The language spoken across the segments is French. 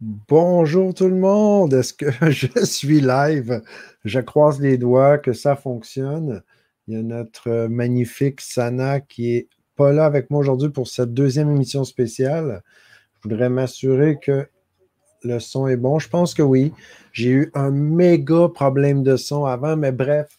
Bonjour tout le monde. Est-ce que je suis live? Je croise les doigts que ça fonctionne. Il y a notre magnifique Sana qui est pas là avec moi aujourd'hui pour cette deuxième émission spéciale. Je voudrais m'assurer que le son est bon. Je pense que oui. J'ai eu un méga problème de son avant, mais bref,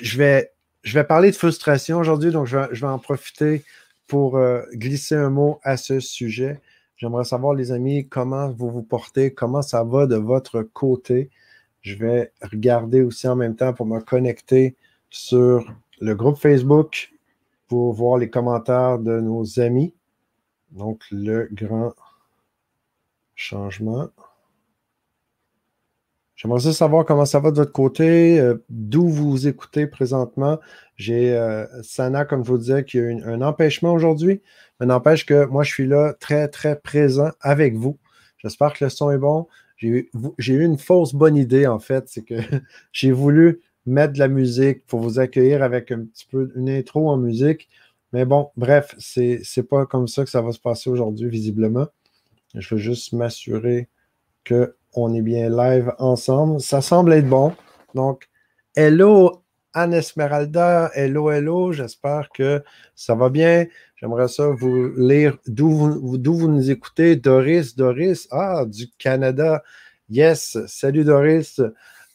je vais, parler de frustration aujourd'hui, donc je vais, en profiter pour euh, glisser un mot à ce sujet. J'aimerais savoir, les amis, comment vous vous portez, comment ça va de votre côté. Je vais regarder aussi en même temps pour me connecter sur le groupe Facebook pour voir les commentaires de nos amis. Donc, le grand changement. J'aimerais savoir comment ça va de votre côté, euh, d'où vous écoutez présentement. J'ai euh, Sana, comme je vous disais, qui a eu un empêchement aujourd'hui, mais n'empêche que moi, je suis là très, très présent avec vous. J'espère que le son est bon. J'ai eu, une fausse bonne idée, en fait. C'est que j'ai voulu mettre de la musique pour vous accueillir avec un petit peu une intro en musique. Mais bon, bref, c'est pas comme ça que ça va se passer aujourd'hui, visiblement. Je veux juste m'assurer que on est bien live ensemble. Ça semble être bon. Donc, hello Anne Esmeralda, hello, hello. J'espère que ça va bien. J'aimerais ça vous lire d'où vous, nous écoutez. Doris, Doris, ah, du Canada. Yes, salut Doris.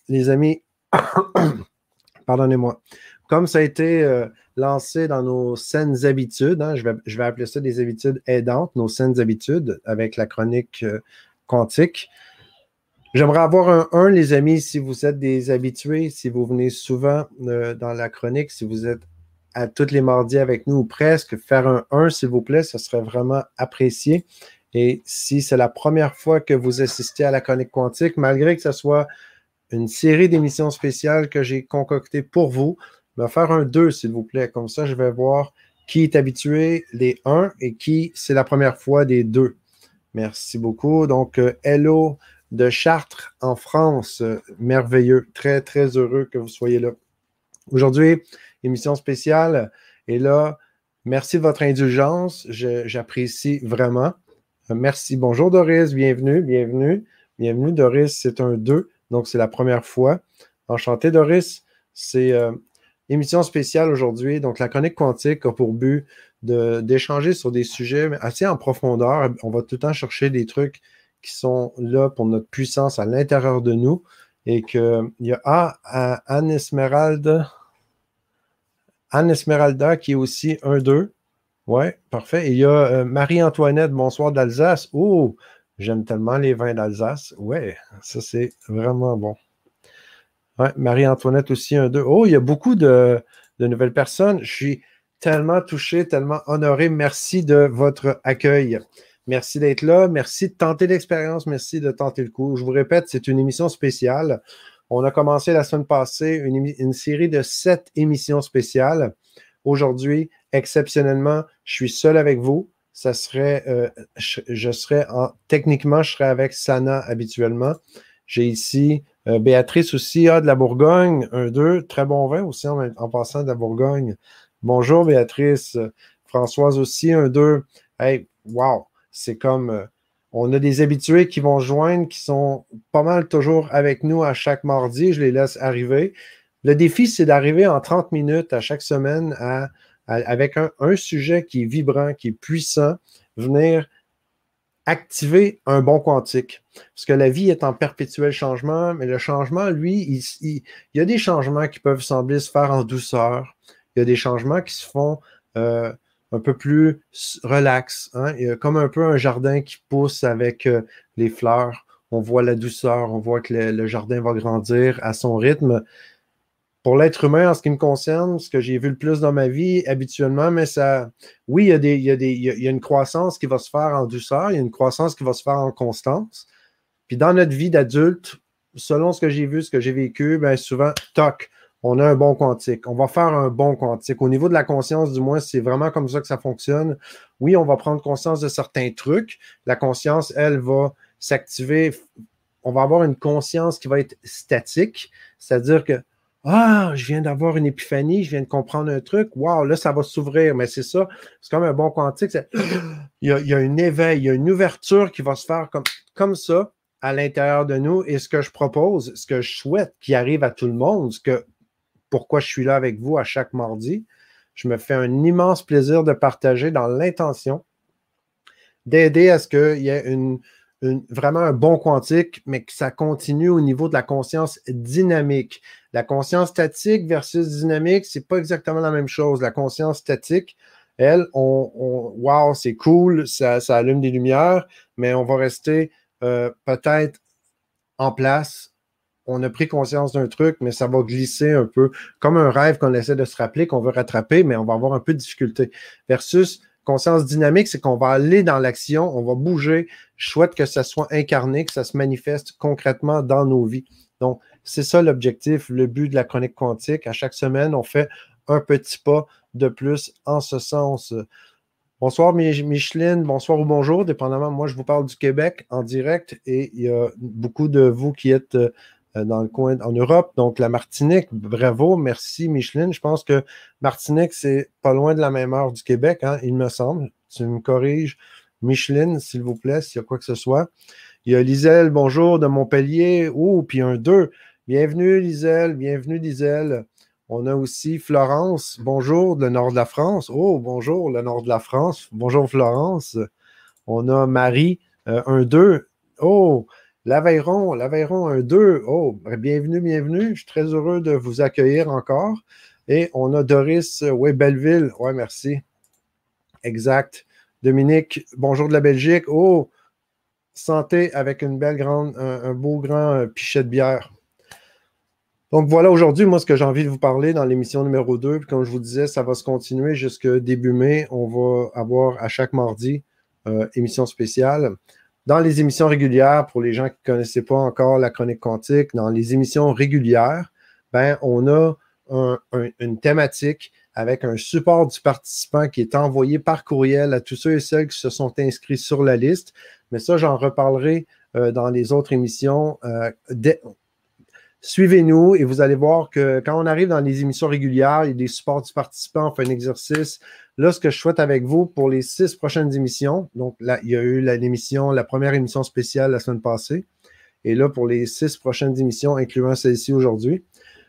Les amis, pardonnez-moi. Comme ça a été euh, lancé dans nos saines habitudes, hein, je, vais, je, vais, appeler ça des habitudes aidantes, nos saines habitudes avec la chronique euh, quantique. J'aimerais avoir un 1, les amis, si vous êtes des habitués, si vous venez souvent euh, dans la chronique, si vous êtes à tous les mardis avec nous ou presque, faire un 1, s'il vous plaît, ce serait vraiment apprécié. Et si c'est la première fois que vous assistez à la chronique quantique, malgré que ce soit une série d'émissions spéciales que j'ai concoctées pour vous, me faire un 2, s'il vous plaît. Comme ça, je vais voir qui est habitué les 1 et qui c'est la première fois des 2. Merci beaucoup. Donc, euh, hello de Chartres en France. Merveilleux. Très, très heureux que vous soyez là. Aujourd'hui, émission spéciale. Et là, merci de votre indulgence. J'apprécie vraiment. Merci. Bonjour Doris. Bienvenue. Bienvenue. Bienvenue. Doris, c'est un 2. Donc, c'est la première fois. Enchanté, Doris. C'est euh, émission spéciale aujourd'hui. Donc, la chronique quantique a pour but d'échanger sur des sujets assez en profondeur. On va tout le temps chercher des trucs qui sont là pour notre puissance à l'intérieur de nous. Et qu'il y a ah, Anne Esmeralda. Anne Esmeralda qui est aussi un 2. Ouais, parfait. Et il y a euh, Marie-Antoinette, bonsoir d'Alsace. Oh, j'aime tellement les vins d'Alsace. Ouais, ça c'est vraiment bon. Marie-Antoinette aussi un 2. Oh, il y a beaucoup de, de nouvelles personnes. Je suis tellement touché, tellement honoré. Merci de votre accueil. Merci d'être là. Merci de tenter l'expérience. Merci de tenter le coup. Je vous répète, c'est une émission spéciale. On a commencé la semaine passée une, série de sept émissions spéciales. Aujourd'hui, exceptionnellement, je suis seul avec vous. Ça serait, euh, je, serais en, techniquement, je serais avec Sana habituellement. J'ai ici euh, Béatrice aussi, ah, de la Bourgogne, un, deux, très bon vin aussi en, en passant de la Bourgogne. Bonjour Béatrice. Françoise aussi, un, deux. Hey, wow! C'est comme euh, on a des habitués qui vont joindre, qui sont pas mal toujours avec nous à chaque mardi. Je les laisse arriver. Le défi, c'est d'arriver en 30 minutes à chaque semaine avec un, sujet qui est vibrant, qui est puissant, venir activer un bon quantique. Parce que la vie est en perpétuel changement, mais le changement, lui, il, y a des changements qui peuvent sembler se faire en douceur. Il y a des changements qui se font euh, un peu plus relax. Hein? Comme un peu un jardin qui pousse avec euh, les fleurs. On voit la douceur, on voit que le, jardin va grandir à son rythme. Pour l'être humain, en ce qui me concerne, ce que j'ai vu le plus dans ma vie habituellement, mais ça, oui, il y, a des, il, il y a une croissance qui va se faire en douceur, il y a une croissance qui va se faire en constance. Puis dans notre vie d'adulte, selon ce que j'ai vu, ce que j'ai vécu, bien souvent, toc, on a un bon quantique. On va faire un bon quantique. Au niveau de la conscience, du moins, c'est vraiment comme ça que ça fonctionne. Oui, on va prendre conscience de certains trucs. La conscience, elle, va s'activer. On va avoir une conscience qui va être statique, c'est-à-dire que ah, je viens d'avoir une épiphanie, je viens de comprendre un truc. Waouh, là, ça va s'ouvrir. Mais c'est ça, c'est comme un bon quantique. Il y, a, une éveil, il y a une ouverture qui va se faire comme comme ça à l'intérieur de nous. Et ce que je propose, ce que je souhaite qui arrive à tout le monde, ce que, pourquoi je suis là avec vous à chaque mardi, je me fais un immense plaisir de partager dans l'intention d'aider à ce qu'il y ait vraiment un bon quantique, mais que ça continue au niveau de la conscience dynamique. La conscience statique versus dynamique, c'est pas exactement la même chose. La conscience statique, elle, on, on wow, c'est cool, ça, ça, allume des lumières, mais on va rester euh, peut-être en place. On a pris conscience d'un truc, mais ça va glisser un peu comme un rêve qu'on essaie de se rappeler, qu'on veut rattraper, mais on va avoir un peu de difficulté. Versus conscience dynamique, c'est qu'on va aller dans l'action, on va bouger. Je souhaite que ça soit incarné, que ça se manifeste concrètement dans nos vies. Donc, c'est ça l'objectif, le but de la chronique quantique. À chaque semaine, on fait un petit pas de plus en ce sens. Bonsoir Micheline, bonsoir ou bonjour, dépendamment. Moi, je vous parle du Québec en direct et il y a beaucoup de vous qui êtes euh, dans le coin en Europe. Donc, la Martinique, bravo, merci Micheline. Je pense que Martinique, c'est pas loin de la même heure du Québec, hein, il me semble. Tu me corriges. Micheline, s'il vous plaît, s'il y a quoi que ce soit. Il y a Liselle, bonjour, de Montpellier. Oh, puis un 2. Bienvenue, Liselle, bienvenue, Liselle. On a aussi Florence, bonjour, le nord de la France. Oh, bonjour, le nord de la France. Bonjour, Florence. On a Marie, euh, un 2. Oh, L'Aveyron, l'Aveyron 1-2. Oh, bienvenue, bienvenue. Je suis très heureux de vous accueillir encore. Et on a Doris, euh, oui, merci. Exact. Dominique, bonjour de la Belgique. Oh, santé avec une belle grande, un, beau grand euh, pichet de bière. Donc voilà, aujourd'hui, moi, ce que j'ai envie de vous parler dans l'émission numéro 2, comme je vous disais, ça va se continuer jusque début mai. On va avoir à chaque mardi euh, émission spéciale dans les émissions régulières, pour les gens qui ne connaissaient pas encore la chronique quantique, dans les émissions régulières, ben, on a une thématique avec un support du participant qui est envoyé par courriel à tous ceux et celles qui se sont inscrits sur la liste. Mais ça, j'en reparlerai euh, dans les autres émissions. Euh, Suivez-nous et vous allez voir que quand on arrive dans les émissions régulières, il y a des supports du participant, on fait un exercice. Là, ce que je souhaite avec vous pour les six prochaines émissions, donc là, il y a eu l'émission, la première émission spéciale la semaine passée. Et là, pour les six prochaines émissions, incluant celle-ci aujourd'hui,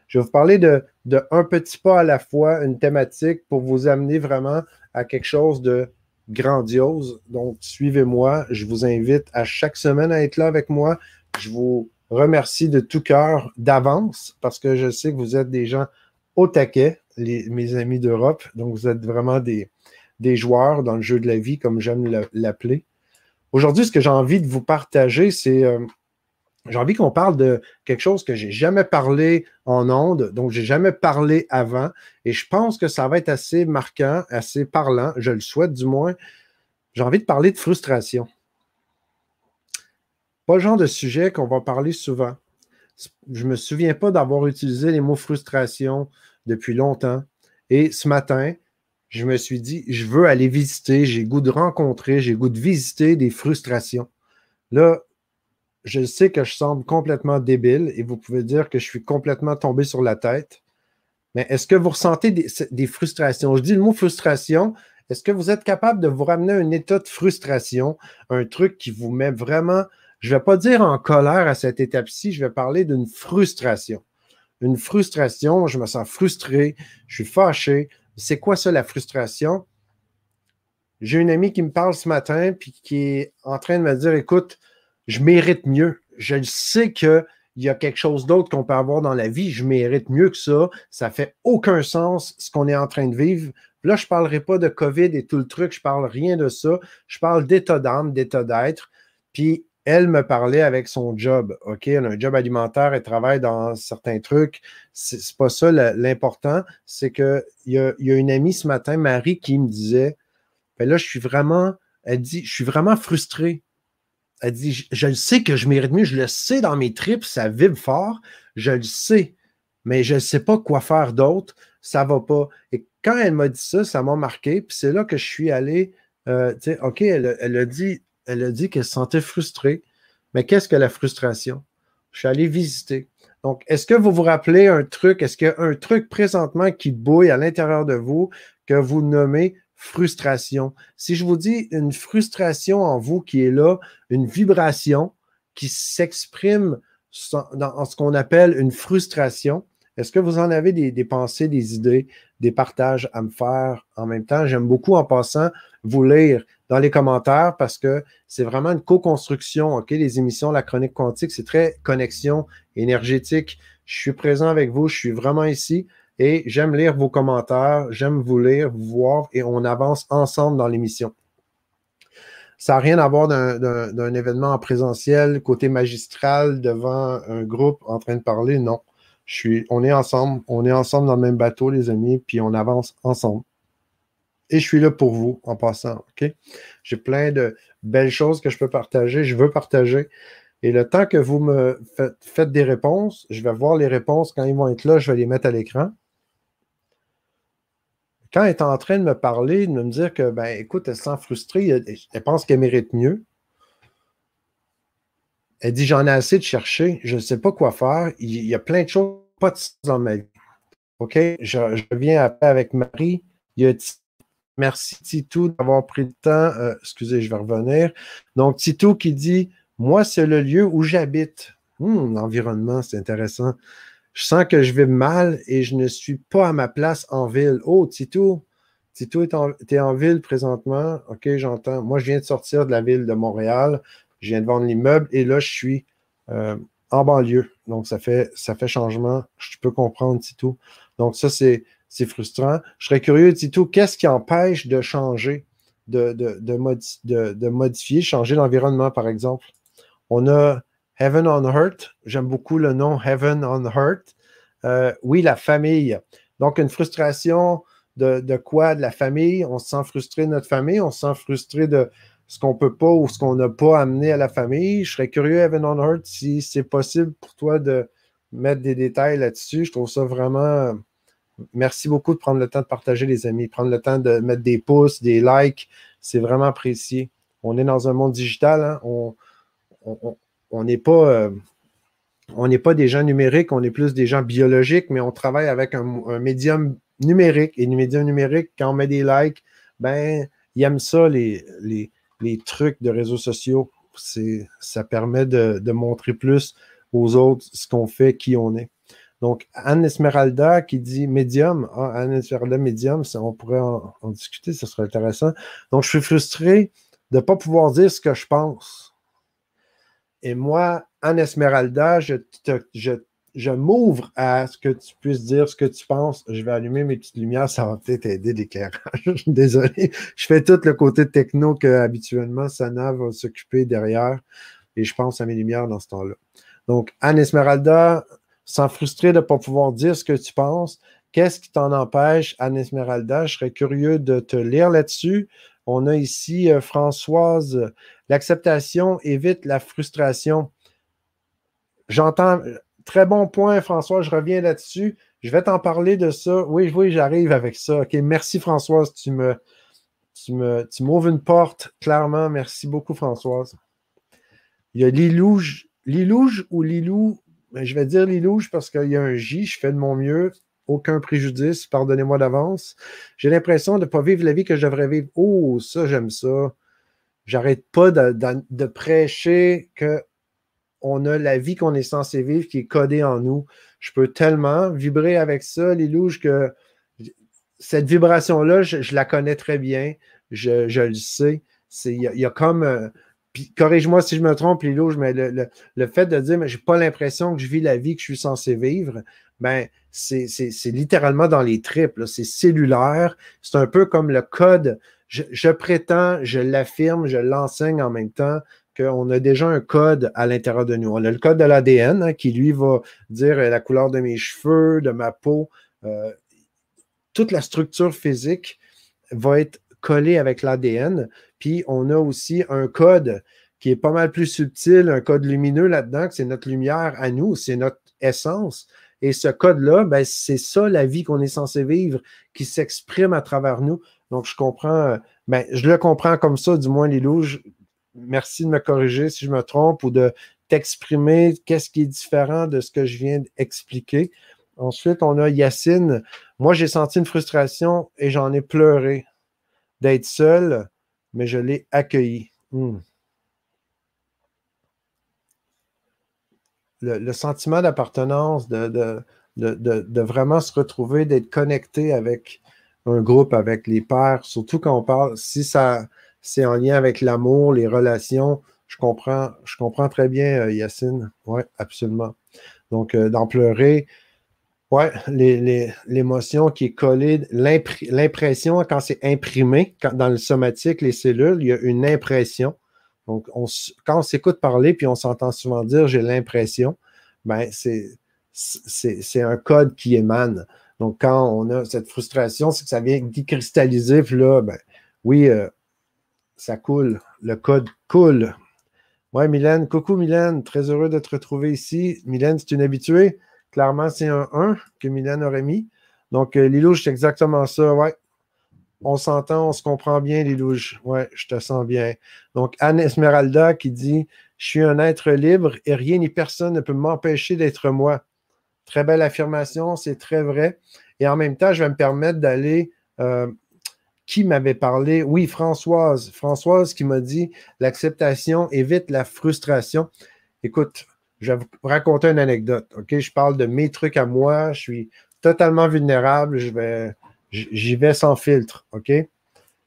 je vais vous parler de, un petit pas à la fois, une thématique pour vous amener vraiment à quelque chose de grandiose. Donc, suivez-moi. Je vous invite à chaque semaine à être là avec moi. Je vous remercie de tout cœur d'avance parce que je sais que vous êtes des gens au taquet, mes amis d'Europe. Donc, vous êtes vraiment des, joueurs dans le jeu de la vie, comme j'aime l'appeler. Aujourd'hui, ce que j'ai envie de vous partager, c'est euh, j'ai envie qu'on parle de quelque chose que j'ai jamais parlé en ondes, donc j'ai jamais parlé avant, et je pense que ça va être assez marquant, assez parlant, je le souhaite du moins. J'ai envie de parler de frustration. Pas le genre de sujet qu'on va parler souvent. Je ne me souviens pas d'avoir utilisé les mots frustration depuis longtemps. Et ce matin, je me suis dit, je veux aller visiter, j'ai goût de rencontrer, j'ai goût de visiter des frustrations. Là, je sais que je semble complètement débile et vous pouvez dire que je suis complètement tombé sur la tête. Mais est-ce que vous ressentez des, frustrations? Je dis le mot frustration. Est-ce que vous êtes capable de vous ramener à un état de frustration, un truc qui vous met vraiment je ne vais pas dire en colère à cette étape-ci, je vais parler d'une frustration. Une frustration, je me sens frustré, je suis fâché. C'est quoi ça, la frustration? J'ai une amie qui me parle ce matin puis qui est en train de me dire écoute, je mérite mieux. Je sais qu'il y a quelque chose d'autre qu'on peut avoir dans la vie. Je mérite mieux que ça. Ça fait aucun sens ce qu'on est en train de vivre. Là, je ne parlerai pas de COVID et tout le truc. Je ne parle rien de ça. Je parle d'état d'âme, d'état d'être. Puis elle me parlait avec son job. OK, elle a un job alimentaire, elle travaille dans certains trucs. C'est pas ça l'important. C'est qu'il y a, une amie ce matin, Marie, qui me disait ben là, je suis vraiment, elle dit, je suis vraiment frustrée. Elle dit, je, le sais que je mérite mieux, je le sais dans mes tripes, ça vibre fort, je le sais, mais je ne sais pas quoi faire d'autre, ça ne va pas. Et quand elle m'a dit ça, ça m'a marqué, puis c'est là que je suis allé, euh, OK, elle, elle a dit, elle a dit qu'elle se sentait frustrée. Mais qu'est-ce que la frustration? Je suis allé visiter. Donc, est-ce que vous vous rappelez un truc? Est-ce qu'il y a un truc présentement qui bouille à l'intérieur de vous que vous nommez frustration? Si je vous dis une frustration en vous qui est là, une vibration, qui s'expriment dans ce qu'on appelle une frustration. Est-ce que vous en avez des, pensées, des idées, des partages à me faire en même temps? J'aime beaucoup en passant vous lire dans les commentaires parce que c'est vraiment une co-construction. OK, les émissions, la chronique quantique, c'est très connexion énergétique. Je suis présent avec vous, je suis vraiment ici et j'aime lire vos commentaires, j'aime vous lire, vous voir et on avance ensemble dans l'émission. Ça n'a rien à voir d'un événement en présentiel, côté magistral, devant un groupe en train de parler. Non. On est ensemble, on est ensemble dans le même bateau, les amis, puis on avance ensemble. Et je suis là pour vous en passant. OK? J'ai plein de belles choses que je peux partager. Je veux partager. Et le temps que vous me faites des réponses, je vais voir les réponses. Quand ils vont être là, je vais les mettre à l'écran quand elle est en train de me parler, de me dire que, ben, écoute, elle se sent frustrée, elle, pense qu'elle mérite mieux. Elle dit J'en ai assez de chercher, je ne sais pas quoi faire. Il, y a plein de choses, pas de sens dans ma vie. OK? Je, viens après avec Marie. Il y a Merci Titou d'avoir pris le temps. Euh, excusez, je vais revenir. Donc, Titou qui dit Moi, c'est le lieu où j'habite. Hum, l'environnement, c'est intéressant. Je sens que je vais mal et je ne suis pas à ma place en ville. Oh, Tito, Tito, tu es en ville présentement. OK, j'entends. Moi, je viens de sortir de la ville de Montréal. Je viens de vendre l'immeuble et là, je suis euh, en banlieue. Donc, ça fait, ça fait changement. Je peux comprendre, Tito. Donc, ça, c'est, frustrant. Je serais curieux, Tito, qu'est-ce qui empêche de changer, de, de, de, de modifier, changer l'environnement, par exemple? On a Heaven on Earth. J'aime beaucoup le nom Heaven on Earth. Euh, oui, la famille. Donc, une frustration de, quoi? De la famille? On se sent frustré de notre famille? On se sent frustré de ce qu'on peut pas ou ce qu'on n'a pas amené à la famille. Je serais curieux, Heaven on Earth, si c'est possible pour toi de mettre des détails là-dessus. Je trouve ça vraiment. Merci beaucoup de prendre le temps de partager, les amis. Prendre le temps de mettre des pouces, des likes. C'est vraiment apprécié. On est dans un monde digital. Hein. on, on n'est pas, euh, on n'est pas des gens numériques, on est plus des gens biologiques, mais on travaille avec un, médium numérique. Et le médium numérique, quand on met des likes, ben, ils aiment ça, les, les, trucs de réseaux sociaux. Ça permet de, montrer plus aux autres ce qu'on fait, qui on est. Donc, Anne Esmeralda qui dit médium. Ah, Anne Esmeralda médium, on pourrait en, discuter, ce serait intéressant. Donc, je suis frustré de ne pas pouvoir dire ce que je pense. Et moi, en Esmeralda, je, je, m'ouvre à ce que tu puisses dire ce que tu penses. Je vais allumer mes petites lumières, ça va peut-être aider l'éclairage. Désolé. Je fais tout le côté techno que habituellement Sana va s'occuper derrière. Et je pense à mes lumières dans ce temps-là. Donc, Anne Esmeralda, sans frustrer de ne pas pouvoir dire ce que tu penses, qu'est-ce qui t'en empêche, Anne Esmeralda? Je serais curieux de te lire là-dessus. On a ici euh, Françoise. L'acceptation évite la frustration. J'entends. Très bon point, François. Je reviens là-dessus. Je vais t'en parler de ça. Oui, oui, j'arrive avec ça. OK, merci, Françoise. Tu me, tu me, tu m'ouvres une porte, clairement. Merci beaucoup, Françoise. Il y a Lilouge. Lilouge ou Lilou? Ben, je vais dire Lilouge parce qu'il y a un J. Je fais de mon mieux aucun préjudice, pardonnez-moi d'avance. J'ai l'impression de ne pas vivre la vie que je devrais vivre. Oh, ça, j'aime ça. J'arrête pas de, prêcher que on a la vie qu'on est censé vivre qui est codée en nous. Je peux tellement vibrer avec ça, les louches, que cette vibration-là, je, la connais très bien. Je, le sais. Il y, a comme. Euh, corrige-moi si je me trompe, les louches, mais le, le, fait de dire, mais j'ai pas l'impression que je vis la vie que je suis censé vivre, ben, c'est littéralement dans les tripes, c'est cellulaire. C'est un peu comme le code. Je, prétends, je l'affirme, je l'enseigne en même temps qu'on a déjà un code à l'intérieur de nous. On a le code de l'ADN hein, qui, lui, va dire la couleur de mes cheveux, de ma peau. Euh, toute la structure physique va être collée avec l'ADN. Puis on a aussi un code qui est pas mal plus subtil, un code lumineux là-dedans, que c'est notre lumière à nous, c'est notre essence. Et ce code-là, ben, c'est ça la vie qu'on est censé vivre, qui s'exprime à travers nous. Donc, je comprends, euh, ben, je le comprends comme ça, du moins, Lilou. Merci de me corriger si je me trompe ou de t'exprimer qu'est-ce qui est différent de ce que je viens d'expliquer. Ensuite, on a Yacine. Moi, j'ai senti une frustration et j'en ai pleuré d'être seul, mais je l'ai accueilli. Hmm. le, sentiment d'appartenance, de, de, vraiment se retrouver, d'être connecté avec un groupe, avec les pères, surtout quand on parle, si ça c'est en lien avec l'amour, les relations, je comprends, je comprends très bien, euh, Yacine. Oui, absolument. Donc, euh, d'en pleurer, l'émotion qui est collée, l'impression, quand c'est imprimé, dans le somatique, les cellules, il y a une impression. Donc, quand on s'écoute parler, puis on s'entend souvent dire j'ai l'impression, ben c'est un code qui émane. Donc, quand on a cette frustration, c'est que ça vient décristalliser, là, ben, oui, euh, ça coule. Le code coule. Ouais, Mylène. Coucou, Mylène. Très heureux de te retrouver ici. Mylène, c'est une habituée. Clairement, c'est un 1 que Mylène aurait mis. Donc, euh, c'est exactement ça. Ouais. On s'entend, on se comprend bien, Lilouge. Ouais, je te sens bien. Donc, Anne Esmeralda qui dit Je suis un être libre et rien ni personne ne peut m'empêcher d'être moi. Très belle affirmation, c'est très vrai. Et en même temps, je vais me permettre d'aller euh, qui m'avait parlé? Oui, Françoise. Françoise qui m'a dit l'acceptation évite la frustration. Écoute, je vais vous raconter une anecdote. OK? Je parle de mes trucs à moi. Je suis totalement vulnérable. Je vais, j'y vais sans filtre. OK?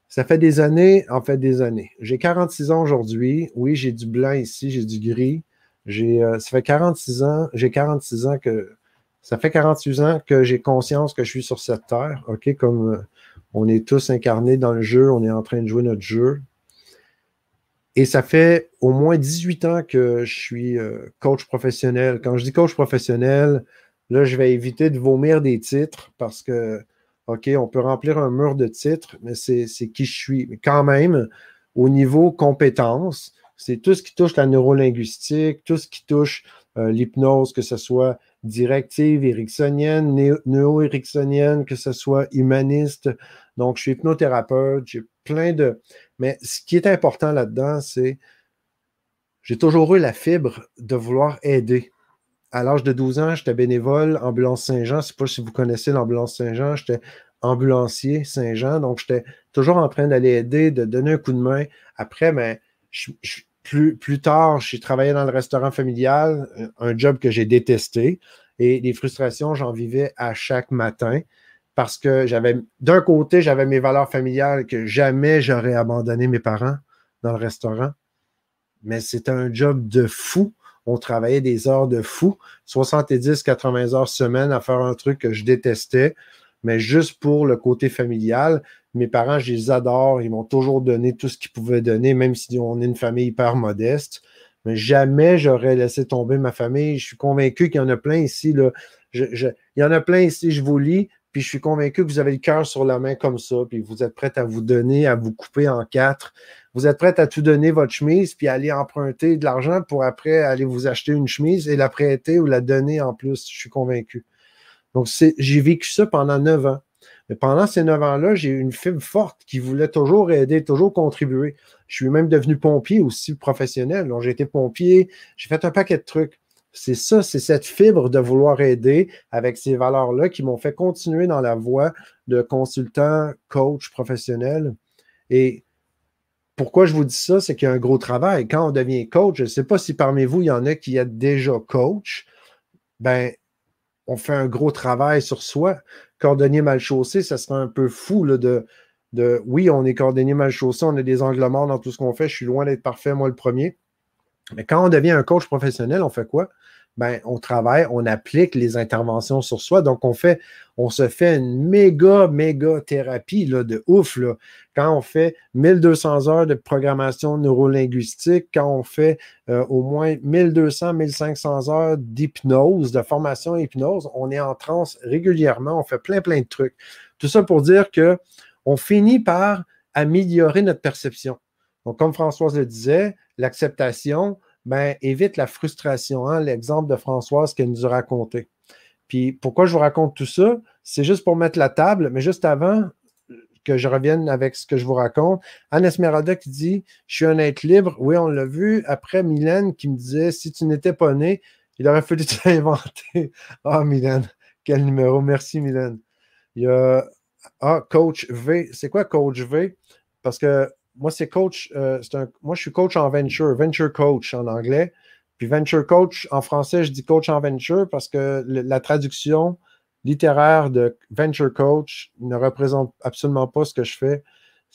Ça fait des années, en fait des années. J'ai 46 ans aujourd'hui. Oui, j'ai du blanc ici, j'ai du gris. J'ai, euh, ça fait 46 ans, j'ai 46 ans que ça fait 48 ans que j'ai conscience que je suis sur cette terre, OK, comme euh, on est tous incarnés dans le jeu, on est en train de jouer notre jeu. Et ça fait au moins 18 ans que je suis euh, coach professionnel. Quand je dis coach professionnel, là, je vais éviter de vomir des titres parce que, OK, on peut remplir un mur de titres, mais c'est qui je suis. Mais quand même, au niveau compétences, c'est tout ce qui touche la neurolinguistique, tout ce qui touche euh, l'hypnose, que ce soit directive ericksonienne, néo-ericksonienne, que ce soit humaniste. Donc, je suis hypnothérapeute, j'ai plein de... Mais ce qui est important là-dedans, c'est j'ai toujours eu la fibre de vouloir aider. À l'âge de 12 ans, j'étais bénévole, ambulance Saint-Jean. Je ne sais pas si vous connaissez l'ambulance Saint-Jean. J'étais ambulancier Saint-Jean. Donc, j'étais toujours en train d'aller aider, de donner un coup de main. Après, ben, plus, plus tard, j'ai travaillé dans le restaurant familial, un job que j'ai détesté. Et les frustrations, j'en vivais à chaque matin parce que j'avais, d'un côté, j'avais mes valeurs familiales que jamais j'aurais abandonné mes parents dans le restaurant. Mais c'était un job de fou. On travaillait des heures de fou, 70, 80 heures semaine à faire un truc que je détestais, mais juste pour le côté familial. Mes parents, je les adore. Ils m'ont toujours donné tout ce qu'ils pouvaient donner, même si on est une famille hyper modeste. Mais jamais j'aurais laissé tomber ma famille. Je suis convaincu qu'il y en a plein ici. Là. il y en a plein ici, je vous lis, puis je suis convaincu que vous avez le cœur sur la main comme ça, puis vous êtes prêts à vous donner, à vous couper en quatre. Vous êtes prêts à tout donner votre chemise, puis aller emprunter de l'argent pour après aller vous acheter une chemise et la prêter ou la donner en plus. Je suis convaincu. Donc, j'ai vécu ça pendant neuf ans. Mais pendant ces neuf ans-là, j'ai eu une fibre forte qui voulait toujours aider, toujours contribuer. Je suis même devenu pompier aussi professionnel. Donc, j'ai été pompier, j'ai fait un paquet de trucs. C'est ça, c'est cette fibre de vouloir aider avec ces valeurs-là qui m'ont fait continuer dans la voie de consultant, coach professionnel. Et pourquoi je vous dis ça, c'est qu'il y a un gros travail. Quand on devient coach, je ne sais pas si parmi vous, il y en a qui êtes déjà coach, ben, on fait un gros travail sur soi. Cordonnier mal chaussé, ça serait un peu fou de, oui, on est cordonnier mal chaussé, on a des angles morts dans tout ce qu'on fait, je suis loin d'être parfait, moi le premier. Mais quand on devient un coach professionnel, on fait quoi? Ben, on travaille, on applique les interventions sur soi. Donc, on fait, on se fait une méga, méga thérapie là, de ouf. Là. Quand on fait 1200 heures de programmation neurolinguistique, quand on fait euh, au moins 1200, 1500 heures d'hypnose, de formation hypnose, on est en transe régulièrement, on fait plein, plein de trucs. Tout ça pour dire que on finit par améliorer notre perception. Donc, comme Françoise le disait, l'acceptation, ben, évite la frustration. Hein, L'exemple de Françoise qu'elle nous a raconté. Puis pourquoi je vous raconte tout ça? C'est juste pour mettre la table, mais juste avant que je revienne avec ce que je vous raconte, Anne Esmeralda qui dit Je suis un être libre. Oui, on l'a vu. Après, Mylène qui me disait Si tu n'étais pas né, il aurait fallu t'inventer. Ah, Mylène, quel numéro. Merci, Mylène. Il y a Ah, Coach V. C'est quoi Coach V? Parce que moi, c'est coach. Euh, moi, je suis coach en venture, venture coach en anglais. Puis venture coach, en français, je dis coach en venture parce que la traduction littéraire de venture coach ne représente absolument pas ce que je fais.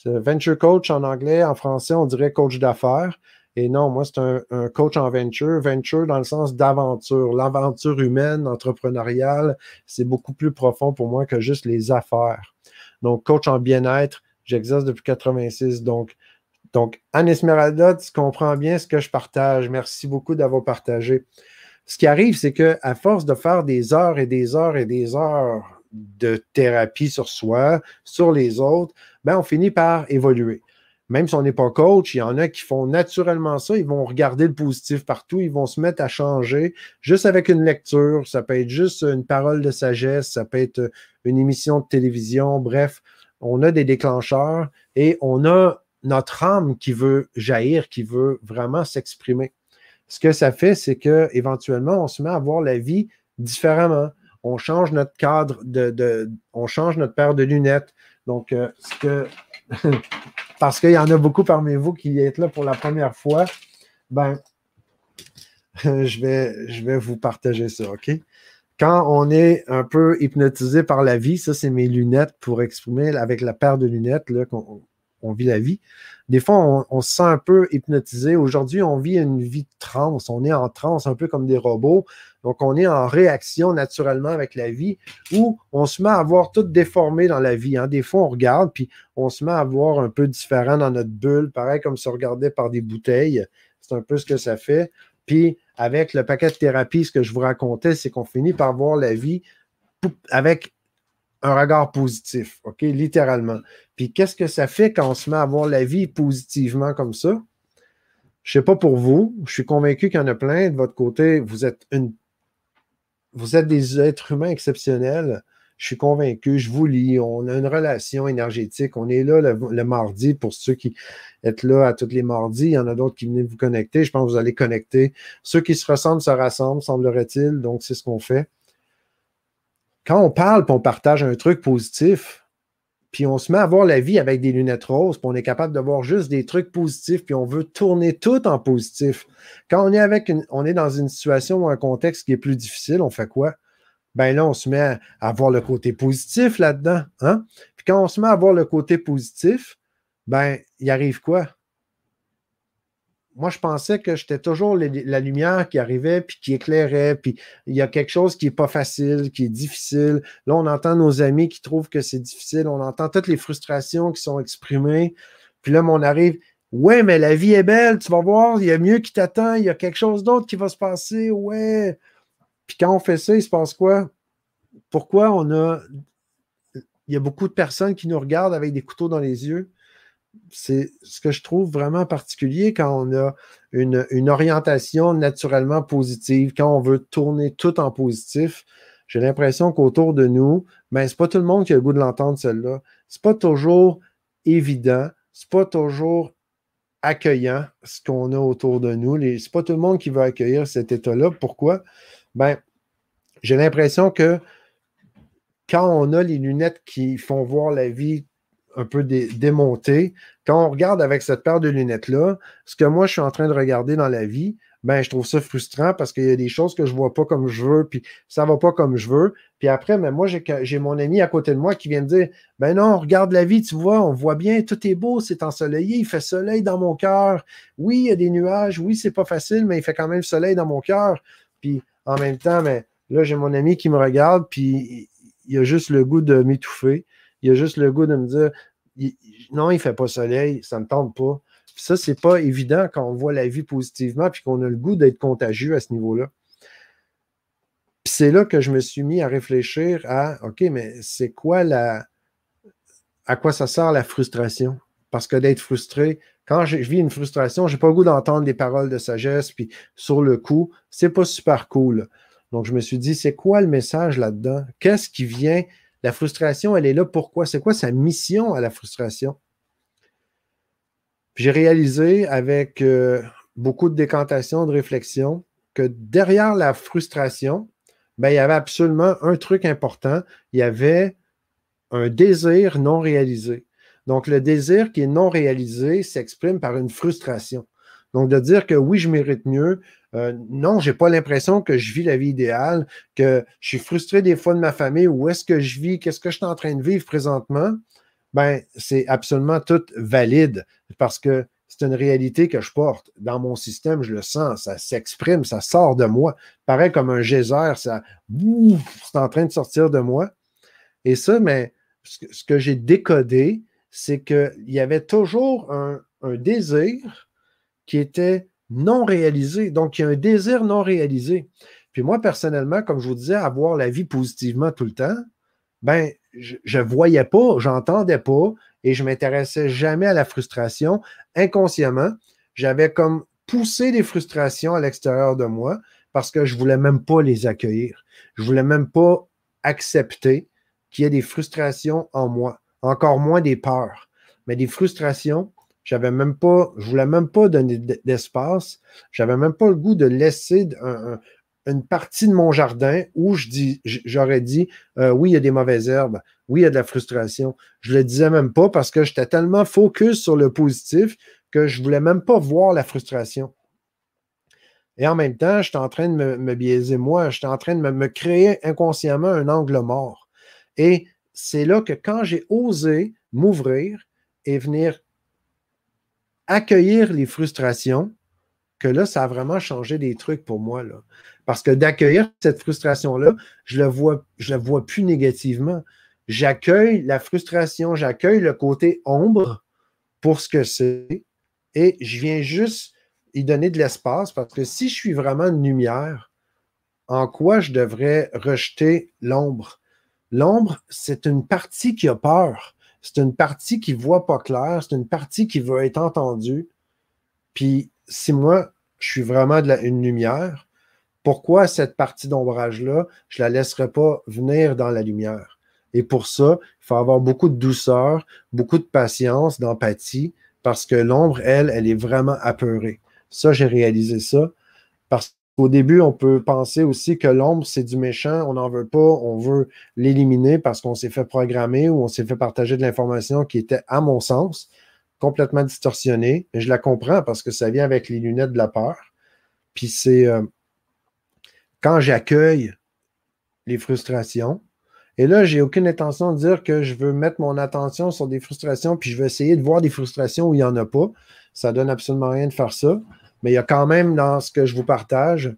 Venture coach en anglais, en français, on dirait coach d'affaires. Et non, moi, c'est un, coach en venture. Venture dans le sens d'aventure. L'aventure humaine, entrepreneuriale, c'est beaucoup plus profond pour moi que juste les affaires. Donc, coach en bien-être, j'exerce depuis 86. Donc, donc, Anne Esmeralda, tu comprends bien ce que je partage. Merci beaucoup d'avoir partagé. Ce qui arrive, c'est qu'à force de faire des heures et des heures et des heures de thérapie sur soi, sur les autres, ben, on finit par évoluer même si on n'est pas coach, il y en a qui font naturellement ça. Ils vont regarder le positif partout. Ils vont se mettre à changer juste avec une lecture. Ça peut être juste une parole de sagesse. Ça peut être une émission de télévision. Bref, on a des déclencheurs et on a notre âme qui veut jaillir, qui veut vraiment s'exprimer. Ce que ça fait, c'est qu'éventuellement, on se met à voir la vie différemment. On change notre cadre de, on change notre paire de lunettes. Donc, euh, ce que parce qu'il y en a beaucoup parmi vous qui êtes là pour la première fois, ben, je vais, je vais vous partager ça, OK? Quand on est un peu hypnotisé par la vie, ça, c'est mes lunettes pour exprimer avec la paire de lunettes qu'on on vit la vie. Des fois, on, se sent un peu hypnotisé. Aujourd'hui, on vit une vie de transe. On est en transe, un peu comme des robots. Donc, on est en réaction naturellement avec la vie où on se met à voir tout déformé dans la vie. Hein. Des fois, on regarde, puis on se met à voir un peu différent dans notre bulle, pareil comme on regardait par des bouteilles. C'est un peu ce que ça fait. Puis, avec le paquet de thérapie, ce que je vous racontais, c'est qu'on finit par voir la vie avec un regard positif, OK, littéralement. Puis qu'est-ce que ça fait quand on se met à voir la vie positivement comme ça? Je ne sais pas pour vous, je suis convaincu qu'il y en a plein. De votre côté, vous êtes une vous êtes des êtres humains exceptionnels. Je suis convaincu, je vous lis, on a une relation énergétique. On est là le, mardi pour ceux qui êtes là à tous les mardis. Il y en a d'autres qui viennent vous connecter. Je pense que vous allez connecter. Ceux qui se ressemblent se rassemblent, semblerait-il. Donc, c'est ce qu'on fait quand on parle et on partage un truc positif, puis on se met à voir la vie avec des lunettes roses, puis on est capable de voir juste des trucs positifs, puis on veut tourner tout en positif. Quand on est avec on est dans une situation ou un contexte qui est plus difficile, on fait quoi? Ben là, on se met à, voir le côté positif là-dedans. Hein? Puis quand on se met à voir le côté positif, ben, il arrive quoi? moi, je pensais que j'étais toujours la lumière qui arrivait, puis qui éclairait, puis il y a quelque chose qui n'est pas facile, qui est difficile. Là, on entend nos amis qui trouvent que c'est difficile, on entend toutes les frustrations qui sont exprimées. Puis là, on arrive, ouais, mais la vie est belle, tu vas voir, il y a mieux qui t'attend, il y a quelque chose d'autre qui va se passer, ouais. Puis quand on fait ça, il se passe quoi? Pourquoi on a. Il y a beaucoup de personnes qui nous regardent avec des couteaux dans les yeux? C'est ce que je trouve vraiment particulier quand on a une, orientation naturellement positive, quand on veut tourner tout en positif. J'ai l'impression qu'autour de nous, ben, c'est pas tout le monde qui a le goût de l'entendre, celle-là. C'est pas toujours évident, c'est pas toujours accueillant ce qu'on a autour de nous. C'est pas tout le monde qui veut accueillir cet état-là. Pourquoi? Ben, j'ai l'impression que quand on a les lunettes qui font voir la vie un peu démonté. Quand on regarde avec cette paire de lunettes-là, ce que moi, je suis en train de regarder dans la vie, ben, je trouve ça frustrant parce qu'il y a des choses que je ne vois pas comme je veux, puis ça ne va pas comme je veux. Puis après, ben, moi, j'ai mon ami à côté de moi qui vient me dire Ben non, regarde la vie, tu vois, on voit bien, tout est beau, c'est ensoleillé, il fait soleil dans mon cœur. Oui, il y a des nuages, oui, c'est pas facile, mais il fait quand même soleil dans mon cœur. Puis en même temps, mais là, j'ai mon ami qui me regarde, puis il a juste le goût de m'étouffer. Il a juste le goût de me dire non, il ne fait pas soleil, ça ne me tente pas. ça, ce n'est pas évident quand on voit la vie positivement puis qu'on a le goût d'être contagieux à ce niveau-là. Puis c'est là que je me suis mis à réfléchir à OK, mais c'est quoi la. À quoi ça sert la frustration? Parce que d'être frustré, quand je vis une frustration, je n'ai pas le goût d'entendre des paroles de sagesse, puis sur le coup, c'est pas super cool. Donc, je me suis dit, c'est quoi le message là-dedans? Qu'est-ce qui vient? La frustration, elle est là pourquoi? C'est quoi sa mission à la frustration? J'ai réalisé avec euh, beaucoup de décantation, de réflexion, que derrière la frustration, ben, il y avait absolument un truc important. Il y avait un désir non réalisé. Donc, le désir qui est non réalisé s'exprime par une frustration. Donc, de dire que oui, je mérite mieux, euh, non, je n'ai pas l'impression que je vis la vie idéale, que je suis frustré des fois de ma famille, où est-ce que je vis, qu'est-ce que je suis en train de vivre présentement, ben, c'est absolument tout valide parce que c'est une réalité que je porte. Dans mon système, je le sens, ça s'exprime, ça sort de moi. Pareil comme un geyser, ça, c'est en train de sortir de moi. Et ça, mais ce que j'ai décodé, c'est qu'il y avait toujours un, désir qui était non réalisé. Donc, il y a un désir non réalisé. Puis moi, personnellement, comme je vous disais, avoir la vie positivement tout le temps, ben, je ne voyais pas, j'entendais pas et je m'intéressais jamais à la frustration. Inconsciemment, j'avais comme poussé des frustrations à l'extérieur de moi parce que je ne voulais même pas les accueillir. Je ne voulais même pas accepter qu'il y ait des frustrations en moi, encore moins des peurs, mais des frustrations. J'avais même pas, je voulais même pas donner d'espace. J'avais même pas le goût de laisser une partie de mon jardin où je dis, j'aurais dit, euh, oui, il y a des mauvaises herbes, oui, il y a de la frustration. Je le disais même pas parce que j'étais tellement focus sur le positif que je voulais même pas voir la frustration. Et en même temps, j'étais en train de me, biaiser moi, j'étais en train de me, créer inconsciemment un angle mort. Et c'est là que quand j'ai osé m'ouvrir et venir accueillir les frustrations, que là, ça a vraiment changé des trucs pour moi. Là. Parce que d'accueillir cette frustration-là, je ne la vois plus négativement. J'accueille la frustration, j'accueille le côté ombre pour ce que c'est et je viens juste y donner de l'espace parce que si je suis vraiment une lumière, en quoi je devrais rejeter l'ombre? L'ombre, c'est une partie qui a peur. C'est une partie qui ne voit pas clair. C'est une partie qui veut être entendue. Puis si moi, je suis vraiment une lumière, pourquoi cette partie d'ombrage-là, je ne la laisserai pas venir dans la lumière? Et pour ça, il faut avoir beaucoup de douceur, beaucoup de patience, d'empathie, parce que l'ombre, elle, elle est vraiment apeurée. Ça, j'ai réalisé ça. Parce qu'au début, on peut penser aussi que l'ombre, c'est du méchant, on n'en veut pas, on veut l'éliminer parce qu'on s'est fait programmer ou on s'est fait partager de l'information qui était, à mon sens, complètement distorsionnée. Je la comprends parce que ça vient avec les lunettes de la peur. Puis c'est euh, quand j'accueille les frustrations, et là, j'ai aucune intention de dire que je veux mettre mon attention sur des frustrations, puis je vais essayer de voir des frustrations où il n'y en a pas. Ça donne absolument rien de faire ça. Mais il y a quand même dans ce que je vous partage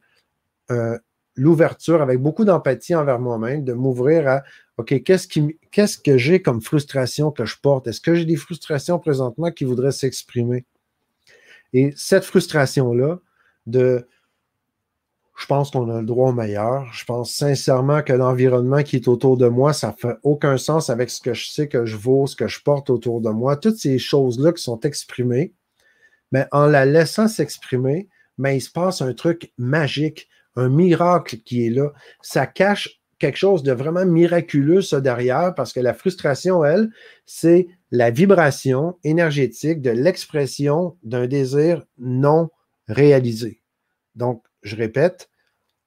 euh, l'ouverture avec beaucoup d'empathie envers moi-même, de m'ouvrir à OK, qu'est-ce, que j'ai comme frustration que je porte? Est-ce que j'ai des frustrations présentement qui voudraient s'exprimer? Et cette frustration-là, de je pense qu'on a le droit au meilleur. Je pense sincèrement que l'environnement qui est autour de moi, ça fait aucun sens avec ce que je sais que je vaux, ce que je porte autour de moi. Toutes ces choses-là qui sont exprimées, mais en la laissant s'exprimer, mais il se passe un truc magique, un miracle qui est là. Ça cache quelque chose de vraiment miraculeux, ça, derrière, parce que la frustration, elle, c'est la vibration énergétique de l'expression d'un désir non réalisé. Donc, je répète,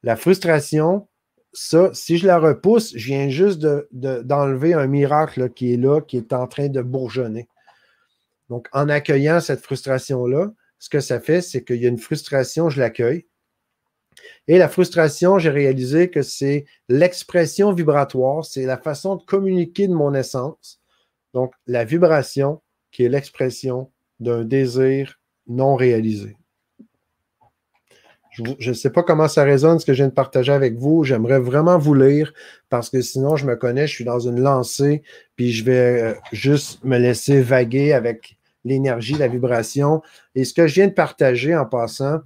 la frustration, ça, si je la repousse, je viens juste d'enlever un miracle qui est là, qui est en train de bourgeonner. Donc, en accueillant cette frustration-là, ce que ça fait, c'est qu'il y a une frustration, je l'accueille. Et la frustration, j'ai réalisé que c'est l'expression vibratoire, c'est la façon de communiquer de mon essence. Donc, la vibration qui est l'expression d'un désir non réalisé. Je ne sais pas comment ça résonne ce que je viens de partager avec vous. J'aimerais vraiment vous lire parce que sinon, je me connais, je suis dans une lancée, puis je vais euh, juste me laisser vaguer avec l'énergie, la vibration. Et ce que je viens de partager en passant,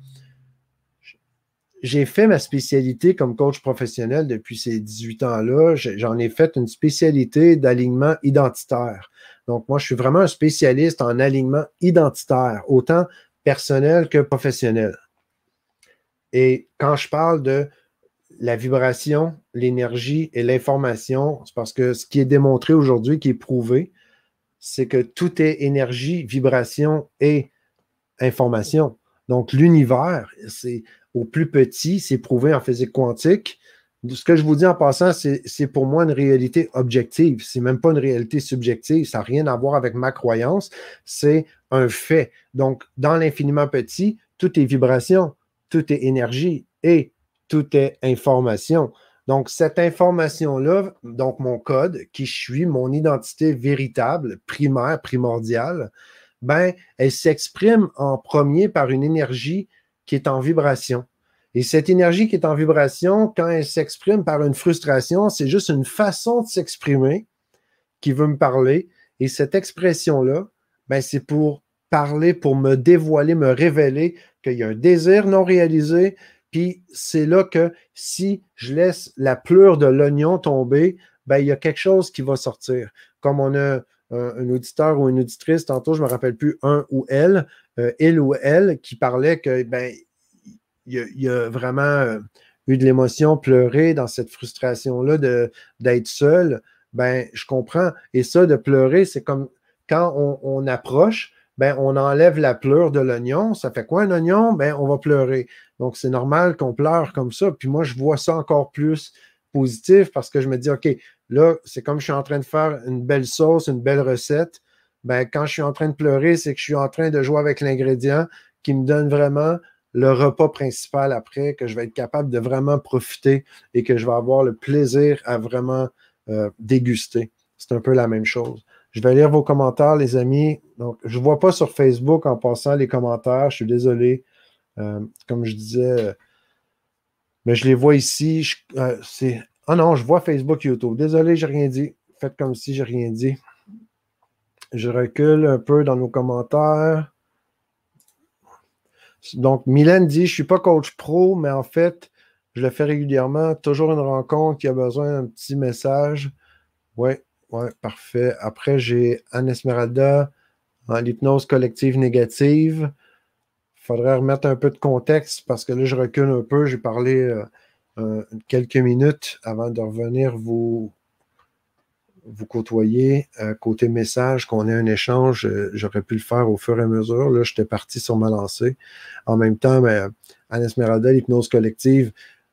j'ai fait ma spécialité comme coach professionnel depuis ces 18 ans-là. J'en ai fait une spécialité d'alignement identitaire. Donc, moi, je suis vraiment un spécialiste en alignement identitaire, autant personnel que professionnel. Et quand je parle de la vibration, l'énergie et l'information, c'est parce que ce qui est démontré aujourd'hui, qui est prouvé, c'est que tout est énergie, vibration et information. Donc, l'univers, c'est au plus petit, c'est prouvé en physique quantique. Ce que je vous dis en passant, c'est pour moi une réalité objective. C'est même pas une réalité subjective. Ça n'a rien à voir avec ma croyance. C'est un fait. Donc, dans l'infiniment petit, tout est vibration, tout est énergie et tout est information. Donc, cette information-là, donc mon code, qui je suis, mon identité véritable, primaire, primordiale, ben, elle s'exprime en premier par une énergie qui est en vibration. Et cette énergie qui est en vibration, quand elle s'exprime par une frustration, c'est juste une façon de s'exprimer qui veut me parler. Et cette expression-là, ben, c'est pour parler, pour me dévoiler, me révéler qu'il y a un désir non réalisé. Puis c'est là que si je laisse la pleure de l'oignon tomber, ben, il y a quelque chose qui va sortir. Comme on a un, auditeur ou une auditrice, tantôt, je ne me rappelle plus, un ou elle, euh, il ou elle, qui parlait que ben, il y, a vraiment euh, eu de l'émotion, pleurer dans cette frustration-là d'être seul, ben, je comprends. Et ça, de pleurer, c'est comme quand on, approche, ben, on enlève la pleure de l'oignon. Ça fait quoi un oignon? Ben, on va pleurer. Donc, c'est normal qu'on pleure comme ça. Puis moi, je vois ça encore plus positif parce que je me dis, OK, là, c'est comme je suis en train de faire une belle sauce, une belle recette. Ben, quand je suis en train de pleurer, c'est que je suis en train de jouer avec l'ingrédient qui me donne vraiment le repas principal après, que je vais être capable de vraiment profiter et que je vais avoir le plaisir à vraiment euh, déguster. C'est un peu la même chose. Je vais lire vos commentaires, les amis. Donc, je ne vois pas sur Facebook en passant les commentaires. Je suis désolé. Euh, comme je disais, mais je les vois ici. Euh. Ah non, je vois Facebook, YouTube. Désolé, j'ai rien dit. Faites comme si j'ai rien dit. Je recule un peu dans nos commentaires. Donc, Mylène dit Je ne suis pas coach pro, mais en fait, je le fais régulièrement. Toujours une rencontre qui a besoin d'un petit message. Oui, oui, parfait. Après, j'ai Anne Esmeralda l'hypnose collective négative. Il faudrait remettre un peu de contexte parce que là, je recule un peu. J'ai parlé euh, euh, quelques minutes avant de revenir vous, vous côtoyer. Euh, côté message, qu'on ait un échange, j'aurais pu le faire au fur et à mesure. Là, j'étais parti sur ma lancée. En même temps, mais, Anne Esmeralda, l'hypnose collective,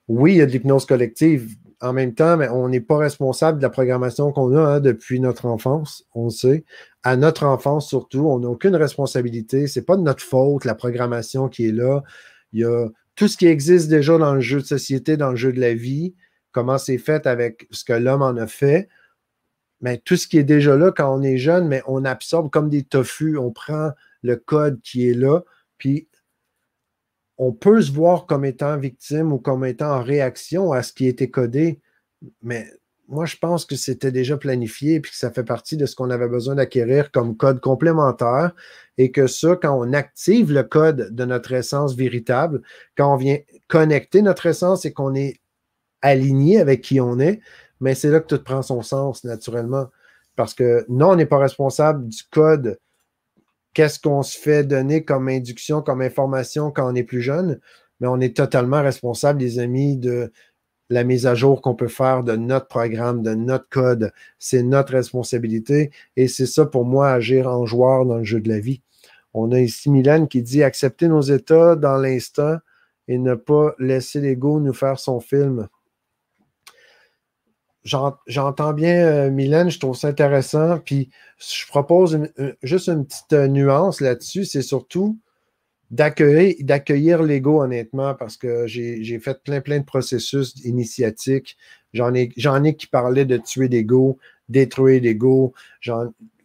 oui, il y a de l'hypnose collective. En même temps, mais on n'est pas responsable de la programmation qu'on a hein, depuis notre enfance, on le sait. À notre enfance surtout, on n'a aucune responsabilité. Ce n'est pas de notre faute, la programmation qui est là. Il y a tout ce qui existe déjà dans le jeu de société, dans le jeu de la vie, comment c'est fait avec ce que l'homme en a fait mais tout ce qui est déjà là quand on est jeune, mais on absorbe comme des tofu, on prend le code qui est là, puis on peut se voir comme étant victime ou comme étant en réaction à ce qui était codé, mais moi, je pense que c'était déjà planifié et que ça fait partie de ce qu'on avait besoin d'acquérir comme code complémentaire et que ça, quand on active le code de notre essence véritable, quand on vient connecter notre essence et qu'on est aligné avec qui on est, mais c'est là que tout prend son sens naturellement. Parce que non, on n'est pas responsable du code. Qu'est-ce qu'on se fait donner comme induction, comme information quand on est plus jeune? Mais on est totalement responsable, les amis, de la mise à jour qu'on peut faire de notre programme, de notre code. C'est notre responsabilité. Et c'est ça pour moi, agir en joueur dans le jeu de la vie. On a ici Mylène qui dit accepter nos états dans l'instant et ne pas laisser l'ego nous faire son film j'entends bien euh, Mylène, je trouve ça intéressant. Puis je propose juste une petite euh, nuance là-dessus, c'est surtout d'accueillir, l'ego, honnêtement, parce que j'ai fait plein, plein de processus initiatiques. J'en ai, j'en ai qui parlaient de tuer l'ego, détruire l'ego.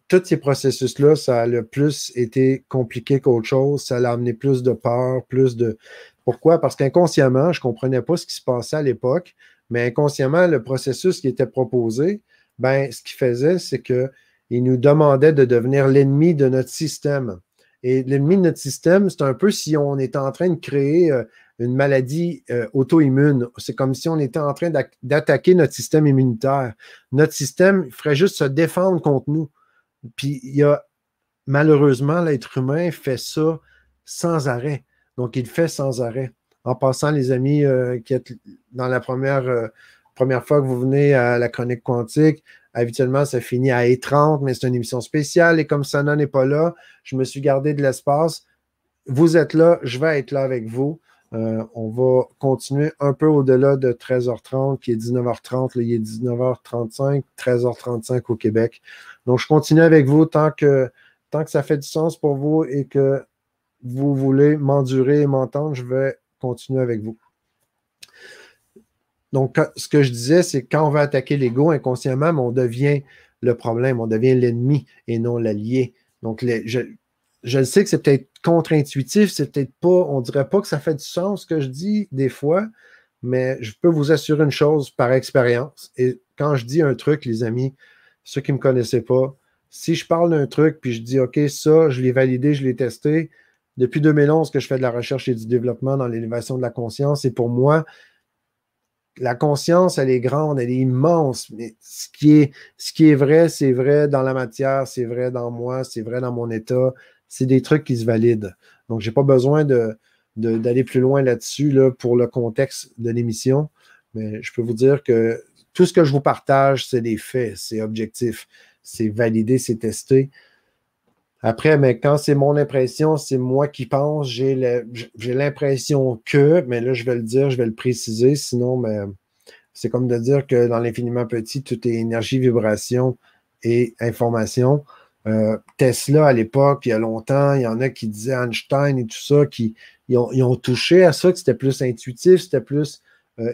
Tous ces processus-là, ça a le plus été compliqué qu'autre chose. Ça a amené plus de peur, plus de. Pourquoi? Parce qu'inconsciemment, je ne comprenais pas ce qui se passait à l'époque. Mais inconsciemment, le processus qui était proposé, ben, ce qu'il faisait, c'est qu'il nous demandait de devenir l'ennemi de notre système. Et l'ennemi de notre système, c'est un peu si on était en train de créer euh, une maladie euh, auto-immune. C'est comme si on était en train d'attaquer notre système immunitaire. Notre système ferait juste se défendre contre nous. Puis il y a malheureusement, l'être humain fait ça sans arrêt. Donc, il fait sans arrêt. En passant, les amis euh, qui êtes dans la première, euh, première fois que vous venez à la chronique quantique, habituellement, ça finit à E30, mais c'est une émission spéciale et comme Sana n'est pas là, je me suis gardé de l'espace. Vous êtes là, je vais être là avec vous. Euh, on va continuer un peu au-delà de 13h30, qui est 19h30. il est 19h35, 13h35 au Québec. Donc, je continue avec vous tant que, tant que ça fait du sens pour vous et que vous voulez m'endurer et m'entendre, je vais continuer avec vous. Donc, ce que je disais, c'est quand on va attaquer l'ego inconsciemment, on devient le problème, on devient l'ennemi et non l'allié. Donc, je, je sais que c'est peut-être contre-intuitif, c'est peut-être pas, on dirait pas que ça fait du sens ce que je dis des fois, mais je peux vous assurer une chose par expérience. Et quand je dis un truc, les amis, ceux qui ne me connaissaient pas, si je parle d'un truc puis je dis OK, ça, je l'ai validé, je l'ai testé, depuis 2011 que je fais de la recherche et du développement dans l'élévation de la conscience, et pour moi, la conscience, elle est grande, elle est immense, mais ce qui est, vrai, c'est vrai dans la matière, c'est vrai dans moi, c'est vrai dans mon état, c'est des trucs qui se valident. Donc, je n'ai pas besoin d'aller plus loin là-dessus là, pour le contexte de l'émission, mais je peux vous dire que tout ce que je vous partage, c'est des faits, c'est objectif, c'est validé, c'est testé. Après, mais quand c'est mon impression, c'est moi qui pense, j'ai l'impression que, mais là, je vais le dire, je vais le préciser, sinon, c'est comme de dire que dans l'infiniment petit, tout est énergie, vibration et information. Euh, Tesla, à l'époque, il y a longtemps, il y en a qui disaient Einstein et tout ça, qui ils ont, touché à ça, que c'était plus intuitif, c'était plus euh,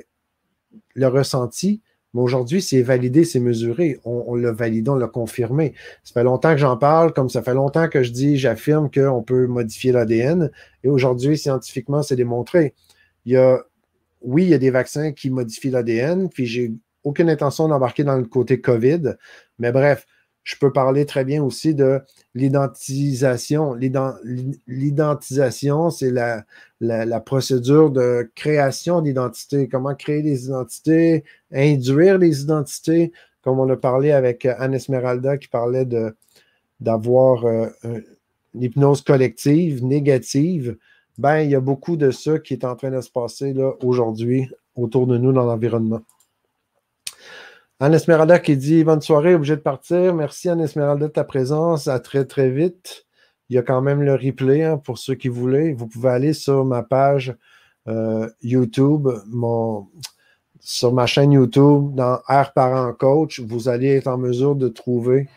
le ressenti. Mais aujourd'hui, c'est validé, c'est mesuré. On, l'a validé, on l'a confirmé. Ça fait longtemps que j'en parle, comme ça fait longtemps que je dis, j'affirme qu'on peut modifier l'ADN. Et aujourd'hui, scientifiquement, c'est démontré. Il y a, oui, il y a des vaccins qui modifient l'ADN, puis j'ai aucune intention d'embarquer dans le côté COVID. Mais bref, je peux parler très bien aussi de l'identisation. L'identisation, c'est la, procédure de création d'identité. Comment créer des identités, induire les identités, comme on a parlé avec Anne Esmeralda qui parlait d'avoir euh, une hypnose collective négative. Ben, il y a beaucoup de ça qui est en train de se passer aujourd'hui autour de nous dans l'environnement. Anne Esmeralda qui dit Bonne soirée, obligé de partir. Merci Anne Esmeralda de ta présence. À très très vite. Il y a quand même le replay hein, pour ceux qui voulaient. Vous pouvez aller sur ma page euh, YouTube, mon, sur ma chaîne YouTube, dans Air Parent Coach. Vous allez être en mesure de trouver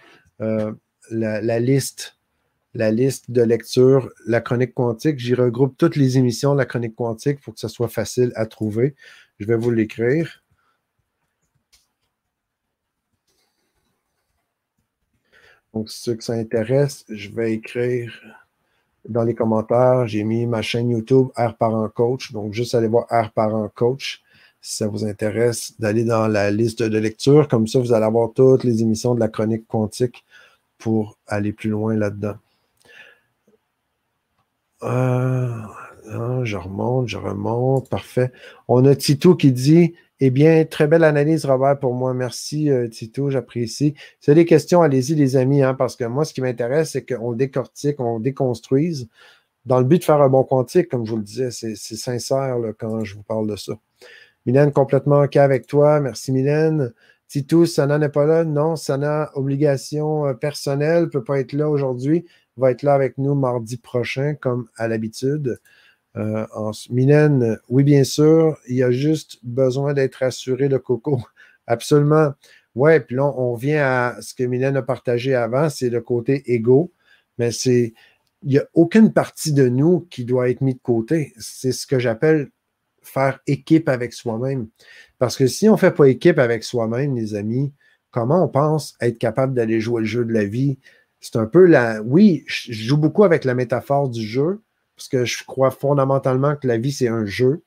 euh, la, liste la liste de lecture, la chronique quantique. J'y regroupe toutes les émissions de la chronique quantique pour que ce soit facile à trouver. Je vais vous l'écrire. Donc, ceux que ça intéresse, je vais écrire dans les commentaires. J'ai mis ma chaîne YouTube Air Parent Coach. Donc, juste aller voir Air Parent Coach si ça vous intéresse, d'aller dans la liste de lecture. Comme ça, vous allez avoir toutes les émissions de la chronique quantique pour aller plus loin là-dedans. Euh, je remonte, je remonte. Parfait. On a Tito qui dit eh bien, très belle analyse, Robert, pour moi. Merci, euh, Tito, j'apprécie. Si des questions, allez-y, les amis, hein, parce que moi, ce qui m'intéresse, c'est qu'on décortique, on déconstruise dans le but de faire un bon quantique, comme je vous le disais. C'est sincère quand je vous parle de ça. Mylène, complètement OK avec toi. Merci, Mylène. Tito, Sana n'est pas là? Non, Sana, obligation euh, personnelle, ne peut pas être là aujourd'hui. Va être là avec nous mardi prochain, comme à l'habitude. Euh, Mylène, oui, bien sûr, il y a juste besoin d'être assuré, le coco. Absolument. Ouais, puis là, on revient à ce que Mylène a partagé avant, c'est le côté égo, mais c'est. Il n'y a aucune partie de nous qui doit être mise de côté. C'est ce que j'appelle faire équipe avec soi-même. Parce que si on ne fait pas équipe avec soi-même, les amis, comment on pense être capable d'aller jouer le jeu de la vie? C'est un peu la. Oui, je joue beaucoup avec la métaphore du jeu, parce que je crois fondamentalement que la vie, c'est un jeu.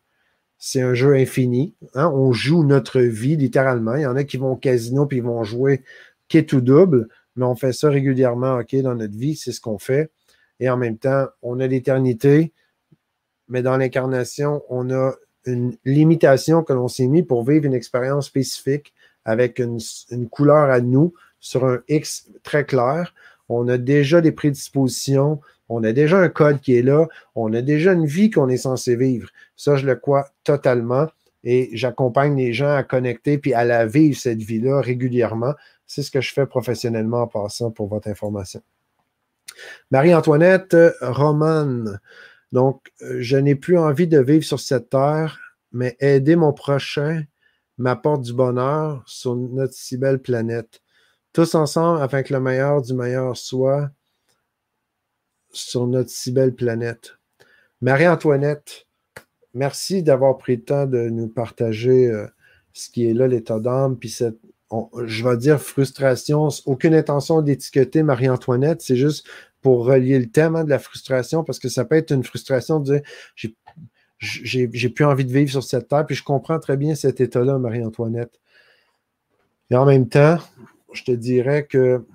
C'est un jeu infini. Hein. On joue notre vie littéralement. Il y en a qui vont au casino puis ils vont jouer quai tout double, mais on fait ça régulièrement, OK, dans notre vie, c'est ce qu'on fait. Et en même temps, on a l'éternité, mais dans l'incarnation, on a une limitation que l'on s'est mis pour vivre une expérience spécifique avec une, couleur à nous sur un X très clair. On a déjà des prédispositions on a déjà un code qui est là. On a déjà une vie qu'on est censé vivre. Ça, je le crois totalement. Et j'accompagne les gens à connecter puis à la vivre, cette vie-là, régulièrement. C'est ce que je fais professionnellement en passant pour votre information. Marie-Antoinette Romane. Donc, euh, je n'ai plus envie de vivre sur cette terre, mais aider mon prochain m'apporte du bonheur sur notre si belle planète. Tous ensemble afin que le meilleur du meilleur soit sur notre si belle planète. Marie-Antoinette, merci d'avoir pris le temps de nous partager euh, ce qui est là, l'état d'âme, puis cette, je vais dire frustration, aucune intention d'étiqueter Marie-Antoinette, c'est juste pour relier le thème hein, de la frustration, parce que ça peut être une frustration de dire j'ai plus envie de vivre sur cette terre, puis je comprends très bien cet état-là, Marie-Antoinette. Et en même temps, je te dirais que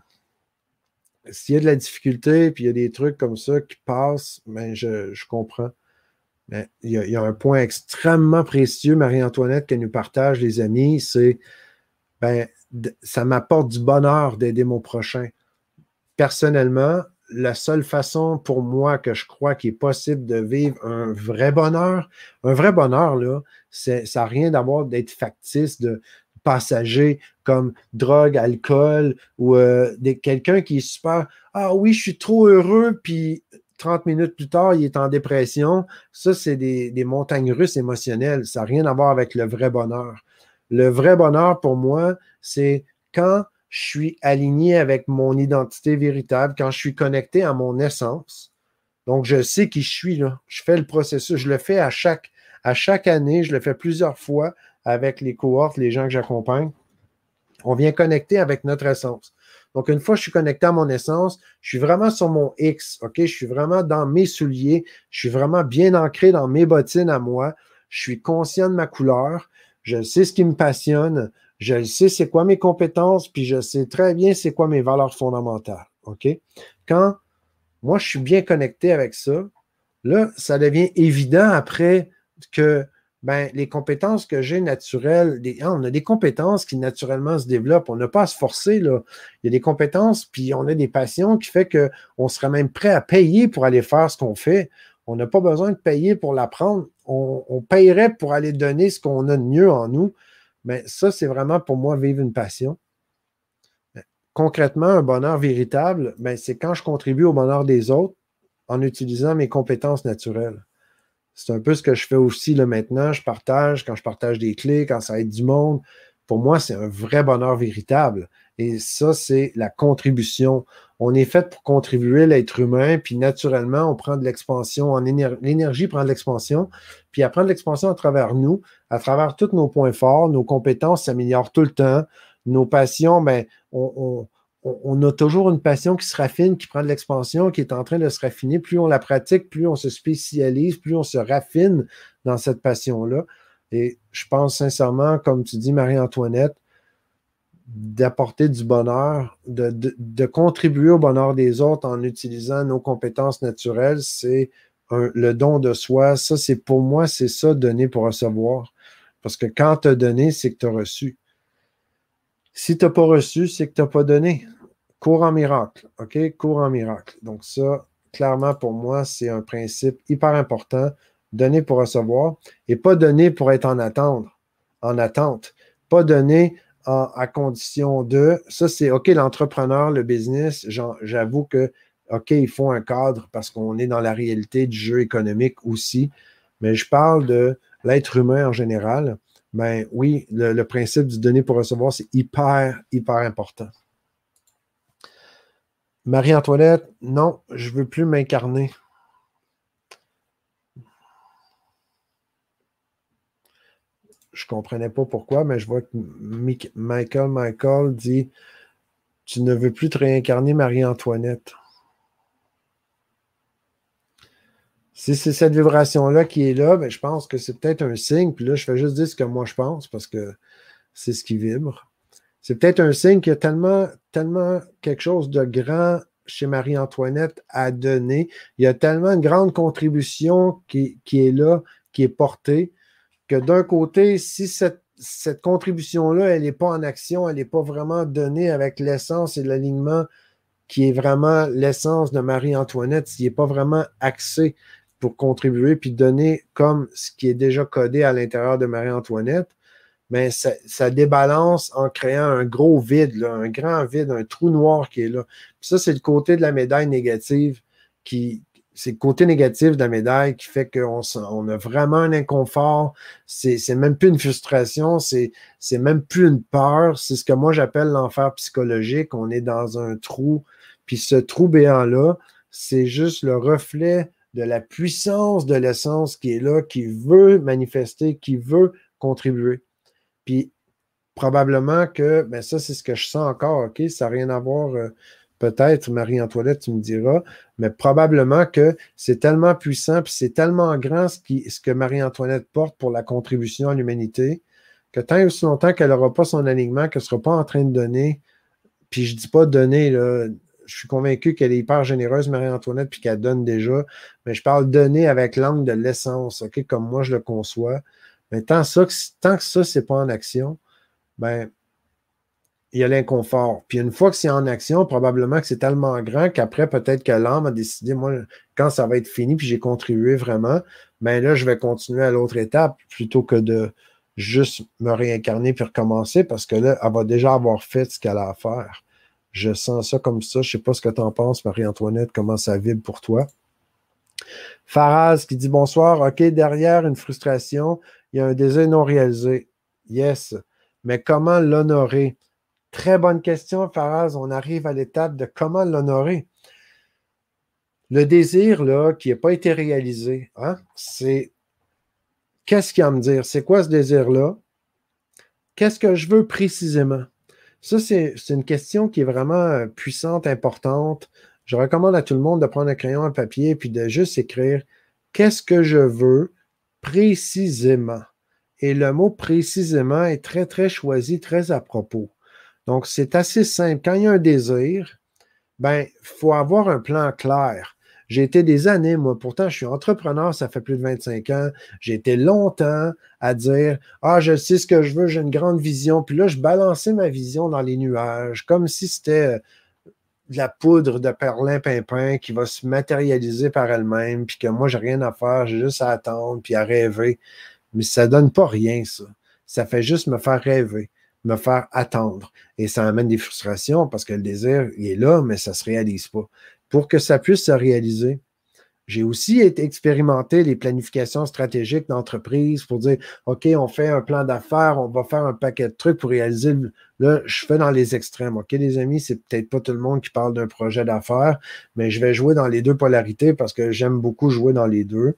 s'il y a de la difficulté, puis il y a des trucs comme ça qui passent, ben je, comprends. Mais il y, a, un point extrêmement précieux, Marie-Antoinette, qu'elle nous partage, les amis, c'est ben, ça m'apporte du bonheur d'aider mon prochain. Personnellement, la seule façon pour moi que je crois qu'il est possible de vivre un vrai bonheur, un vrai bonheur, là, ça n'a rien d'avoir d'être factice, de, passagers comme drogue, alcool ou euh, quelqu'un qui est super Ah oui, je suis trop heureux, puis 30 minutes plus tard, il est en dépression. Ça, c'est des, montagnes russes émotionnelles. Ça n'a rien à voir avec le vrai bonheur. Le vrai bonheur pour moi, c'est quand je suis aligné avec mon identité véritable, quand je suis connecté à mon essence. Donc, je sais qui je suis là. Je fais le processus. Je le fais à chaque, à chaque année. Je le fais plusieurs fois avec les cohortes, les gens que j'accompagne. On vient connecter avec notre essence. Donc, une fois que je suis connecté à mon essence, je suis vraiment sur mon X, OK? Je suis vraiment dans mes souliers, je suis vraiment bien ancré dans mes bottines à moi, je suis conscient de ma couleur, je sais ce qui me passionne, je sais c'est quoi mes compétences, puis je sais très bien c'est quoi mes valeurs fondamentales, OK? Quand moi, je suis bien connecté avec ça, là, ça devient évident après que ben, les compétences que j'ai naturelles, ah, on a des compétences qui naturellement se développent. On n'a pas à se forcer. Il y a des compétences, puis on a des passions qui fait qu'on serait même prêt à payer pour aller faire ce qu'on fait. On n'a pas besoin de payer pour l'apprendre. On, on, payerait pour aller donner ce qu'on a de mieux en nous. Mais ça, c'est vraiment pour moi vivre une passion. Concrètement, un bonheur véritable, ben, c'est quand je contribue au bonheur des autres en utilisant mes compétences naturelles. C'est un peu ce que je fais aussi là, maintenant. Je partage, quand je partage des clés, quand ça aide du monde. Pour moi, c'est un vrai bonheur véritable. Et ça, c'est la contribution. On est fait pour contribuer l'être humain, puis naturellement, on prend de l'expansion. En l'énergie prend de l'expansion, puis elle prend de l'expansion à travers nous, à travers tous nos points forts. Nos compétences s'améliorent tout le temps. Nos passions, ben, on, on, a toujours une passion qui se raffine, qui prend de l'expansion, qui est en train de se raffiner. Plus on la pratique, plus on se spécialise, plus on se raffine dans cette passion-là. Et je pense sincèrement, comme tu dis, Marie-Antoinette, d'apporter du bonheur, de, contribuer au bonheur des autres en utilisant nos compétences naturelles, c'est le don de soi. Ça, c'est pour moi, c'est ça, donner pour recevoir. Parce que quand tu as donné, c'est que tu as reçu. Si tu n'as pas reçu, c'est que tu n'as pas donné. Cours en miracle. OK? Cours en miracle. Donc, ça, clairement, pour moi, c'est un principe hyper important. Donner pour recevoir et pas donner pour être en attente. En attente. Pas donner à condition de. Ça, c'est OK, l'entrepreneur, le business, j'avoue que OK, il faut un cadre parce qu'on est dans la réalité du jeu économique aussi. Mais je parle de l'être humain en général. Ben oui, le, le principe du donner pour recevoir, c'est hyper, hyper important. Marie-Antoinette, non, je ne veux plus m'incarner. Je ne comprenais pas pourquoi, mais je vois que Michael Michael dit Tu ne veux plus te réincarner, Marie-Antoinette. Si c'est cette vibration-là qui est là, ben, je pense que c'est peut-être un signe. Puis là, je fais juste dire ce que moi je pense parce que c'est ce qui vibre c'est peut-être un signe qu'il y a tellement, tellement quelque chose de grand chez Marie-Antoinette à donner. Il y a tellement une grande contribution qui, est là, qui est portée, que d'un côté, si cette, cette contribution-là, elle n'est pas en action, elle n'est pas vraiment donnée avec l'essence et l'alignement qui est vraiment l'essence de Marie-Antoinette, s'il n'est pas vraiment axé pour contribuer puis donner comme ce qui est déjà codé à l'intérieur de Marie-Antoinette, mais ça, débalance en créant un gros vide, un grand vide, un trou noir qui est là. ça, c'est le côté de la médaille négative qui. C'est le côté négatif de la médaille qui fait qu'on on a vraiment un inconfort. C'est même plus une frustration, c'est même plus une peur. C'est ce que moi j'appelle l'enfer psychologique. On est dans un trou. Puis ce trou béant-là, c'est juste le reflet de la puissance de l'essence qui est là, qui veut manifester, qui veut contribuer. Puis probablement que, ben ça, c'est ce que je sens encore, OK? Ça n'a rien à voir, euh, peut-être, Marie-Antoinette, tu me diras, mais probablement que c'est tellement puissant, puis c'est tellement grand ce, qui, ce que Marie-Antoinette porte pour la contribution à l'humanité, que tant et aussi longtemps qu'elle n'aura pas son alignement, qu'elle ne sera pas en train de donner, puis je ne dis pas donner, je suis convaincu qu'elle est hyper généreuse, Marie-Antoinette, puis qu'elle donne déjà, mais je parle donner avec l'angle de l'essence, OK, comme moi je le conçois. Mais tant, ça, tant que ça, ce n'est pas en action, ben, il y a l'inconfort. Puis une fois que c'est en action, probablement que c'est tellement grand qu'après, peut-être que l'âme a décidé, moi, quand ça va être fini, puis j'ai contribué vraiment, ben là, je vais continuer à l'autre étape plutôt que de juste me réincarner puis recommencer parce que là, elle va déjà avoir fait ce qu'elle a à faire. Je sens ça comme ça. Je ne sais pas ce que tu en penses, Marie-Antoinette, comment ça vibre pour toi. Faraz qui dit bonsoir. OK, derrière une frustration, il y a un désir non réalisé. Yes. Mais comment l'honorer? Très bonne question, Faraz. On arrive à l'étape de comment l'honorer. Le désir là, qui n'a pas été réalisé, hein, c'est qu'est-ce qu'il y a à me dire? C'est quoi ce désir-là? Qu'est-ce que je veux précisément? Ça, c'est une question qui est vraiment euh, puissante, importante. Je recommande à tout le monde de prendre un crayon, un papier, puis de juste écrire qu'est-ce que je veux précisément. Et le mot précisément est très, très choisi, très à propos. Donc, c'est assez simple. Quand il y a un désir, ben, faut avoir un plan clair. J'ai été des années, moi, pourtant, je suis entrepreneur, ça fait plus de 25 ans. J'ai été longtemps à dire Ah, je sais ce que je veux, j'ai une grande vision. Puis là, je balançais ma vision dans les nuages, comme si c'était euh, de la poudre de perlin-pimpin qui va se matérialiser par elle-même, puis que moi, j'ai rien à faire, j'ai juste à attendre, puis à rêver. Mais ça donne pas rien, ça. Ça fait juste me faire rêver, me faire attendre. Et ça amène des frustrations parce que le désir, il est là, mais ça se réalise pas pour que ça puisse se réaliser. J'ai aussi expérimenté les planifications stratégiques d'entreprise pour dire, OK, on fait un plan d'affaires, on va faire un paquet de trucs pour réaliser. Là, je fais dans les extrêmes. OK, les amis, c'est peut-être pas tout le monde qui parle d'un projet d'affaires, mais je vais jouer dans les deux polarités parce que j'aime beaucoup jouer dans les deux.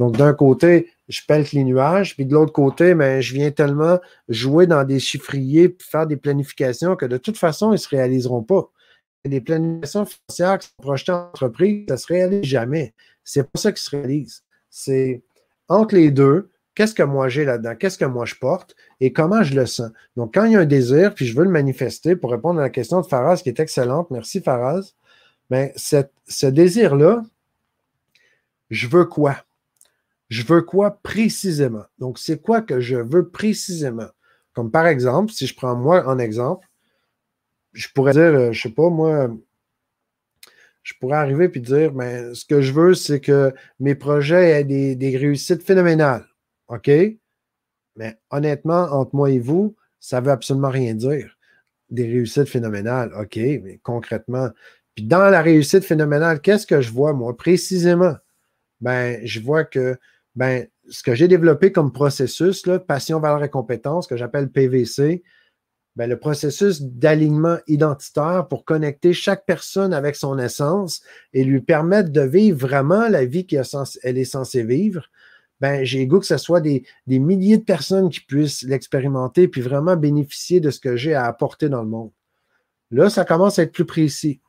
Donc, d'un côté, je pète les nuages, puis de l'autre côté, ben, je viens tellement jouer dans des chiffriers, faire des planifications que de toute façon, ils ne se réaliseront pas des planifications financières qui sont projetées en entreprise, ça ne se réalise jamais. C'est pas ça qui se réalise. C'est entre les deux, qu'est-ce que moi j'ai là-dedans, qu'est-ce que moi je porte et comment je le sens. Donc, quand il y a un désir, puis je veux le manifester pour répondre à la question de Faraz qui est excellente, merci Faraz, bien, ce désir-là, je veux quoi? Je veux quoi précisément? Donc, c'est quoi que je veux précisément? Comme par exemple, si je prends moi en exemple, je pourrais dire, euh, je sais pas, moi, je pourrais arriver et dire, mais ce que je veux, c'est que mes projets aient des, réussites phénoménales. OK? Mais honnêtement, entre moi et vous, ça veut absolument rien dire. Des réussites phénoménales. OK, mais concrètement. Puis dans la réussite phénoménale, qu'est-ce que je vois, moi, précisément? Ben, je vois que ben, ce que j'ai développé comme processus, passion, valeur et compétence, que j'appelle PVC, ben, le processus d'alignement identitaire pour connecter chaque personne avec son essence et lui permettre de vivre vraiment la vie qu'elle est censée vivre, ben, j'ai goût que ce soit des, milliers de personnes qui puissent l'expérimenter puis vraiment bénéficier de ce que j'ai à apporter dans le monde. Là, ça commence à être plus précis.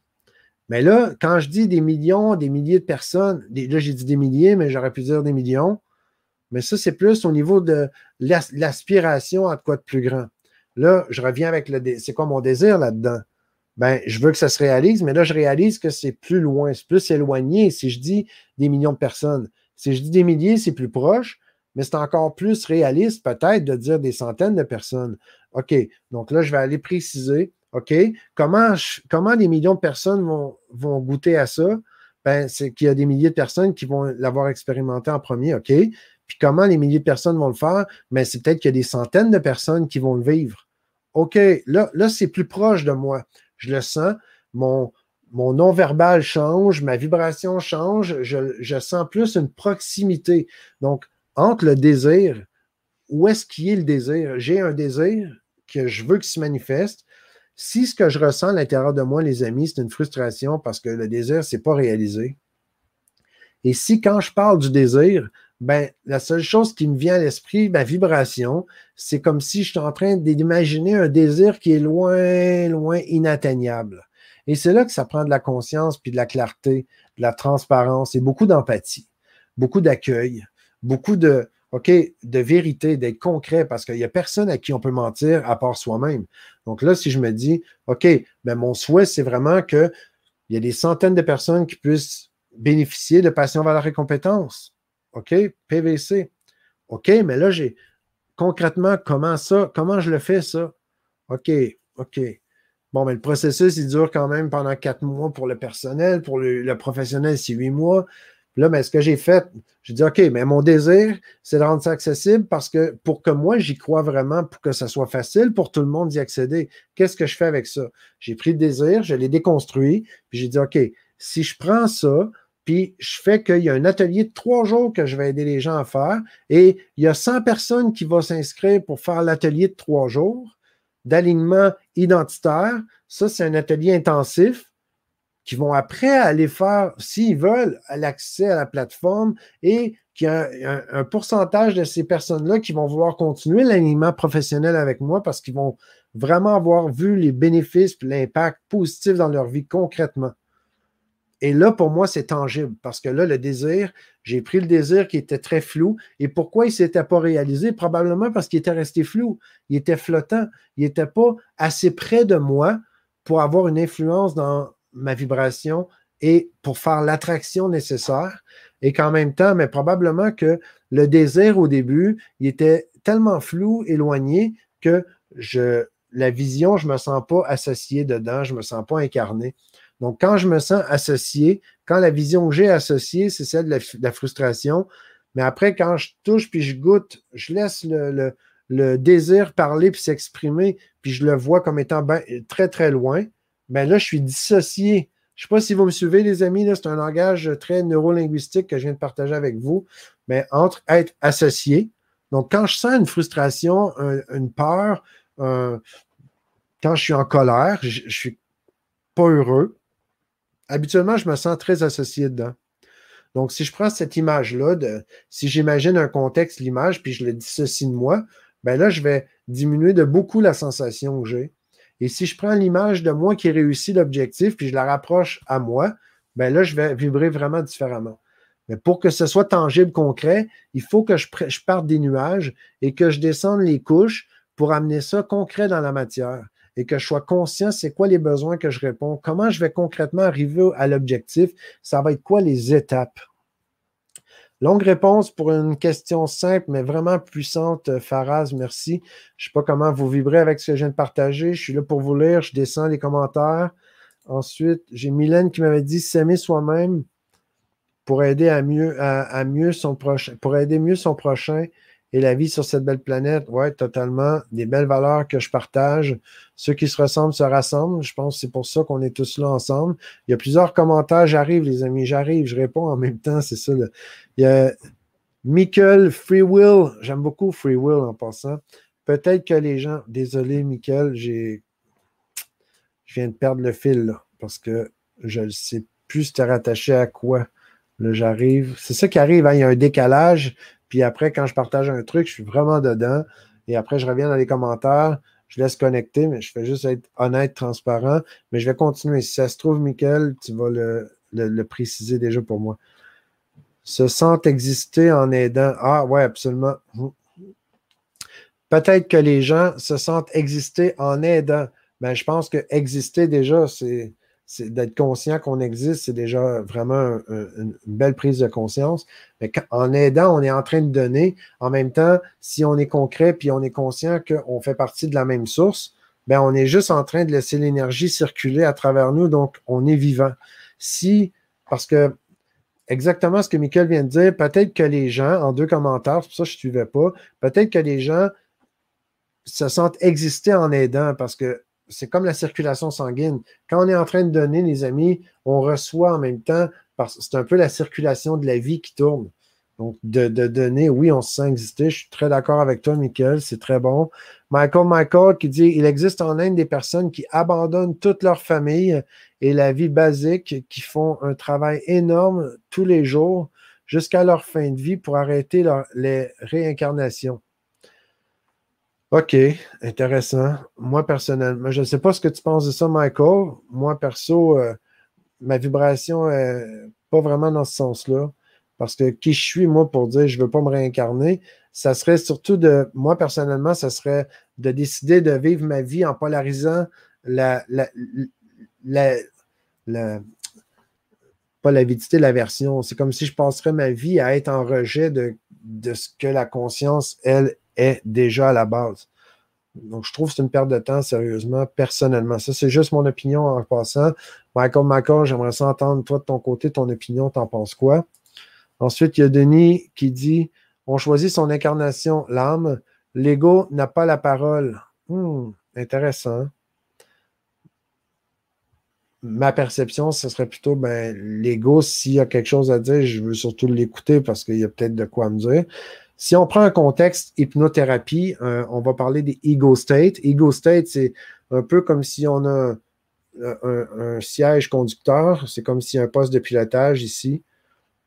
Mais là, quand je dis des millions, des milliers de personnes, là, j'ai dit des milliers, mais j'aurais pu dire des millions. Mais ça, c'est plus au niveau de l'aspiration à quoi de plus grand. Là, je reviens avec le. C'est quoi mon désir là-dedans? Ben, je veux que ça se réalise, mais là, je réalise que c'est plus loin, c'est plus éloigné. Si je dis des millions de personnes, si je dis des milliers, c'est plus proche, mais c'est encore plus réaliste peut-être de dire des centaines de personnes. OK, donc là, je vais aller préciser, OK, comment, comment des millions de personnes vont, vont goûter à ça? Ben, c'est qu'il y a des milliers de personnes qui vont l'avoir expérimenté en premier, OK? Puis comment les milliers de personnes vont le faire? Mais ben, c'est peut-être qu'il y a des centaines de personnes qui vont le vivre. OK, là, c'est plus proche de moi. Je le sens. Mon, mon non-verbal change, ma vibration change, je, sens plus une proximité. Donc, entre le désir, où est-ce qu'il est le désir? J'ai un désir que je veux qu'il se manifeste. si ce que je ressens à l'intérieur de moi, les amis, c'est une frustration parce que le désir, c'est pas réalisé, et si quand je parle du désir, ben, la seule chose qui me vient à l'esprit, ma vibration, c'est comme si je suis en train d'imaginer un désir qui est loin, loin inatteignable. Et c'est là que ça prend de la conscience, puis de la clarté, de la transparence et beaucoup d'empathie, beaucoup d'accueil, beaucoup de, OK, de vérité, d'être concret, parce qu'il n'y a personne à qui on peut mentir à part soi-même. Donc là, si je me dis, OK, ben mon souhait, c'est vraiment qu'il y a des centaines de personnes qui puissent bénéficier de passion, valeur et compétences. OK, PVC. OK, mais là, j'ai concrètement, comment ça, comment je le fais, ça? OK, OK. Bon, mais le processus, il dure quand même pendant quatre mois pour le personnel, pour le, professionnel, c'est huit mois. Là, mais ce que j'ai fait, j'ai dit, OK, mais mon désir, c'est de rendre ça accessible parce que pour que moi, j'y crois vraiment, pour que ça soit facile pour tout le monde d'y accéder. Qu'est-ce que je fais avec ça? J'ai pris le désir, je l'ai déconstruit, puis j'ai dit, OK, si je prends ça, puis je fais qu'il y a un atelier de trois jours que je vais aider les gens à faire, et il y a 100 personnes qui vont s'inscrire pour faire l'atelier de trois jours d'alignement identitaire. Ça, c'est un atelier intensif qui vont après aller faire, s'ils veulent, l'accès à la plateforme et qu'il y a un, pourcentage de ces personnes-là qui vont vouloir continuer l'alignement professionnel avec moi parce qu'ils vont vraiment avoir vu les bénéfices et l'impact positif dans leur vie concrètement. Et là, pour moi, c'est tangible parce que là, le désir, j'ai pris le désir qui était très flou. Et pourquoi il ne s'était pas réalisé? Probablement parce qu'il était resté flou. Il était flottant. Il n'était pas assez près de moi pour avoir une influence dans ma vibration et pour faire l'attraction nécessaire. Et qu'en même temps, mais probablement que le désir au début, il était tellement flou, éloigné, que je, la vision, je ne me sens pas associé dedans, je ne me sens pas incarné. Donc, quand je me sens associé, quand la vision que j'ai associée, c'est celle de la, frustration, mais après, quand je touche puis je goûte, je laisse le, désir parler puis s'exprimer, puis je le vois comme étant ben, très, très loin, ben là, je suis dissocié. Je ne sais pas si vous me suivez, les amis, c'est un langage très neurolinguistique que je viens de partager avec vous, mais entre être associé. Donc, quand je sens une frustration, une peur, quand je suis en colère, je, ne suis pas heureux. Habituellement, je me sens très associé dedans. Donc, si je prends cette image-là, si j'imagine un contexte, l'image, puis je le dissocie de moi, ben là, je vais diminuer de beaucoup la sensation que j'ai. Et si je prends l'image de moi qui réussit l'objectif, puis je la rapproche à moi, ben là, je vais vibrer vraiment différemment. Mais pour que ce soit tangible, concret, il faut que je, je parte des nuages et que je descende les couches pour amener ça concret dans la matière et que je sois conscient c'est quoi les besoins que je réponds, comment je vais concrètement arriver à l'objectif, ça va être quoi les étapes? Longue réponse pour une question simple, mais vraiment puissante, euh, Faraz, merci. Je ne sais pas comment vous vibrez avec ce que je viens de partager. Je suis là pour vous lire. Je descends les commentaires. Ensuite, j'ai Mylène qui m'avait dit s'aimer soi-même pour aider à pour aider mieux son prochain et la vie sur cette belle planète. Oui, totalement. Des belles valeurs que je partage. Ceux qui se ressemblent se rassemblent. Je pense que c'est pour ça qu'on est tous là ensemble. Il y a plusieurs commentaires. J'arrive, les amis. J'arrive. Je réponds en même temps. C'est ça. Il y a Michael Free Will. J'aime beaucoup Free Will en passant. Peut-être que les gens. Désolé, Michael, j'ai. Je viens de perdre le fil parce que je ne sais plus c'était rattaché à quoi. Là, j'arrive. C'est ça qui arrive. Hein. Il y a un décalage. Puis après, quand je partage un truc, je suis vraiment dedans. Et après, je reviens dans les commentaires. Je laisse connecter, mais je fais juste être honnête, transparent. Mais je vais continuer. Si ça se trouve, Michael, tu vas le, préciser déjà pour moi. Se sentent exister en aidant. Ah, ouais, absolument. Peut-être que les gens se sentent exister en aidant. Mais ben, je pense que exister déjà, c'est c'est d'être conscient qu'on existe, c'est déjà vraiment une belle prise de conscience. Mais en aidant, on est en train de donner. En même temps, si on est concret puis on est conscient qu'on fait partie de la même source, ben on est juste en train de laisser l'énergie circuler à travers nous, donc on est vivant. Si, parce que exactement ce que Michael vient de dire, peut-être que les gens, en deux commentaires, c'est pour ça que je ne suivais pas, peut-être que les gens se sentent exister en aidant parce que c'est comme la circulation sanguine. Quand on est en train de donner, les amis, on reçoit en même temps, parce que c'est un peu la circulation de la vie qui tourne. Donc, de, donner, oui, on se sent exister. Je suis très d'accord avec toi, Michael, c'est très bon. Michael Michael qui dit Il existe en Inde des personnes qui abandonnent toute leur famille et la vie basique, qui font un travail énorme tous les jours jusqu'à leur fin de vie pour arrêter les réincarnations. OK, intéressant. Moi, personnellement, je ne sais pas ce que tu penses de ça, Michael. Moi, perso, euh, ma vibration n'est pas vraiment dans ce sens-là. Parce que qui je suis, moi, pour dire je ne veux pas me réincarner, ça serait surtout de, moi, personnellement, ça serait de décider de vivre ma vie en polarisant la, la, pas l'avidité, l'aversion. C'est comme si je passerais ma vie à être en rejet de, de ce que la conscience, elle, est déjà à la base. Donc, je trouve que c'est une perte de temps, sérieusement, personnellement. Ça, c'est juste mon opinion en passant. Michael Michael, j'aimerais s'entendre, toi, de ton côté, ton opinion, t'en penses quoi? Ensuite, il y a Denis qui dit On choisit son incarnation, l'âme. L'ego n'a pas la parole. Hmm, intéressant. Ma perception, ce serait plutôt ben, l'ego, s'il y a quelque chose à dire, je veux surtout l'écouter parce qu'il y a peut-être de quoi me dire. Si on prend un contexte hypnothérapie, euh, on va parler des ego states. Ego state, c'est un peu comme si on a un, siège conducteur, c'est comme s'il y a un poste de pilotage ici,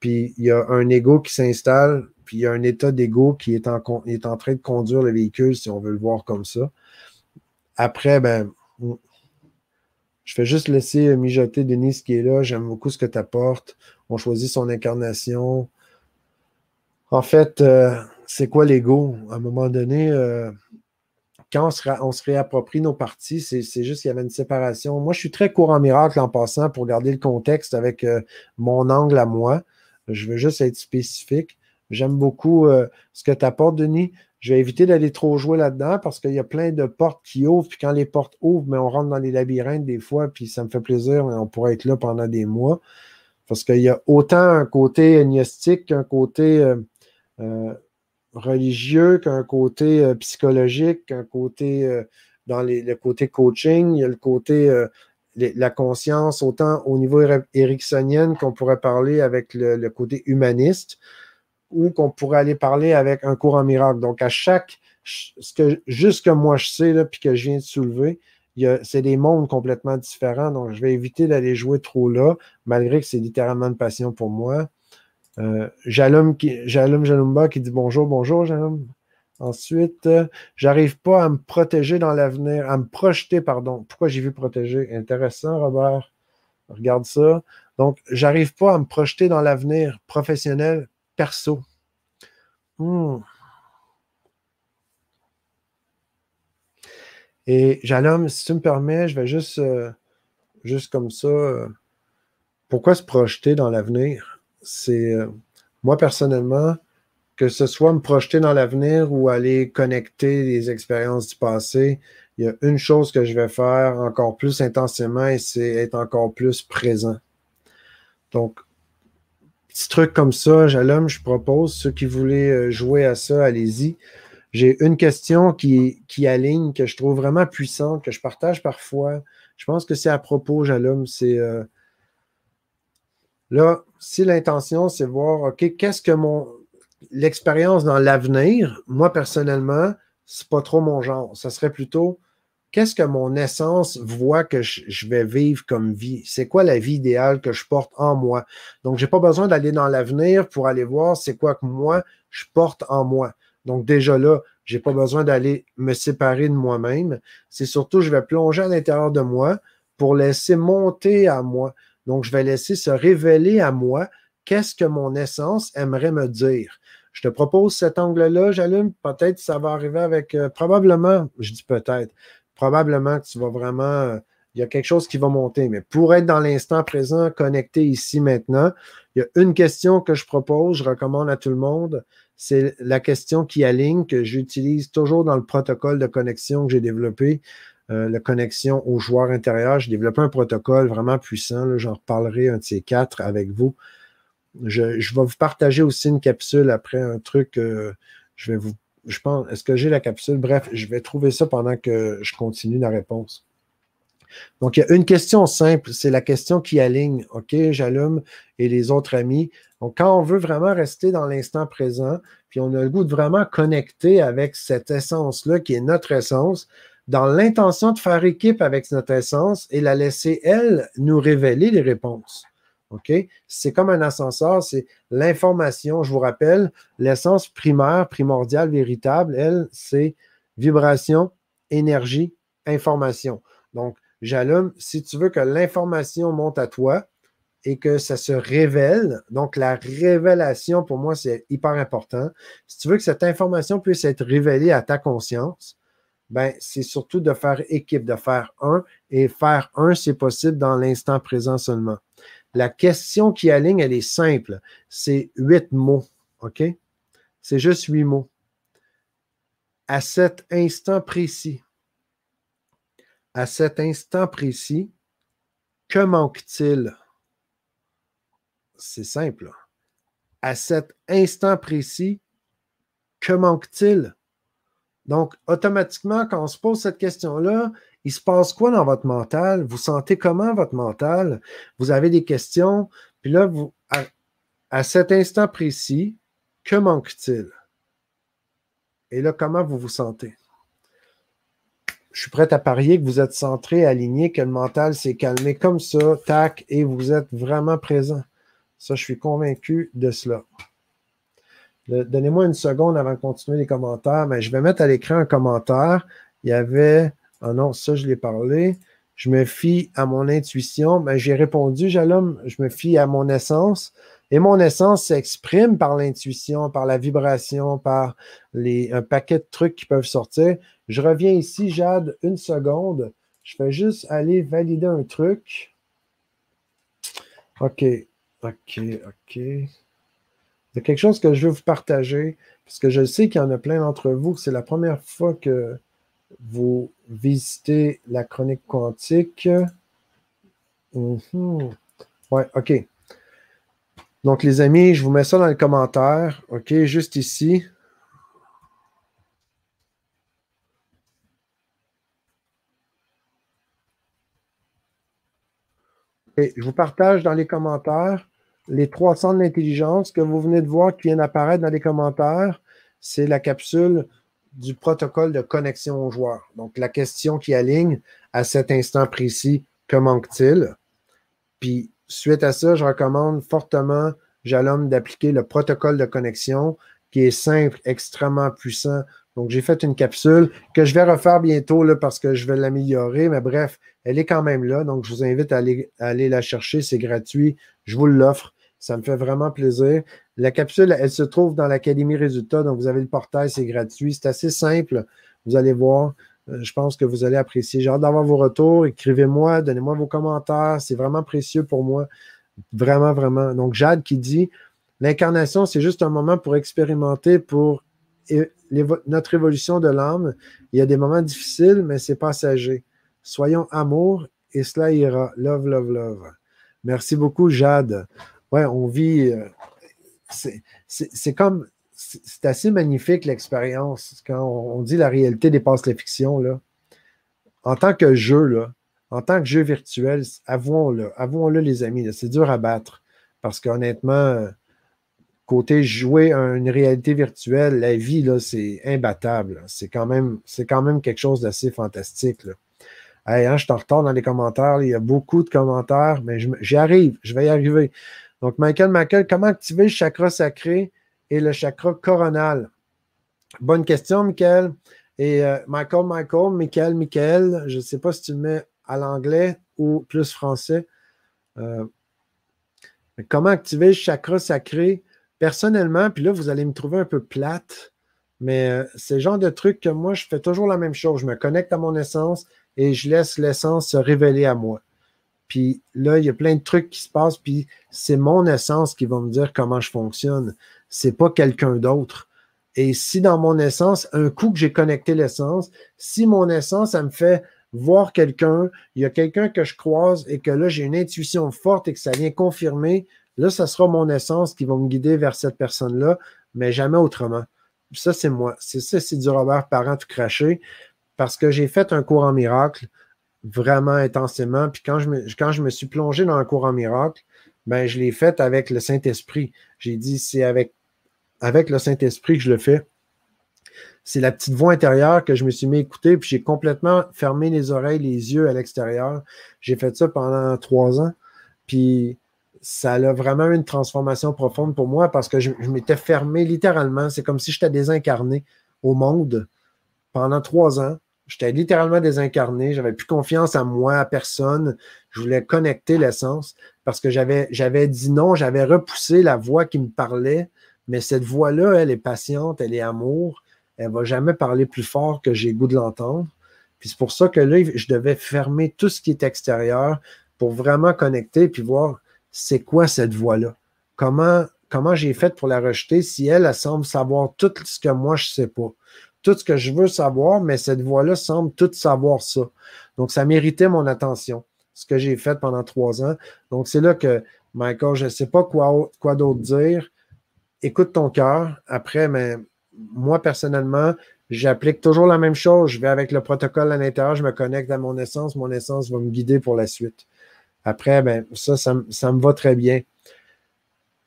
puis il y a un ego qui s'installe, puis il y a un état d'ego qui est en, train de conduire le véhicule, si on veut le voir comme ça. Après, ben, je fais juste laisser mijoter Denise qui est là. J'aime beaucoup ce que tu apportes. On choisit son incarnation. En fait, euh, c'est quoi l'ego? À un moment donné, euh, quand on se, réapproprie nos parties, c'est juste qu'il y avait une séparation. Moi, je suis très courant miracle en passant pour garder le contexte avec euh, mon angle à moi. Je veux juste être spécifique. J'aime beaucoup ce que tu apportes, Denis. Je vais éviter d'aller trop jouer là-dedans parce qu'il y a plein de portes qui ouvrent. Puis quand les portes ouvrent, mais on rentre dans les labyrinthes des fois, puis ça me fait plaisir, mais on pourrait être là pendant des mois. Parce qu'il y a autant un côté gnostique qu'un côté religieux qu'un côté euh, psychologique, qu'un côté euh, dans le côté coaching, il y a le côté la conscience, autant au niveau ericksonien qu'on pourrait parler avec le, côté humaniste, ou qu'on pourrait aller parler avec un cours en miracle. Donc, à chaque, ce que, juste que moi je sais, là, puis que je viens de soulever, c'est des mondes complètement différents. Donc, je vais éviter d'aller jouer trop là, malgré que c'est littéralement une passion pour moi. Euh, Jalum, qui, Jalumba qui dit bonjour, bonjour Jalum. Ensuite, euh, j'arrive pas à me protéger dans l'avenir, à me projeter, pardon. Pourquoi j'ai vu protéger? Intéressant, Robert. Regarde ça. Donc, j'arrive pas à me projeter dans l'avenir professionnel, perso. Hmm. Et Jalom, si tu me permets, je vais juste, euh, juste comme ça. pourquoi se projeter dans l'avenir? C'est euh, moi personnellement, que ce soit me projeter dans l'avenir ou aller connecter les expériences du passé, il y a une chose que je vais faire encore plus intensément et c'est être encore plus présent. Donc, petit truc comme ça, Jalom, je propose, ceux qui voulaient euh, jouer à ça, allez-y. J'ai une question qui, aligne, que je trouve vraiment puissante, que je partage parfois. Je pense que c'est à propos, Jalom, c'est euh, Là, si l'intention, c'est voir, OK, qu'est-ce que mon. L'expérience dans l'avenir, moi personnellement, c'est pas trop mon genre. Ça serait plutôt qu'est-ce que mon essence voit que je, vais vivre comme vie? C'est quoi la vie idéale que je porte en moi? Donc, j'ai pas besoin d'aller dans l'avenir pour aller voir c'est quoi que moi, je porte en moi. Donc, déjà là, j'ai pas besoin d'aller me séparer de moi-même. C'est surtout, je vais plonger à l'intérieur de moi pour laisser monter à moi. Donc, je vais laisser se révéler à moi qu'est-ce que mon essence aimerait me dire. Je te propose cet angle-là, j'allume. Peut-être ça va arriver avec, euh, probablement, je dis peut-être, probablement que tu vas vraiment, euh, il y a quelque chose qui va monter. Mais pour être dans l'instant présent, connecté ici maintenant, il y a une question que je propose, je recommande à tout le monde. C'est la question qui aligne, que j'utilise toujours dans le protocole de connexion que j'ai développé. Euh, la connexion aux joueurs intérieurs. J'ai développé un protocole vraiment puissant. J'en reparlerai un de ces quatre avec vous. Je, vais vous partager aussi une capsule après, un truc. Euh, je vais vous. Je pense. Est-ce que j'ai la capsule? Bref, je vais trouver ça pendant que je continue la réponse. Donc, il y a une question simple, c'est la question qui aligne. OK, j'allume et les autres amis. Donc, quand on veut vraiment rester dans l'instant présent, puis on a le goût de vraiment connecter avec cette essence-là qui est notre essence, dans l'intention de faire équipe avec notre essence et la laisser, elle, nous révéler les réponses. OK? C'est comme un ascenseur, c'est l'information. Je vous rappelle, l'essence primaire, primordiale, véritable, elle, c'est vibration, énergie, information. Donc, j'allume, si tu veux que l'information monte à toi et que ça se révèle, donc la révélation, pour moi, c'est hyper important. Si tu veux que cette information puisse être révélée à ta conscience, ben, c'est surtout de faire équipe, de faire un, et faire un, c'est possible dans l'instant présent seulement. La question qui aligne, elle est simple. C'est huit mots, OK? C'est juste huit mots. À cet instant précis, à cet instant précis, que manque-t-il? C'est simple. À cet instant précis, que manque-t-il? Donc, automatiquement, quand on se pose cette question-là, il se passe quoi dans votre mental? Vous sentez comment votre mental? Vous avez des questions? Puis là, vous, à, cet instant précis, que manque-t-il? Et là, comment vous vous sentez? Je suis prêt à parier que vous êtes centré, aligné, que le mental s'est calmé comme ça, tac, et vous êtes vraiment présent. Ça, je suis convaincu de cela. Donnez-moi une seconde avant de continuer les commentaires, mais je vais mettre à l'écran un commentaire. Il y avait ah non, ça, je l'ai parlé. Je me fie à mon intuition. mais j'ai répondu, Jalom, je me fie à mon essence. Et mon essence s'exprime par l'intuition, par la vibration, par les, un paquet de trucs qui peuvent sortir. Je reviens ici, Jade, une seconde. Je vais juste aller valider un truc. OK, OK, OK. C'est quelque chose que je veux vous partager, parce que je sais qu'il y en a plein d'entre vous c'est la première fois que vous visitez la chronique quantique. Mhm. Ouais, OK. Donc, les amis, je vous mets ça dans les commentaires. OK, juste ici. Et je vous partage dans les commentaires les trois centres d'intelligence que vous venez de voir qui viennent apparaître dans les commentaires. C'est la capsule du protocole de connexion au joueur. Donc, la question qui aligne à cet instant précis, que manque-t-il? Puis, suite à ça, je recommande fortement, Jalom, d'appliquer le protocole de connexion qui est simple, extrêmement puissant. Donc, j'ai fait une capsule que je vais refaire bientôt parce que je vais l'améliorer. Mais bref, elle est quand même là. Donc, je vous invite à aller la chercher. C'est gratuit. Je vous l'offre. Ça me fait vraiment plaisir. La capsule, elle se trouve dans l'Académie Résultats, donc vous avez le portail, c'est gratuit. C'est assez simple. Vous allez voir. Euh, je pense que vous allez apprécier. J'ai hâte d'avoir vos retours. Écrivez-moi, donnez-moi vos commentaires. C'est vraiment précieux pour moi. Vraiment, vraiment. Donc, Jade qui dit l'incarnation, c'est juste un moment pour expérimenter, pour notre évolution de l'âme. Il y a des moments difficiles, mais c'est passager. Soyons amour et cela ira. Love, love, love. Merci beaucoup, Jade. Ouais, on vit. Euh, c'est comme. C'est assez magnifique l'expérience. Quand on, dit la réalité dépasse la fiction, là. En tant que jeu, là, en tant que jeu virtuel, avouons-le, avouons-le, les amis, c'est dur à battre. Parce qu'honnêtement, côté jouer à une réalité virtuelle, la vie, là, c'est imbattable. C'est quand, même, quelque chose d'assez fantastique. Là. Hein, je t'en retourne dans les commentaires. Il y a beaucoup de commentaires, mais j'y arrive. Je vais y arriver. Donc, Michael Michael, comment activer le chakra sacré et le chakra coronal? Bonne question, Michael. Et euh, Michael, Michael, Michael, Michael, je ne sais pas si tu le mets à l'anglais ou plus français. Euh, comment activer le chakra sacré? Personnellement, puis là, vous allez me trouver un peu plate, mais euh, c'est le genre de truc que moi, je fais toujours la même chose. Je me connecte à mon essence et je laisse l'essence se révéler à moi. Puis là, il y a plein de trucs qui se passent, puis c'est mon essence qui va me dire comment je fonctionne. C'est pas quelqu'un d'autre. Et si dans mon essence, un coup que j'ai connecté l'essence, si mon essence, ça me fait voir quelqu'un, il y a quelqu'un que je croise et que là, j'ai une intuition forte et que ça vient confirmer, là, ça sera mon essence qui va me guider vers cette personne-là, mais jamais autrement. Ça, c'est moi. C'est ça, c'est du Robert Parent tout craché parce que j'ai fait un cours en miracle vraiment intensément. Puis quand je me, quand je me suis plongé dans un cours en miracle, ben, je l'ai faite avec le Saint-Esprit. J'ai dit, c'est avec, avec le Saint-Esprit que je le fais. C'est la petite voix intérieure que je me suis mis à écouter, puis j'ai complètement fermé les oreilles, les yeux à l'extérieur. J'ai fait ça pendant trois ans. Puis ça a vraiment eu une transformation profonde pour moi parce que je, m'étais fermé littéralement. C'est comme si j'étais désincarné au monde pendant trois ans. J'étais littéralement désincarné. J'avais plus confiance à moi, à personne. Je voulais connecter l'essence parce que j'avais, dit non, j'avais repoussé la voix qui me parlait. Mais cette voix-là, elle est patiente, elle est amour. Elle va jamais parler plus fort que j'ai goût de l'entendre. Puis c'est pour ça que là, je devais fermer tout ce qui est extérieur pour vraiment connecter puis voir c'est quoi cette voix-là? Comment, comment j'ai fait pour la rejeter si elle, elle semble savoir tout ce que moi, je sais pas? Tout ce que je veux savoir, mais cette voix-là semble tout savoir ça. Donc, ça méritait mon attention, ce que j'ai fait pendant trois ans. Donc, c'est là que, Michael, je ne sais pas quoi, d'autre dire. Écoute ton cœur. Après, mais moi, personnellement, j'applique toujours la même chose. Je vais avec le protocole à l'intérieur, je me connecte à mon essence. Mon essence va me guider pour la suite. Après, ben, ça, ça, me va très bien.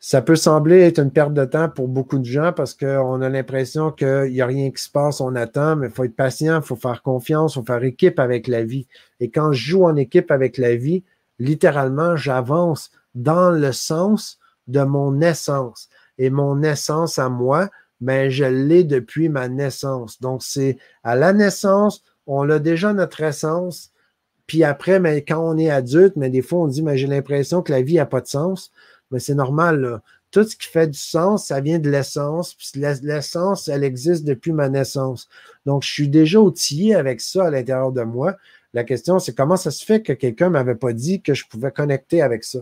Ça peut sembler être une perte de temps pour beaucoup de gens parce qu'on a l'impression qu'il n'y a rien qui se passe, on attend, mais il faut être patient, il faut faire confiance, il faut faire équipe avec la vie. Et quand je joue en équipe avec la vie, littéralement, j'avance dans le sens de mon essence. Et mon essence à moi, ben, je l'ai depuis ma naissance. Donc, c'est à la naissance, on a déjà notre essence, puis après, mais quand on est adulte, mais des fois, on dit, mais j'ai l'impression que la vie n'a pas de sens. Mais c'est normal. Tout ce qui fait du sens, ça vient de l'essence. Puis l'essence, elle existe depuis ma naissance. Donc, je suis déjà outillé avec ça à l'intérieur de moi. La question, c'est comment ça se fait que quelqu'un ne m'avait pas dit que je pouvais connecter avec ça?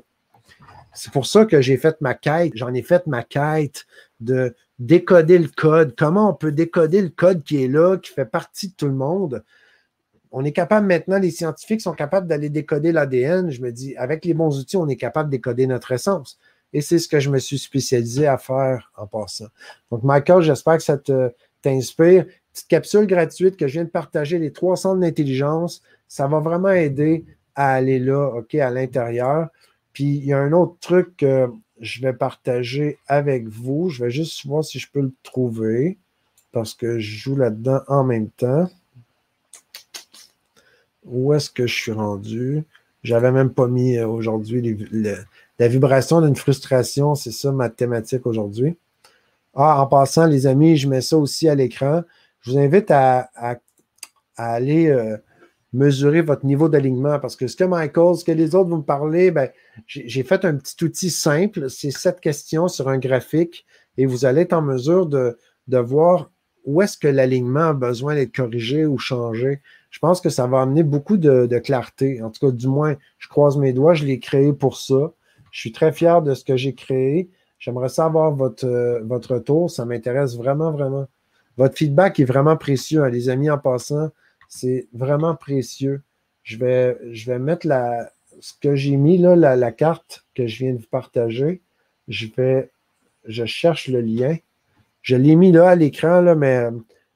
C'est pour ça que j'ai fait ma quête. J'en ai fait ma quête de décoder le code. Comment on peut décoder le code qui est là, qui fait partie de tout le monde? On est capable maintenant, les scientifiques sont capables d'aller décoder l'ADN. Je me dis, avec les bons outils, on est capable de décoder notre essence. Et c'est ce que je me suis spécialisé à faire en passant. Donc, Michael, j'espère que ça t'inspire. Petite capsule gratuite que je viens de partager, les trois centres d'intelligence. Ça va vraiment aider à aller là, OK, à l'intérieur. Puis, il y a un autre truc que je vais partager avec vous. Je vais juste voir si je peux le trouver parce que je joue là-dedans en même temps. Où est-ce que je suis rendu? J'avais même pas mis euh, aujourd'hui la vibration d'une frustration, c'est ça ma thématique aujourd'hui. Ah, en passant, les amis, je mets ça aussi à l'écran. Je vous invite à, aller euh, mesurer votre niveau d'alignement parce que ce que Michael, ce que les autres vont me parler, ben, j'ai fait un petit outil simple. C'est cette question sur un graphique et vous allez être en mesure de voir où est-ce que l'alignement a besoin d'être corrigé ou changé? Je pense que ça va amener beaucoup de, clarté. En tout cas, du moins, je croise mes doigts, je l'ai créé pour ça. Je suis très fier de ce que j'ai créé. J'aimerais savoir votre, euh, votre retour. Ça m'intéresse vraiment, vraiment. Votre feedback est vraiment précieux, hein, les amis, en passant. C'est vraiment précieux. Je vais, je vais mettre la, ce que j'ai mis là, la, la, carte que je viens de vous partager. Je vais, je cherche le lien. Je l'ai mis là à l'écran, là, mais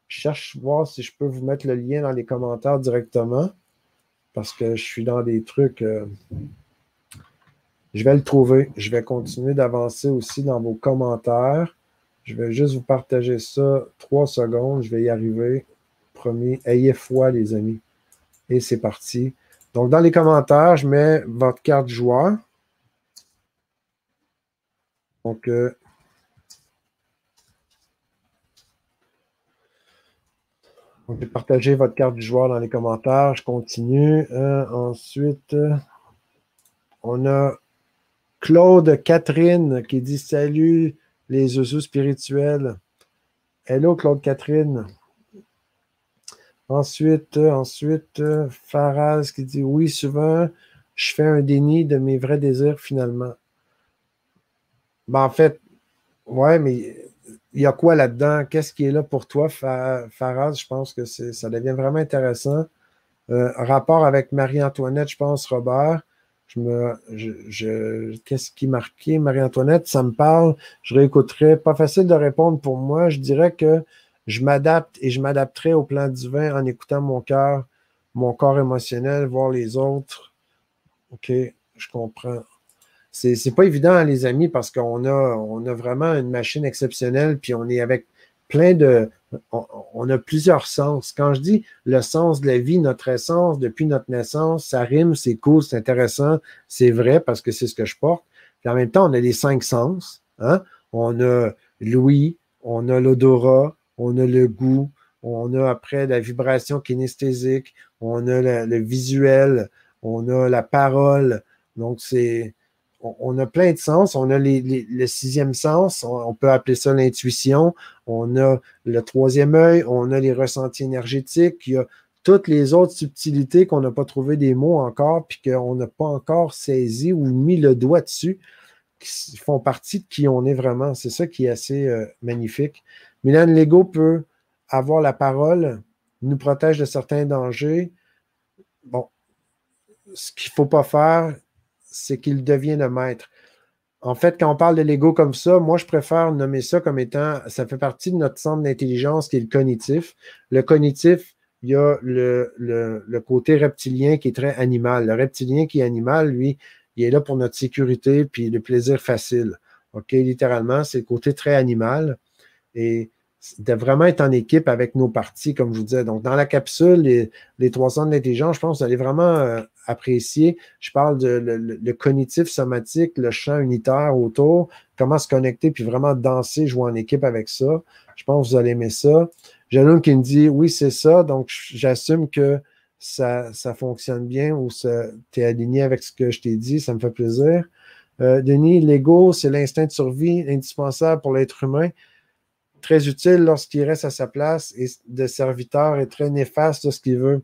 je cherche voir si je peux vous mettre le lien dans les commentaires directement parce que je suis dans des trucs. Euh, je vais le trouver. Je vais continuer d'avancer aussi dans vos commentaires. Je vais juste vous partager ça trois secondes. Je vais y arriver. Premier, ayez foi, les amis. Et c'est parti. Donc, dans les commentaires, je mets votre carte joueur. Donc, euh, Pouvez partager votre carte du joueur dans les commentaires. Je continue. Euh, ensuite, on a Claude Catherine qui dit Salut les zouzous spirituels. Hello Claude Catherine. Ensuite, ensuite, Faraz qui dit Oui, souvent, je fais un déni de mes vrais désirs finalement. Ben, en fait, ouais, mais il y a quoi là-dedans? Qu'est-ce qui est là pour toi, Faraz? Je pense que ça devient vraiment intéressant. Euh, rapport avec Marie-Antoinette, je pense, Robert. Je me, Qu'est-ce qui marquait Marie-Antoinette? Ça me parle. Je réécouterai. Pas facile de répondre pour moi. Je dirais que je m'adapte et je m'adapterai au plan divin en écoutant mon cœur, mon corps émotionnel, voir les autres. OK, je comprends. C'est pas évident, les amis, parce qu'on a, on a vraiment une machine exceptionnelle, puis on est avec plein de. On, a plusieurs sens. Quand je dis le sens de la vie, notre essence depuis notre naissance, ça rime, c'est cool, c'est intéressant, c'est vrai parce que c'est ce que je porte. Puis en même temps, on a les cinq sens. Hein? On a l'ouïe, on a l'odorat, on a le goût, on a après la vibration kinesthésique, on a le visuel, on a la parole. Donc, c'est on, a plein de sens. On a le sixième sens, on, peut appeler ça l'intuition. On a le troisième œil, on a les ressentis énergétiques. Il y a toutes les autres subtilités qu'on n'a pas trouvé des mots encore, puis qu'on n'a pas encore saisi ou mis le doigt dessus, qui font partie de qui on est vraiment. C'est ça qui est assez euh, magnifique. Milan Lego peut avoir la parole, nous protège de certains dangers. Bon, ce qu'il ne faut pas faire, c'est qu'il devient le maître. En fait, quand on parle de l'ego comme ça, moi, je préfère nommer ça comme étant, ça fait partie de notre centre d'intelligence qui est le cognitif. Le cognitif, il y a le, côté reptilien qui est très animal. Le reptilien qui est animal, lui, il est là pour notre sécurité puis le plaisir facile. OK, littéralement, c'est le côté très animal. Et de vraiment être en équipe avec nos parties, comme je vous disais. Donc, dans la capsule, les, les 300 de l'intelligence, je pense que vous allez vraiment euh, apprécier. Je parle de le, cognitif somatique, le champ unitaire autour, comment se connecter, puis vraiment danser, jouer en équipe avec ça. Je pense que vous allez aimer ça. J'ai un qui me dit oui, c'est ça, donc j'assume que ça, ça fonctionne bien ou tu es aligné avec ce que je t'ai dit, ça me fait plaisir. Euh, Denis, l'ego, c'est l'instinct de survie indispensable pour l'être humain très utile lorsqu'il reste à sa place et de serviteur est très néfaste de ce qu'il veut.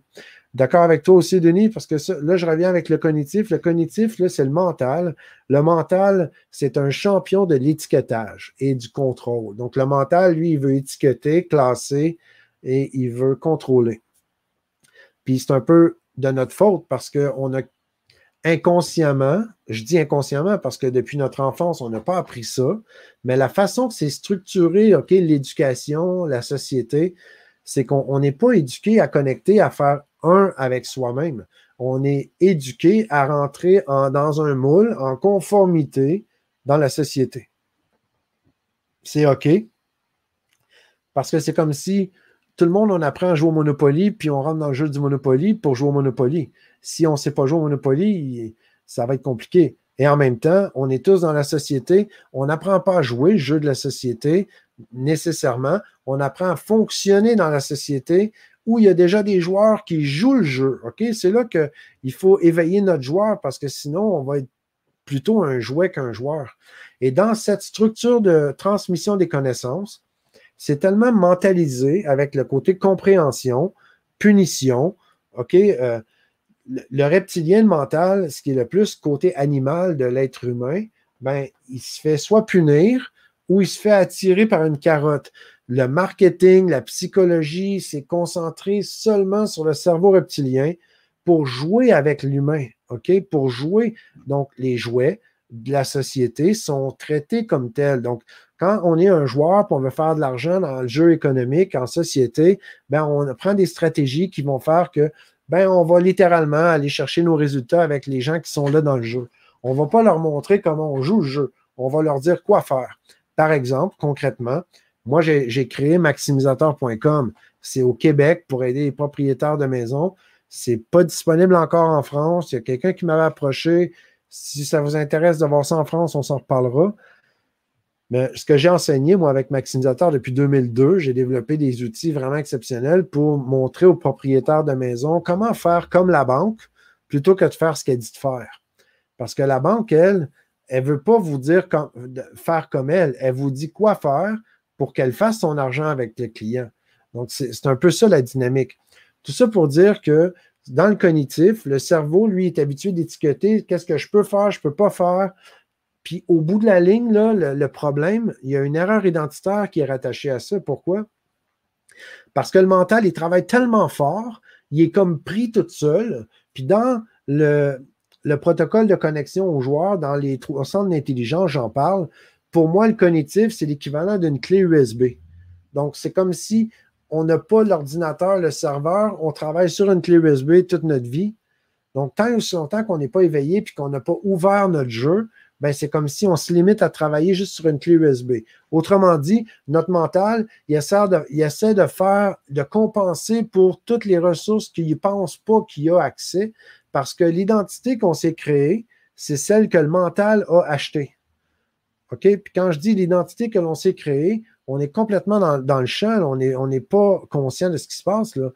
D'accord avec toi aussi, Denis, parce que là, je reviens avec le cognitif. Le cognitif, là, c'est le mental. Le mental, c'est un champion de l'étiquetage et du contrôle. Donc, le mental, lui, il veut étiqueter, classer et il veut contrôler. Puis c'est un peu de notre faute parce qu'on a inconsciemment, je dis inconsciemment parce que depuis notre enfance, on n'a pas appris ça, mais la façon que c'est structuré, OK, l'éducation, la société, c'est qu'on n'est pas éduqué à connecter, à faire un avec soi-même. On est éduqué à rentrer dans un moule en conformité dans la société. C'est OK. Parce que c'est comme si tout le monde, on apprend à jouer au Monopoly, puis on rentre dans le jeu du Monopoly pour jouer au Monopoly. Si on ne sait pas jouer au Monopoly, ça va être compliqué. Et en même temps, on est tous dans la société. On n'apprend pas à jouer le jeu de la société nécessairement. On apprend à fonctionner dans la société où il y a déjà des joueurs qui jouent le jeu. C'est là qu'il faut éveiller notre joueur parce que sinon, on va être plutôt un jouet qu'un joueur. Et dans cette structure de transmission des connaissances, c'est tellement mentalisé avec le côté compréhension, punition? Euh, le, reptilien mental, ce qui est le plus côté animal de l'être humain, ben, il se fait soit punir ou il se fait attirer par une carotte. Le marketing, la psychologie, c'est concentré seulement sur le cerveau reptilien pour jouer avec l'humain, OK? Pour jouer. Donc, les jouets de la société sont traités comme tels. Donc, quand on est un joueur et on veut faire de l'argent dans le jeu économique, en société, ben on prend des stratégies qui vont faire que ben on va littéralement aller chercher nos résultats avec les gens qui sont là dans le jeu. On ne va pas leur montrer comment on joue le jeu. On va leur dire quoi faire. Par exemple, concrètement, moi, j'ai créé maximisateur.com. C'est au Québec pour aider les propriétaires de maisons. Ce n'est pas disponible encore en France. Il y a quelqu'un qui m'avait approché. Si ça vous intéresse de voir ça en France, on s'en reparlera. Mais ce que j'ai enseigné, moi, avec Maximisateur depuis 2002, j'ai développé des outils vraiment exceptionnels pour montrer aux propriétaires de maison comment faire comme la banque plutôt que de faire ce qu'elle dit de faire. Parce que la banque, elle, elle ne veut pas vous dire faire comme elle. Elle vous dit quoi faire pour qu'elle fasse son argent avec le client. Donc, c'est un peu ça la dynamique. Tout ça pour dire que dans le cognitif, le cerveau, lui, est habitué d'étiqueter qu'est-ce que je peux faire, je ne peux pas faire. Puis au bout de la ligne, le, problème, il y a une erreur identitaire qui est rattachée à ça. Pourquoi? Parce que le mental, il travaille tellement fort, il est comme pris tout seul. Puis dans le, le protocole de connexion aux joueurs, dans les centres d'intelligence, j'en parle. Pour moi, le cognitif, c'est l'équivalent d'une clé USB. Donc, c'est comme si on n'a pas l'ordinateur, le serveur, on travaille sur une clé USB toute notre vie. Donc, tant aussi longtemps qu'on n'est pas éveillé et qu'on n'a pas ouvert notre jeu, ben c'est comme si on se limite à travailler juste sur une clé USB. Autrement dit, notre mental, il essaie de, il essaie de faire, de compenser pour toutes les ressources qu'il ne pense pas qu'il a accès, parce que l'identité qu'on s'est créée, c'est celle que le mental a achetée. OK? Puis quand je dis l'identité que l'on s'est créée, on est complètement dans, le champ, on n'est on pas conscient de ce qui se passe. Là.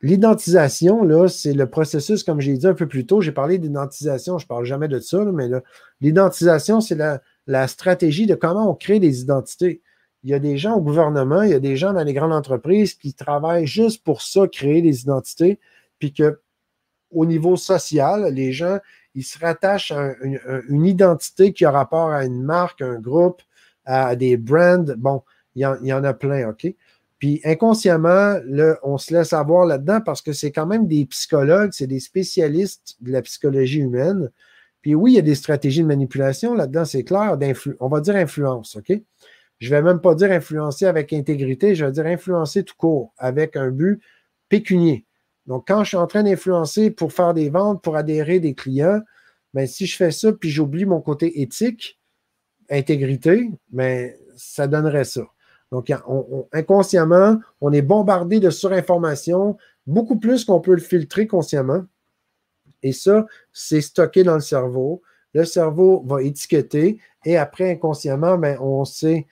L'identisation, là, c'est le processus, comme j'ai dit un peu plus tôt, j'ai parlé d'identisation, je ne parle jamais de ça, mais l'identisation, c'est la, stratégie de comment on crée des identités. Il y a des gens au gouvernement, il y a des gens dans les grandes entreprises qui travaillent juste pour ça, créer des identités, puis que au niveau social, les gens, ils se rattachent à une, identité qui a rapport à une marque, un groupe, à des brands. Bon, il y en a plein, OK? Puis inconsciemment, on se laisse avoir là-dedans parce que c'est quand même des psychologues, c'est des spécialistes de la psychologie humaine. Puis oui, il y a des stratégies de manipulation là-dedans, c'est clair, on va dire influence, OK? Je ne vais même pas dire influencer avec intégrité, je vais dire influencer tout court, avec un but pécunier. Donc, quand je suis en train d'influencer pour faire des ventes, pour adhérer des clients, bien, si je fais ça, puis j'oublie mon côté éthique, intégrité, bien, ça donnerait ça. Donc, inconsciemment, on est bombardé de surinformation, beaucoup plus qu'on peut le filtrer consciemment. Et ça, c'est stocké dans le cerveau. Le cerveau va étiqueter et après, inconsciemment, ben, on s'est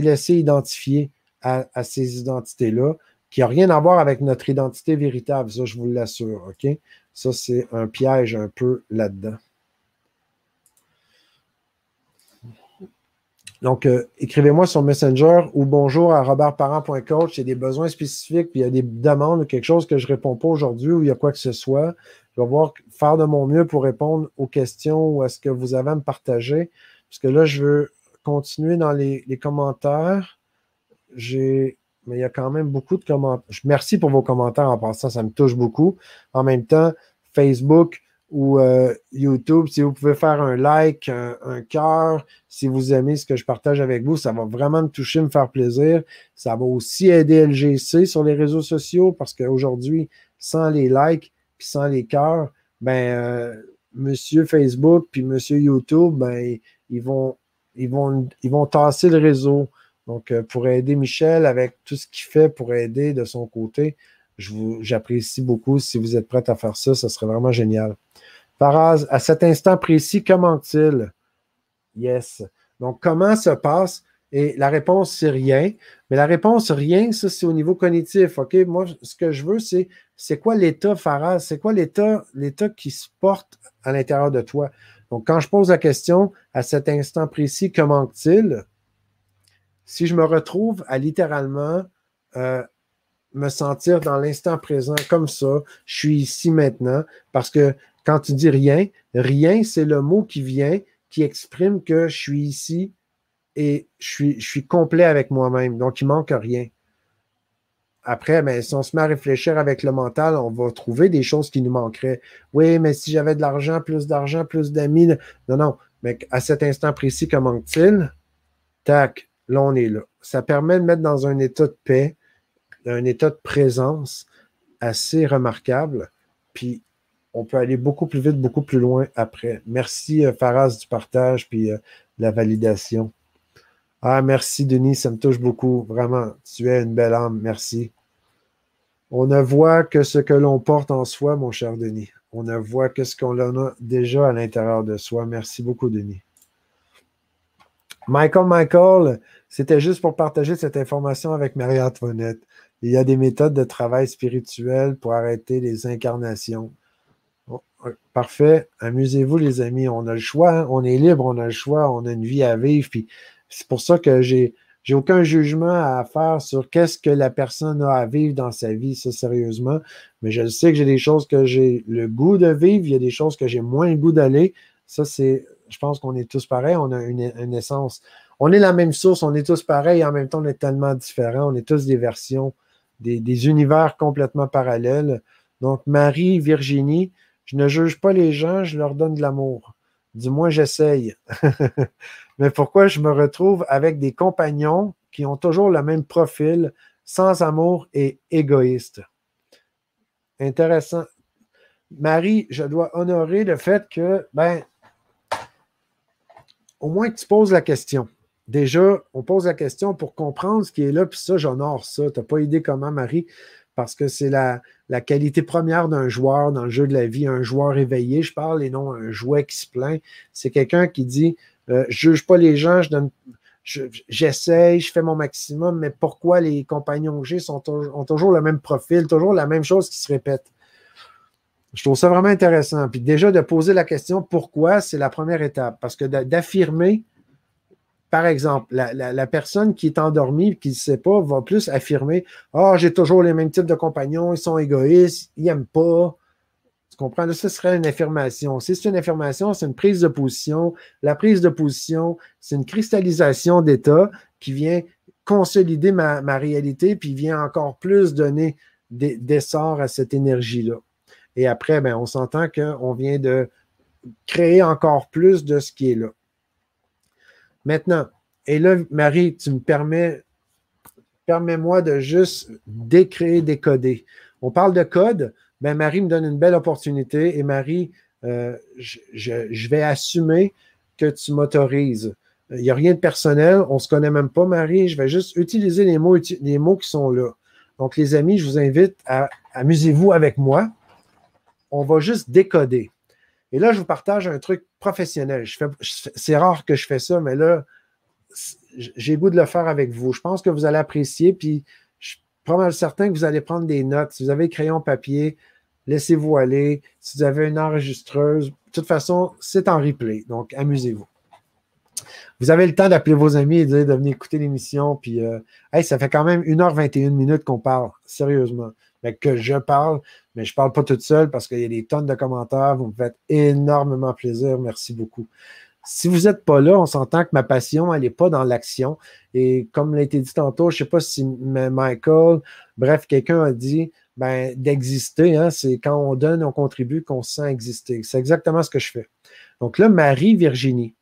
laissé identifier à, ces identités-là qui n'ont rien à voir avec notre identité véritable. Ça, je vous l'assure. OK? Ça, c'est un piège un peu là-dedans. Donc, euh, écrivez-moi sur Messenger ou bonjour à robertparent.coach. Il y a des besoins spécifiques, puis il y a des demandes ou quelque chose que je ne réponds pas aujourd'hui ou il y a quoi que ce soit. Je vais voir faire de mon mieux pour répondre aux questions ou à ce que vous avez à me partager. Parce que là, je veux continuer dans les, les commentaires. J'ai. Mais il y a quand même beaucoup de commentaires. Merci pour vos commentaires en passant, ça me touche beaucoup. En même temps, Facebook, ou euh, YouTube, si vous pouvez faire un like, un, cœur, si vous aimez ce que je partage avec vous, ça va vraiment me toucher, me faire plaisir. Ça va aussi aider LGC sur les réseaux sociaux parce qu'aujourd'hui, sans les likes puis sans les cœurs, ben, euh, Monsieur Facebook puis Monsieur YouTube, ben, ils vont, ils vont, ils vont tasser le réseau. Donc, euh, pour aider Michel avec tout ce qu'il fait pour aider de son côté, j'apprécie beaucoup. Si vous êtes prêt à faire ça, ça serait vraiment génial. Faraz, à cet instant précis, comment il Yes. Donc, comment se passe? Et la réponse, c'est rien. Mais la réponse, rien, ça, c'est au niveau cognitif. OK? Moi, ce que je veux, c'est c'est quoi l'état, Faraz? C'est quoi l'état, l'état qui se porte à l'intérieur de toi? Donc, quand je pose la question à cet instant précis, comment il Si je me retrouve à littéralement euh, me sentir dans l'instant présent comme ça, je suis ici maintenant, parce que quand tu dis rien, rien, c'est le mot qui vient, qui exprime que je suis ici et je suis, je suis complet avec moi-même. Donc, il manque rien. Après, ben, si on se met à réfléchir avec le mental, on va trouver des choses qui nous manqueraient. Oui, mais si j'avais de l'argent, plus d'argent, plus d'amis. Non, non. Mais à cet instant précis, que manque-t-il? Tac, là, on est là. Ça permet de mettre dans un état de paix, un état de présence assez remarquable. Puis on peut aller beaucoup plus vite, beaucoup plus loin après. Merci, euh, Faraz, du partage puis euh, la validation. Ah, merci, Denis, ça me touche beaucoup. Vraiment, tu es une belle âme. Merci. On ne voit que ce que l'on porte en soi, mon cher Denis. On ne voit que ce qu'on a déjà à l'intérieur de soi. Merci beaucoup, Denis. Michael, Michael, c'était juste pour partager cette information avec Marie-Antoinette. Il y a des méthodes de travail spirituel pour arrêter les incarnations. Parfait. Amusez-vous, les amis. On a le choix. Hein. On est libre, on a le choix. On a une vie à vivre. C'est pour ça que j'ai. J'ai aucun jugement à faire sur qu'est-ce que la personne a à vivre dans sa vie, ça sérieusement. Mais je sais que j'ai des choses que j'ai le goût de vivre, il y a des choses que j'ai moins le goût d'aller. Ça, c'est, je pense qu'on est tous pareils, on a une, essence. On est la même source, on est tous pareils, en même temps, on est tellement différents, on est tous des versions, des, des univers complètement parallèles. Donc, Marie, Virginie, je ne juge pas les gens, je leur donne de l'amour. Du moins, j'essaye. Mais pourquoi je me retrouve avec des compagnons qui ont toujours le même profil, sans amour et égoïste? Intéressant. Marie, je dois honorer le fait que, ben, au moins que tu poses la question. Déjà, on pose la question pour comprendre ce qui est là, puis ça, j'honore ça. Tu n'as pas idée comment, Marie, parce que c'est la, qualité première d'un joueur dans le jeu de la vie, un joueur éveillé, je parle, et non un jouet qui se plaint. C'est quelqu'un qui dit euh, Je ne juge pas les gens, je donne. J'essaye, je, fais mon maximum, mais pourquoi les compagnons que j'ai ont toujours le même profil, toujours la même chose qui se répète? Je trouve ça vraiment intéressant. Puis déjà, de poser la question pourquoi, c'est la première étape. Parce que d'affirmer, par exemple, la, personne qui est endormie qui ne sait pas va plus affirmer Ah, oh, j'ai toujours les mêmes types de compagnons, ils sont égoïstes, ils n'aiment pas. Tu comprends? Là, ce serait une affirmation. Si c'est une affirmation, c'est une prise de position. La prise de position, c'est une cristallisation d'état qui vient consolider ma, réalité puis vient encore plus donner d'essor à cette énergie-là. Et après, ben, on s'entend qu'on vient de créer encore plus de ce qui est là. Maintenant, et là, Marie, tu me permets, permets-moi de juste décréer, décoder. On parle de code, ben Marie me donne une belle opportunité et Marie, euh, je, vais assumer que tu m'autorises. Il n'y a rien de personnel, on ne se connaît même pas, Marie. Je vais juste utiliser les mots, les mots qui sont là. Donc, les amis, je vous invite à amusez-vous avec moi. On va juste décoder. Et là, je vous partage un truc professionnel. c'est rare que je fais ça, mais là, j'ai goût de le faire avec vous. Je pense que vous allez apprécier, puis je suis pas mal certain que vous allez prendre des notes. Si vous avez crayon papier, laissez-vous aller. Si vous avez une enregistreuse, de toute façon, c'est en replay. Donc, amusez-vous. Vous avez le temps d'appeler vos amis et de, venir écouter l'émission. Puis, euh, ça fait quand même 1h21 minutes qu'on parle, sérieusement que je parle, mais je ne parle pas toute seule parce qu'il y a des tonnes de commentaires. Vous me faites énormément plaisir. Merci beaucoup. Si vous n'êtes pas là, on s'entend que ma passion, elle n'est pas dans l'action. Et comme l'a été dit tantôt, je ne sais pas si Michael, bref, quelqu'un a dit ben, d'exister, hein, c'est quand on donne, on contribue, qu'on se sent exister. C'est exactement ce que je fais. Donc là, Marie-Virginie,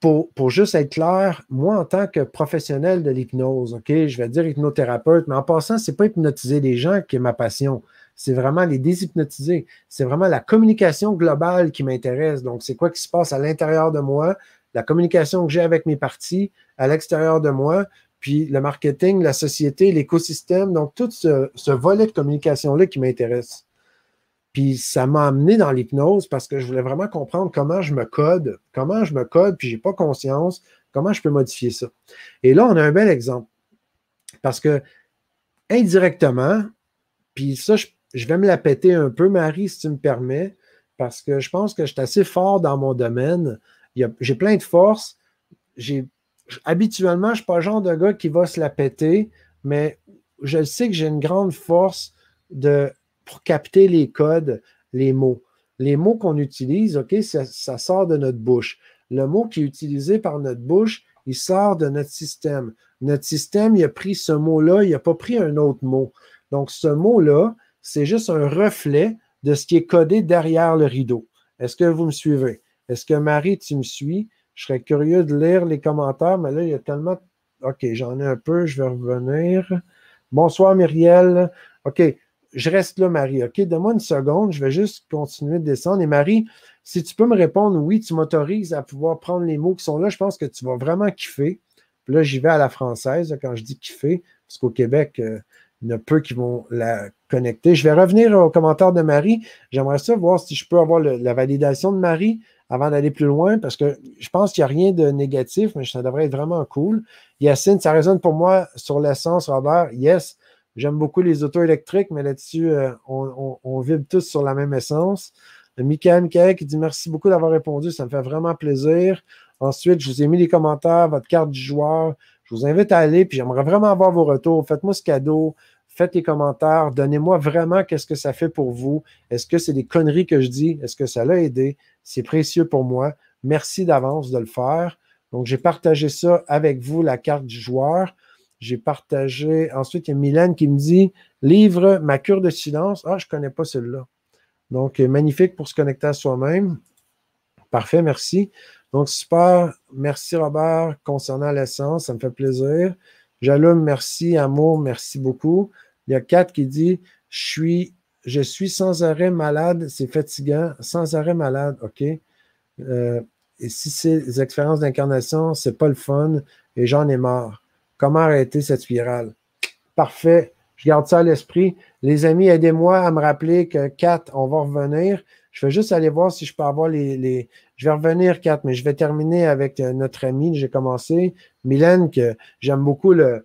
pour, juste être clair, moi, en tant que professionnel de l'hypnose, OK, je vais dire hypnothérapeute, mais en passant, ce n'est pas hypnotiser les gens qui est ma passion. C'est vraiment les déshypnotiser. C'est vraiment la communication globale qui m'intéresse. Donc, c'est quoi qui se passe à l'intérieur de moi, la communication que j'ai avec mes parties à l'extérieur de moi, puis le marketing, la société, l'écosystème. Donc, tout ce, ce volet de communication-là qui m'intéresse. Puis ça m'a amené dans l'hypnose parce que je voulais vraiment comprendre comment je me code, comment je me code, puis je n'ai pas conscience, comment je peux modifier ça. Et là, on a un bel exemple. Parce que indirectement, puis ça, je, vais me la péter un peu, Marie, si tu me permets, parce que je pense que je suis assez fort dans mon domaine. J'ai plein de force. Habituellement, je ne suis pas le genre de gars qui va se la péter, mais je sais que j'ai une grande force de pour capter les codes, les mots. Les mots qu'on utilise, OK, ça, sort de notre bouche. Le mot qui est utilisé par notre bouche, il sort de notre système. Notre système, il a pris ce mot-là, il n'a pas pris un autre mot. Donc, ce mot-là, c'est juste un reflet de ce qui est codé derrière le rideau. Est-ce que vous me suivez? Est-ce que Marie, tu me suis? Je serais curieux de lire les commentaires, mais là, il y a tellement. OK, j'en ai un peu, je vais revenir. Bonsoir, Myriel. OK, je reste là, Marie. OK, donne-moi une seconde, je vais juste continuer de descendre. Et Marie, si tu peux me répondre oui, tu m'autorises à pouvoir prendre les mots qui sont là, je pense que tu vas vraiment kiffer. Puis là, j'y vais à la française quand je dis kiffer, parce qu'au Québec, euh, il y en a peu qui vont la connecter. Je vais revenir aux commentaires de Marie. J'aimerais ça voir si je peux avoir la validation de Marie avant d'aller plus loin, parce que je pense qu'il n'y a rien de négatif, mais ça devrait être vraiment cool. Yacine, ça résonne pour moi sur l'essence, Robert. Yes, J'aime beaucoup les autos électriques, mais là-dessus, euh, on, vibre tous sur la même essence. Michael, Michael qui dit merci beaucoup d'avoir répondu, ça me fait vraiment plaisir. Ensuite, je vous ai mis les commentaires, votre carte du joueur. Je vous invite à aller, puis j'aimerais vraiment avoir vos retours. Faites-moi ce cadeau, faites les commentaires, donnez-moi vraiment qu'est-ce que ça fait pour vous. Est-ce que c'est des conneries que je dis? Est-ce que ça l'a aidé? C'est précieux pour moi. Merci d'avance de le faire. Donc, j'ai partagé ça avec vous, la carte du joueur. J'ai partagé. Ensuite, il y a Mylène qui me dit Livre ma cure de silence. Ah, je ne connais pas celle-là. Donc, magnifique pour se connecter à soi-même. Parfait, merci. Donc, super. Merci, Robert, concernant l'essence. Ça me fait plaisir. J'allume, merci. Amour, merci beaucoup. Il y a Kat qui dit Je suis, je suis sans arrêt malade. C'est fatigant. Sans arrêt malade. OK. Euh, et si ces expériences d'incarnation, c'est pas le fun et j'en ai marre. Comment arrêter cette spirale? Parfait. Je garde ça à l'esprit. Les amis, aidez-moi à me rappeler que 4, on va revenir. Je vais juste aller voir si je peux avoir les. Je vais revenir 4, mais je vais terminer avec euh, notre ami. J'ai commencé. Mylène, que j'aime beaucoup le,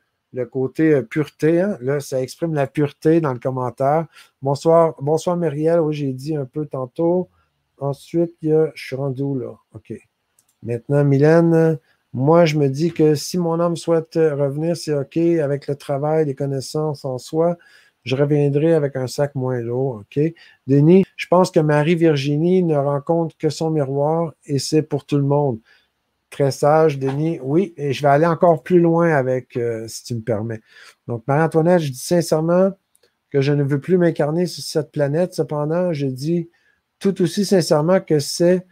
côté euh, pureté. Hein. Là, ça exprime la pureté dans le commentaire. Bonsoir, bonsoir Muriel. Oui, j'ai dit un peu tantôt. Ensuite, je suis rendu où là? OK. Maintenant, Mylène, moi, je me dis que si mon homme souhaite revenir, c'est OK avec le travail, les connaissances en soi. Je reviendrai avec un sac moins lourd. OK? Denis, je pense que Marie-Virginie ne rencontre que son miroir et c'est pour tout le monde. Très sage, Denis. Oui, et je vais aller encore plus loin avec, euh, si tu me permets. Donc, Marie-Antoinette, je dis sincèrement que je ne veux plus m'incarner sur cette planète. Cependant, je dis tout aussi sincèrement que c'est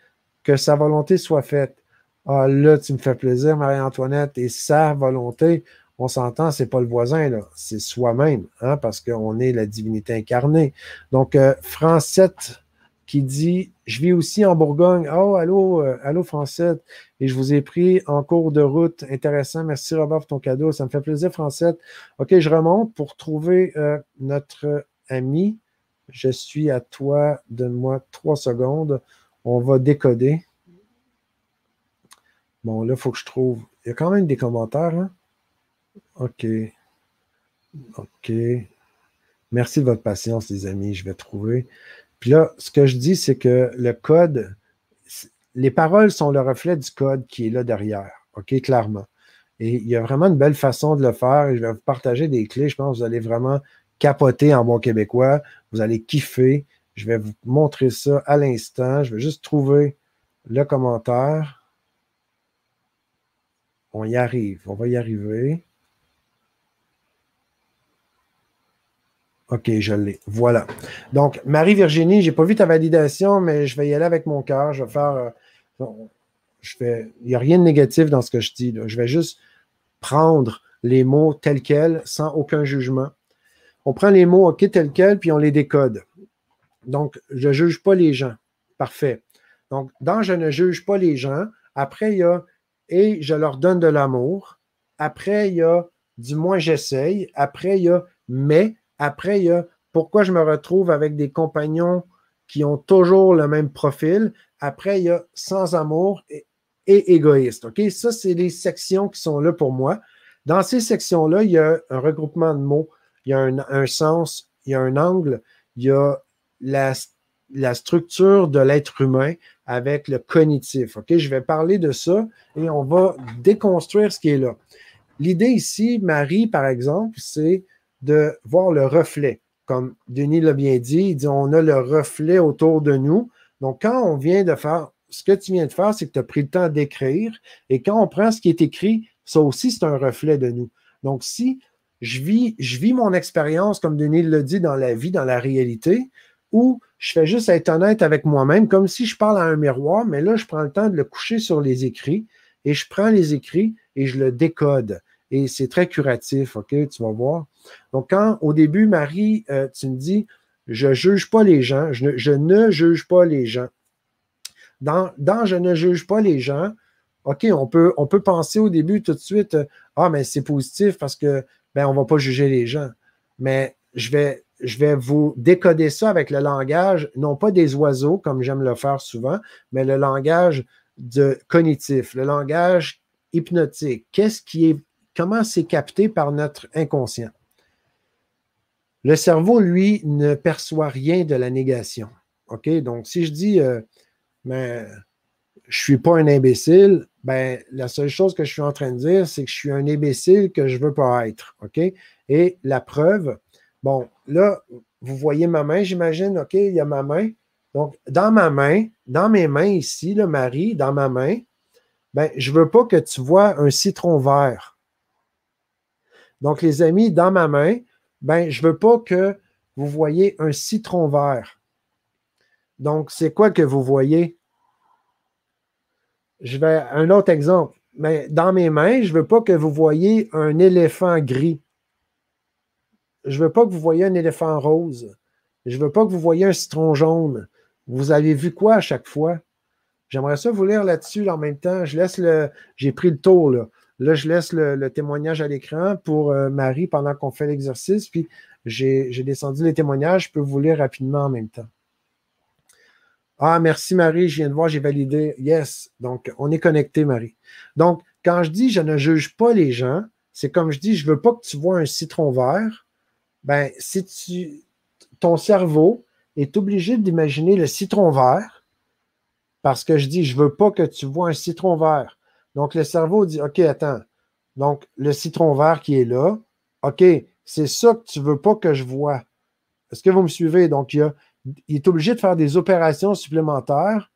que sa volonté soit faite. Ah, là, tu me fais plaisir, Marie-Antoinette, et sa volonté, on s'entend, c'est pas le voisin, c'est soi-même, hein, parce qu'on est la divinité incarnée. Donc, euh, Francette qui dit Je vis aussi en Bourgogne. Oh, allô, euh, allô, Francette. Et je vous ai pris en cours de route. Intéressant. Merci, Robert, pour ton cadeau. Ça me fait plaisir, Francette. OK, je remonte pour trouver euh, notre ami. Je suis à toi. Donne-moi trois secondes. On va décoder. Bon, là, il faut que je trouve. Il y a quand même des commentaires. Hein? OK. OK. Merci de votre patience, les amis. Je vais trouver. Puis là, ce que je dis, c'est que le code, les paroles sont le reflet du code qui est là derrière. OK, clairement. Et il y a vraiment une belle façon de le faire. Et je vais vous partager des clés. Je pense que vous allez vraiment capoter en bon québécois. Vous allez kiffer. Je vais vous montrer ça à l'instant. Je vais juste trouver le commentaire. On y arrive. On va y arriver. OK, je l'ai. Voilà. Donc, Marie-Virginie, je n'ai pas vu ta validation, mais je vais y aller avec mon cœur. Je vais faire. Euh, il n'y a rien de négatif dans ce que je dis. Je vais juste prendre les mots tels quels, sans aucun jugement. On prend les mots OK tels quels, puis on les décode. Donc, je ne juge pas les gens. Parfait. Donc, dans Je ne juge pas les gens, après, il y a et je leur donne de l'amour. Après, il y a du moins j'essaye. Après, il y a mais. Après, il y a pourquoi je me retrouve avec des compagnons qui ont toujours le même profil? Après, il y a sans amour et, égoïste. OK? Ça, c'est les sections qui sont là pour moi. Dans ces sections-là, il y a un regroupement de mots, il y a un, sens, il y a un angle, il y a la, la structure de l'être humain avec le cognitif. OK? Je vais parler de ça et on va déconstruire ce qui est là. L'idée ici, Marie, par exemple, c'est de voir le reflet. Comme Denis l'a bien dit, il dit on a le reflet autour de nous. Donc, quand on vient de faire, ce que tu viens de faire, c'est que tu as pris le temps d'écrire. Et quand on prend ce qui est écrit, ça aussi, c'est un reflet de nous. Donc, si je vis, je vis mon expérience, comme Denis l'a dit, dans la vie, dans la réalité, ou je fais juste être honnête avec moi-même, comme si je parle à un miroir, mais là, je prends le temps de le coucher sur les écrits et je prends les écrits et je le décode et c'est très curatif, OK? Tu vas voir. Donc, quand au début, Marie, euh, tu me dis, je ne juge pas les gens, je ne, juge pas les gens. Dans, dans, je ne juge pas les gens, OK, on peut, on peut penser au début tout de suite, ah, mais c'est positif parce que, ben, on ne va pas juger les gens. Mais je vais, je vais vous décoder ça avec le langage, non pas des oiseaux, comme j'aime le faire souvent, mais le langage cognitif, le langage hypnotique. Qu'est-ce qui est comment c'est capté par notre inconscient? Le cerveau, lui, ne perçoit rien de la négation. OK? Donc, si je dis, euh, ben, je ne suis pas un imbécile, ben, la seule chose que je suis en train de dire, c'est que je suis un imbécile que je ne veux pas être. OK? Et la preuve, bon, là, vous voyez ma main, j'imagine, OK, il y a ma main. Donc, dans ma main, dans mes mains ici, le Marie, dans ma main, ben, je ne veux pas que tu vois un citron vert. Donc, les amis, dans ma main, ben, je ne veux pas que vous voyez un citron vert. Donc, c'est quoi que vous voyez? Je vais un autre exemple. Mais dans mes mains, je ne veux pas que vous voyez un éléphant gris. Je ne veux pas que vous voyez un éléphant rose. Je ne veux pas que vous voyez un citron jaune. Vous avez vu quoi à chaque fois? J'aimerais ça vous lire là-dessus en même temps. Je laisse le. J'ai pris le tour là. Là, je laisse le, témoignage à l'écran pour euh, Marie pendant qu'on fait l'exercice. Puis j'ai descendu les témoignages. Je peux vous lire rapidement en même temps. Ah, merci Marie, je viens de voir, j'ai validé. Yes. Donc, on est connecté, Marie. Donc, quand je dis je ne juge pas les gens, c'est comme je dis, je ne veux pas que tu vois un citron vert. Ben, si tu, ton cerveau est obligé d'imaginer le citron vert, parce que je dis, je ne veux pas que tu vois un citron vert. Donc, le cerveau dit, OK, attends. Donc, le citron vert qui est là, OK, c'est ça que tu ne veux pas que je vois. Est-ce que vous me suivez? Donc, il, est obligé de faire des opérations supplémentaires.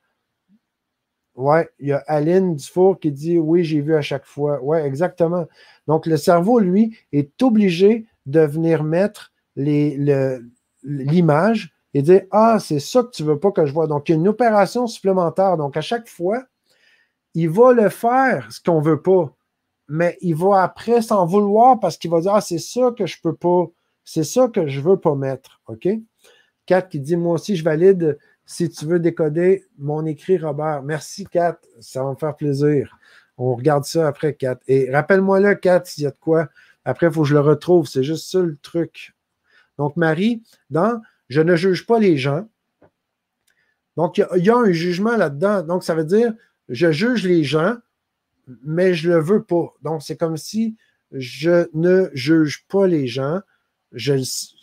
Oui, il y a Aline Dufour qui dit Oui, j'ai vu à chaque fois. Oui, exactement. Donc, le cerveau, lui, est obligé de venir mettre l'image et dire Ah, c'est ça que tu ne veux pas que je vois. Donc, il y a une opération supplémentaire. Donc, à chaque fois, il va le faire, ce qu'on ne veut pas. Mais il va après s'en vouloir parce qu'il va dire Ah, c'est ça que je ne peux pas. C'est ça que je ne veux pas mettre. OK? Kat qui dit Moi aussi, je valide si tu veux décoder mon écrit, Robert. Merci, Kat. Ça va me faire plaisir. On regarde ça après, Kat. Et rappelle-moi là, Kat, s'il y a de quoi. Après, il faut que je le retrouve. C'est juste ça le truc. Donc, Marie, dans Je ne juge pas les gens. Donc, il y, a un jugement là-dedans. Donc, ça veut dire je juge les gens, mais je ne le veux pas. Donc, c'est comme si je ne juge pas les gens. Je,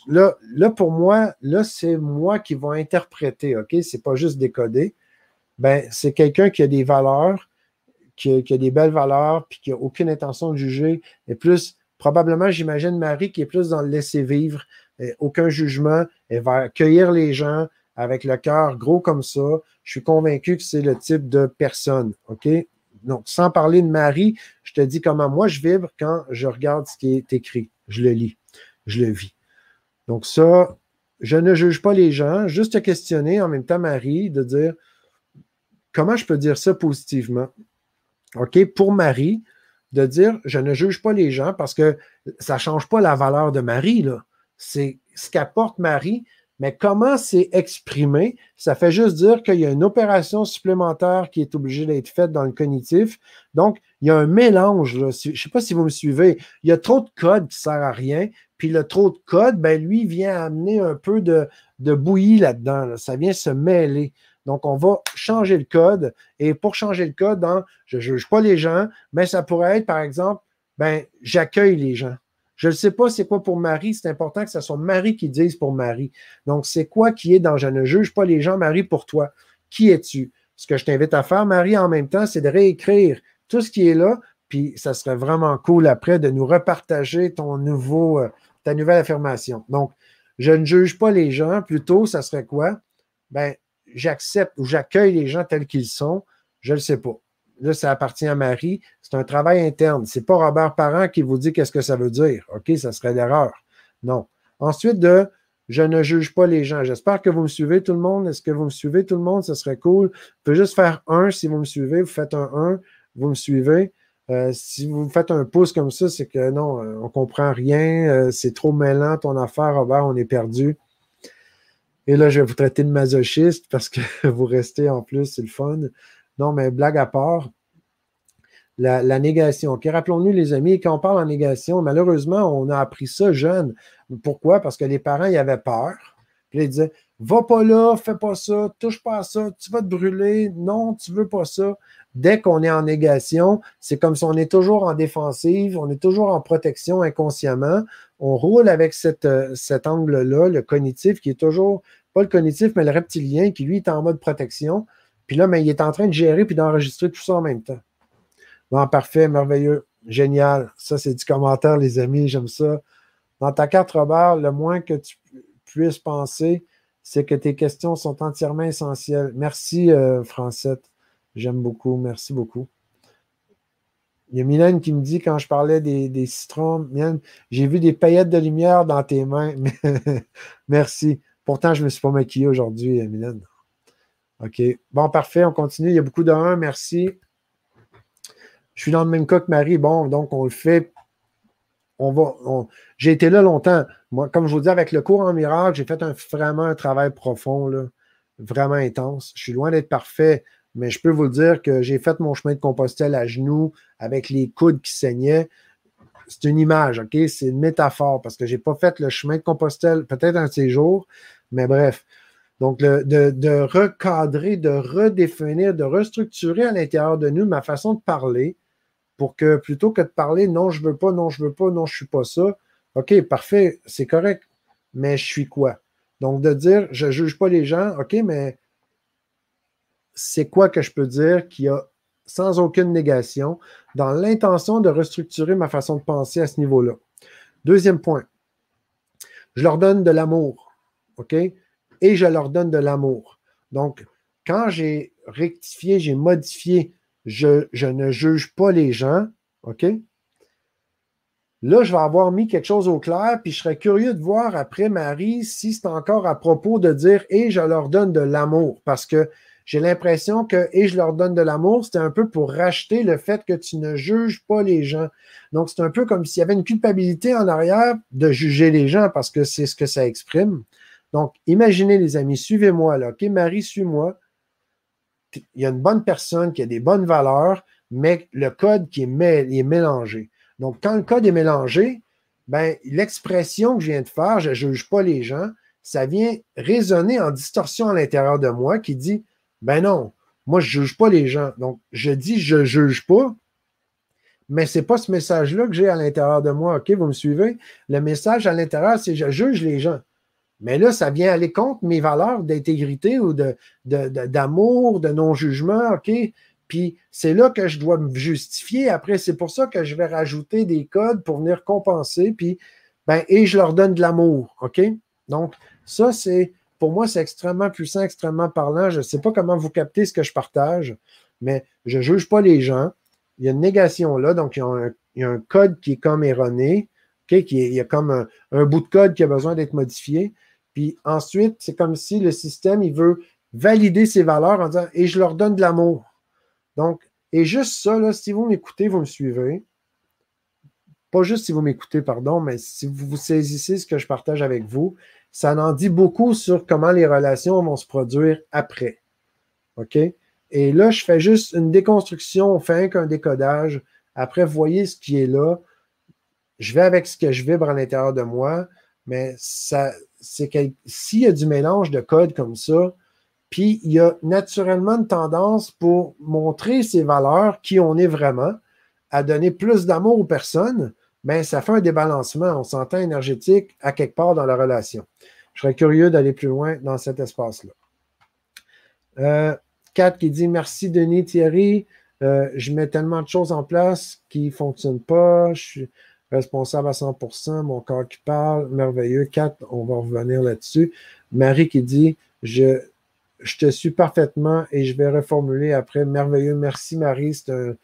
là, pour moi, là, c'est moi qui vais interpréter, OK? C'est pas juste décoder. Ben, c'est quelqu'un qui a des valeurs, qui a, des belles valeurs, puis qui n'a aucune intention de juger. Et plus, probablement, j'imagine Marie qui est plus dans le laisser vivre, aucun jugement, elle va accueillir les gens avec le cœur gros comme ça. Je suis convaincu que c'est le type de personne. OK? Donc, sans parler de Marie, je te dis comment moi je vibre quand je regarde ce qui est écrit. Je le lis, je le vis. Donc, ça, je ne juge pas les gens, juste te questionner en même temps, Marie, de dire comment je peux dire ça positivement? OK? Pour Marie, de dire je ne juge pas les gens parce que ça ne change pas la valeur de Marie, là c'est ce qu'apporte Marie, mais comment c'est exprimé, ça fait juste dire qu'il y a une opération supplémentaire qui est obligée d'être faite dans le cognitif. Donc, il y a un mélange. Je ne sais pas si vous me suivez. Il y a trop de code qui ne sert à rien. Puis le trop de code, ben, lui, vient amener un peu de, de bouillie là-dedans. Ça vient se mêler. Donc, on va changer le code. Et pour changer le code, je ne juge pas les gens, mais ça pourrait être, par exemple, ben, j'accueille les gens. Je ne sais pas c'est quoi pour Marie. C'est important que ce soit Marie qui dise pour Marie. Donc, c'est quoi qui est dans Je ne juge pas les gens, Marie, pour toi? Qui es-tu? Ce que je t'invite à faire, Marie, en même temps, c'est de réécrire tout ce qui est là. Puis, ça serait vraiment cool après de nous repartager ton nouveau, euh, ta nouvelle affirmation. Donc, je ne juge pas les gens. Plutôt, ça serait quoi? Ben, j'accepte ou j'accueille les gens tels qu'ils sont. Je ne le sais pas. Là, ça appartient à Marie. C'est un travail interne. Ce n'est pas Robert Parent qui vous dit qu'est-ce que ça veut dire. OK, ça serait l'erreur. Non. Ensuite, de je ne juge pas les gens. J'espère que vous me suivez tout le monde. Est-ce que vous me suivez tout le monde? Ce serait cool. Vous pouvez juste faire un si vous me suivez. Vous faites un 1, vous me suivez. Euh, si vous faites un pouce comme ça, c'est que non, euh, on comprend rien. Euh, c'est trop mêlant ton affaire, Robert, on est perdu. Et là, je vais vous traiter de masochiste parce que vous restez en plus, c'est le fun. Non, mais blague à part, la, négation. Rappelons-nous, les amis, quand on parle en négation, malheureusement, on a appris ça jeune. Pourquoi? Parce que les parents, ils avaient peur. Puis ils disaient Va pas là, fais pas ça, touche pas à ça, tu vas te brûler. Non, tu veux pas ça. Dès qu'on est en négation, c'est comme si on est toujours en défensive, on est toujours en protection inconsciemment. On roule avec cette, euh, cet angle-là, le cognitif, qui est toujours, pas le cognitif, mais le reptilien, qui lui est en mode protection. Puis là, mais il est en train de gérer puis d'enregistrer tout ça en même temps. Bon, parfait, merveilleux, génial. Ça, c'est du commentaire, les amis, j'aime ça. Dans ta carte, Robert, le moins que tu puisses penser, c'est que tes questions sont entièrement essentielles. Merci, euh, Francette. J'aime beaucoup. Merci beaucoup. Il y a Mylène qui me dit quand je parlais des, des citrons, j'ai vu des paillettes de lumière dans tes mains. Merci. Pourtant, je ne me suis pas maquillé aujourd'hui, Mylène. OK. Bon, parfait. On continue. Il y a beaucoup de 1. Merci. Je suis dans le même cas que Marie. Bon, donc on le fait. On. J'ai été là longtemps. Moi, comme je vous dis, avec le cours en miracle, j'ai fait un, vraiment un travail profond, là, vraiment intense. Je suis loin d'être parfait. mais je peux vous dire que j'ai fait mon chemin de Compostelle à genoux avec les coudes qui saignaient. C'est une image, OK? C'est une métaphore parce que je n'ai pas fait le chemin de Compostelle, peut-être un de ces jours, mais bref. Donc, de, recadrer, de redéfinir, de restructurer à l'intérieur de nous ma façon de parler pour que plutôt que de parler non, je ne veux pas, non, je ne veux pas, non, je ne suis pas ça, OK, parfait, c'est correct, mais je suis quoi? Donc, de dire je juge pas les gens, OK, mais c'est quoi que je peux dire qui a sans aucune négation dans l'intention de restructurer ma façon de penser à ce niveau-là? Deuxième point, je leur donne de l'amour, OK? Et je leur donne de l'amour. Donc, quand j'ai rectifié, j'ai modifié, je, je, ne juge pas les gens, OK? Là, je vais avoir mis quelque chose au clair, puis je serais curieux de voir après, Marie, si c'est encore à propos de dire et je leur donne de l'amour. Parce que j'ai l'impression que et je leur donne de l'amour, c'était un peu pour racheter le fait que tu ne juges pas les gens. Donc, c'est un peu comme s'il y avait une culpabilité en arrière de juger les gens parce que c'est ce que ça exprime. Donc, imaginez, les amis, suivez-moi là. OK, Marie, suis-moi. Il y a une bonne personne qui a des bonnes valeurs, mais le code qui est, est mélangé. Donc, quand le code est mélangé, ben, l'expression que je viens de faire, je ne juge pas les gens, ça vient résonner en distorsion à l'intérieur de moi qui dit ben non, moi, je ne juge pas les gens. Donc, je dis je ne juge pas, mais ce n'est pas ce message-là que j'ai à l'intérieur de moi. OK, vous me suivez? Le message à l'intérieur, c'est je juge les gens. Mais là, ça vient aller contre mes valeurs d'intégrité ou d'amour, de, de non-jugement. OK? Puis c'est là que je dois me justifier. Après, c'est pour ça que je vais rajouter des codes pour venir compenser. Puis, ben, et je leur donne de l'amour. OK? Donc, ça, c'est pour moi, c'est extrêmement puissant, extrêmement parlant. Je ne sais pas comment vous captez ce que je partage, mais je ne juge pas les gens. Il y a une négation là, donc il y a un, code qui est comme erroné, qui il y a comme un, bout de code qui a besoin d'être modifié. Puis ensuite, c'est comme si le système, il veut valider ses valeurs en disant et je leur donne de l'amour. Donc, et juste ça, si vous m'écoutez, vous me suivez. Pas juste si vous m'écoutez, pardon, mais si vous saisissez ce que je partage avec vous, ça en dit beaucoup sur comment les relations vont se produire après. OK? Et là, je fais juste une déconstruction, on fait qu'un décodage. Après, vous voyez ce qui est là. Je vais avec ce que je vibre à l'intérieur de moi, mais ça, c'est s'il y a du mélange de codes comme ça, puis il y a naturellement une tendance pour montrer ses valeurs, qui on est vraiment, à donner plus d'amour aux personnes, mais ça fait un débalancement, on s'entend énergétique à quelque part dans la relation. Je serais curieux d'aller plus loin dans cet espace-là. Euh, qui dit Merci Denis Thierry. Euh, je mets tellement de choses en place qui ne fonctionnent pas. Je suis responsable à 100%. Mon corps qui parle. Merveilleux. Kat, on va revenir là-dessus. Marie qui dit je, je te suis parfaitement et je vais reformuler après. Merveilleux. Merci Marie. C'est un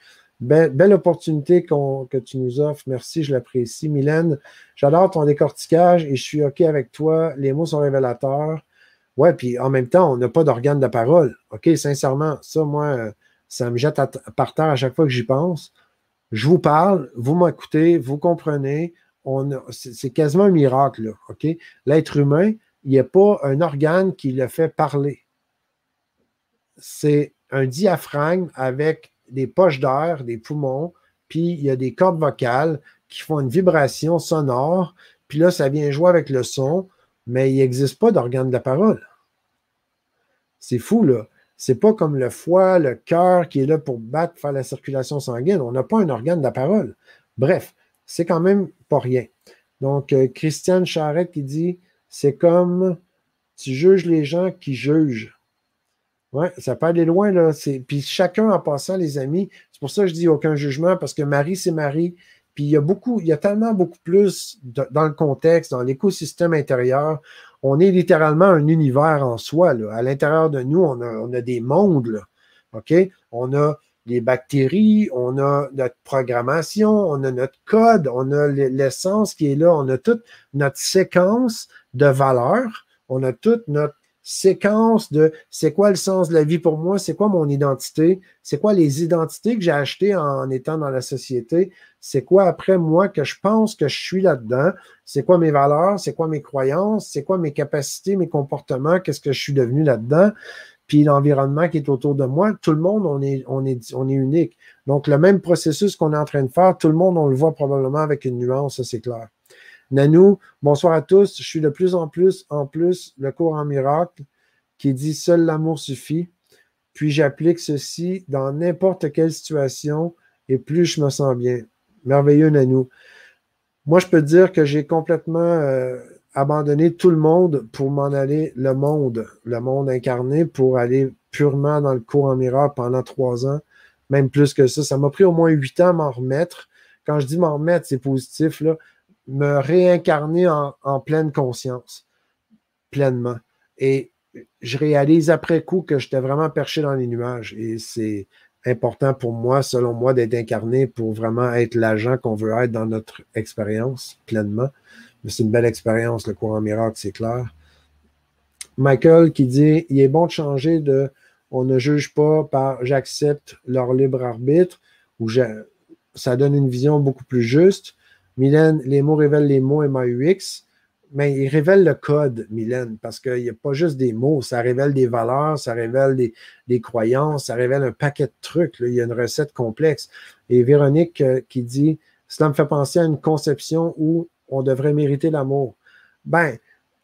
Belle, opportunité que tu nous offres. Merci, je l'apprécie. Mylène, j'adore ton décortiquage et je suis OK avec toi. Les mots sont révélateurs. Ouais, puis en même temps, on n'a pas d'organe de parole. OK, sincèrement, ça, moi, ça me jette par terre à chaque fois que j'y pense. Je vous parle, vous m'écoutez, vous comprenez. C'est quasiment un miracle? L'être humain, il n'y a pas un organe qui le fait parler. C'est un diaphragme avec des poches d'air, des poumons, puis il y a des cordes vocales qui font une vibration sonore, puis là, ça vient jouer avec le son, mais il n'existe pas d'organe de la parole. C'est fou, là. C'est pas comme le foie, le cœur qui est là pour battre, faire la circulation sanguine. On n'a pas un organe de la parole. Bref, c'est quand même pas rien. Donc, euh, Christiane Charette qui dit c'est comme tu juges les gens qui jugent. Oui, ça peut aller loin, là. Puis chacun en passant, les amis, c'est pour ça que je dis aucun jugement, parce que Marie, c'est Marie. Puis il y a beaucoup, il y a tellement beaucoup plus dans le contexte, dans l'écosystème intérieur. On est littéralement un univers en soi. Là. À l'intérieur de nous, on a, on a des mondes. OK? On a les bactéries, on a notre programmation, on a notre code, on a l'essence qui est là, on a toute notre séquence de valeurs, on a toute notre séquence de c'est quoi le sens de la vie pour moi, c'est quoi mon identité, c'est quoi les identités que j'ai achetées en étant dans la société, c'est quoi après moi que je pense que je suis là-dedans, c'est quoi mes valeurs, c'est quoi mes croyances, c'est quoi mes capacités, mes comportements, qu'est-ce que je suis devenu là-dedans. puis l'environnement qui est autour de moi, tout le monde, on est, on est, on est unique. Donc, le même processus qu'on est en train de faire, tout le monde, on le voit probablement avec une nuance, c'est clair. Nanou, bonsoir à tous. Je suis de plus en plus, en plus, le cours en miracle qui dit Seul l'amour suffit. Puis j'applique ceci dans n'importe quelle situation et plus je me sens bien. Merveilleux, Nanou. Moi, je peux dire que j'ai complètement euh, abandonné tout le monde pour m'en aller le monde, le monde incarné, pour aller purement dans le cours en miracle pendant trois ans, même plus que ça. Ça m'a pris au moins huit ans à m'en remettre. Quand je dis m'en remettre, c'est positif, là, me réincarner en, pleine conscience, pleinement. Et je réalise après coup que j'étais vraiment perché dans les nuages. Et c'est important pour moi, selon moi, d'être incarné pour vraiment être l'agent qu'on veut être dans notre expérience pleinement. Mais c'est une belle expérience, le courant miracle, c'est clair. Michael qui dit il est bon de changer de on ne juge pas par j'accepte leur libre arbitre ou ça donne une vision beaucoup plus juste. Mylène, les mots révèlent les mots MAUX mais il révèle le code, Mylène, parce qu'il n'y a pas juste des mots, ça révèle des valeurs, ça révèle des, croyances, ça révèle un paquet de trucs. Il y a une recette complexe. Et Véronique euh, qui dit Cela me fait penser à une conception où on devrait mériter l'amour. Ben,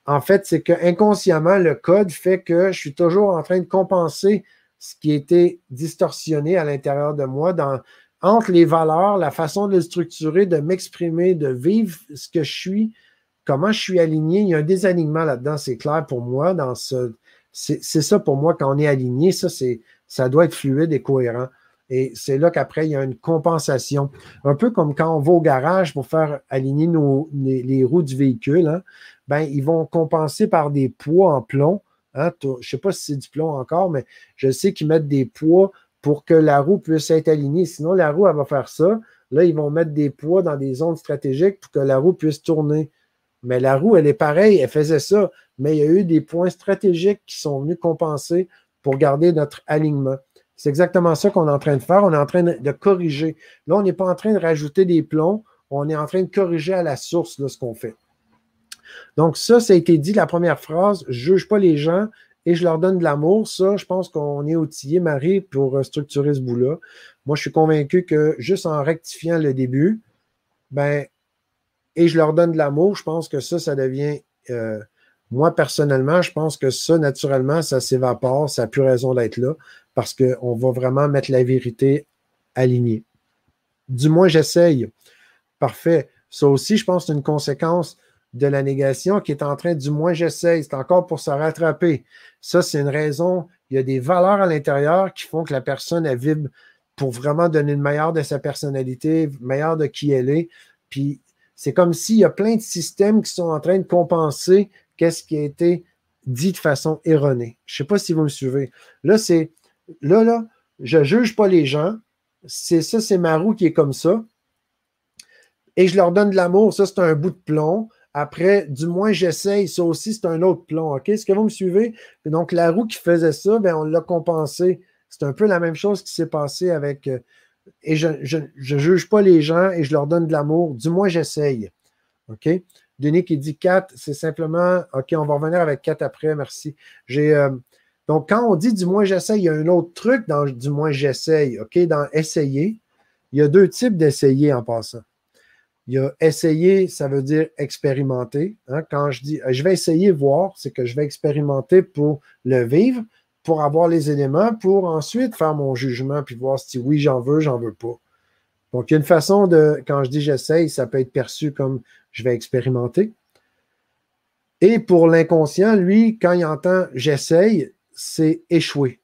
en fait, c'est que inconsciemment, le code fait que je suis toujours en train de compenser ce qui été distorsionné à l'intérieur de moi dans, entre les valeurs, la façon de le structurer, de m'exprimer, de vivre ce que je suis comment je suis aligné. Il y a un désalignement là-dedans, c'est clair pour moi. Dans ce, c'est, ça pour moi, quand on est aligné, ça, ça doit être fluide et cohérent. Et c'est là qu'après, il y a une compensation. Un peu comme quand on va au garage pour faire aligner les, roues du véhicule, hein, ben, ils vont compenser par des poids en plomb. Hein, je ne sais pas si c'est du plomb encore, mais je sais qu'ils mettent des poids pour que la roue puisse être alignée. Sinon, la roue, elle va faire ça. Là, ils vont mettre des poids dans des zones stratégiques pour que la roue puisse tourner. Mais la roue, elle est pareille, elle faisait ça, mais il y a eu des points stratégiques qui sont venus compenser pour garder notre alignement. C'est exactement ça qu'on est en train de faire. On est en train de, corriger. Là, on n'est pas en train de rajouter des plombs, on est en train de corriger à la source ce qu'on fait. Donc, ça, ça a été dit, la première phrase, juge pas les gens et je leur donne de l'amour. Ça, je pense qu'on est outillé, Marie, pour euh, structurer ce bout-là. Moi, je suis convaincu que juste en rectifiant le début, ben, et je leur donne de l'amour, je pense que ça, ça devient. Euh, moi, personnellement, je pense que ça, naturellement, ça s'évapore, ça n'a plus raison d'être là, parce qu'on va vraiment mettre la vérité alignée. Du moins, j'essaye. Parfait. Ça aussi, je pense, c'est une conséquence de la négation qui est en train, du moins, j'essaye. C'est encore pour se rattraper. Ça, c'est une raison. Il y a des valeurs à l'intérieur qui font que la personne, elle vibre pour vraiment donner le meilleur de sa personnalité, le meilleur de qui elle est. Puis c'est comme s'il y a plein de systèmes qui sont en train de compenser qu'est-ce qui a été dit de façon erronée. Je ne sais pas si vous me suivez. Là, c'est là, là, je ne juge pas les gens. C'est ça, c'est ma roue qui est comme ça. Et je leur donne de l'amour. Ça, c'est un bout de plomb. Après, du moins, j'essaye. Ça aussi, c'est un autre plomb. OK? Est-ce que vous me suivez? donc, la roue qui faisait ça, bien, on l'a compensé. C'est un peu la même chose qui s'est passé avec euh, et je ne juge pas les gens et je leur donne de l'amour. Du moins, j'essaye. OK? Denis qui dit 4, c'est simplement OK, on va revenir avec 4 après, merci. Euh, donc, quand on dit du moins j'essaye, il y a un autre truc dans du moins j'essaye. OK? Dans essayer, il y a deux types d'essayer en passant. Il y a essayer, ça veut dire expérimenter. Hein. Quand je dis je vais essayer voir, c'est que je vais expérimenter pour le vivre pour avoir les éléments, pour ensuite faire mon jugement, puis voir si oui, j'en veux, j'en veux pas. Donc, il y a une façon de, quand je dis j'essaye, ça peut être perçu comme je vais expérimenter. Et pour l'inconscient, lui, quand il entend j'essaye, c'est échouer.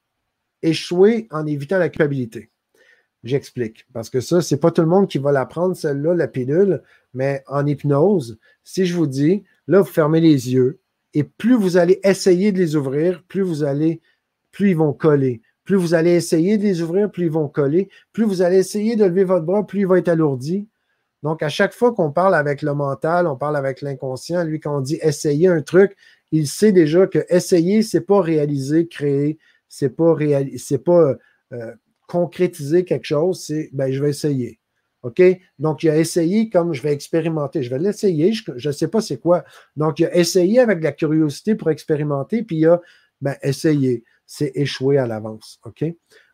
Échouer en évitant la culpabilité. J'explique. Parce que ça, c'est pas tout le monde qui va la prendre, celle-là, la pilule, mais en hypnose, si je vous dis, là, vous fermez les yeux, et plus vous allez essayer de les ouvrir, plus vous allez plus ils vont coller. Plus vous allez essayer de les ouvrir, plus ils vont coller. Plus vous allez essayer de lever votre bras, plus il va être alourdi. Donc, à chaque fois qu'on parle avec le mental, on parle avec l'inconscient, lui, quand on dit essayer un truc, il sait déjà que essayer, c'est pas réaliser, créer, c'est pas, c'est pas euh, concrétiser quelque chose, c'est ben, je vais essayer. OK? Donc, il a essayé comme je vais expérimenter. Je vais l'essayer, je ne sais pas c'est quoi. Donc, il a essayé avec la curiosité pour expérimenter, puis il a ben, essayé. c'est échouer à l'avance. OK?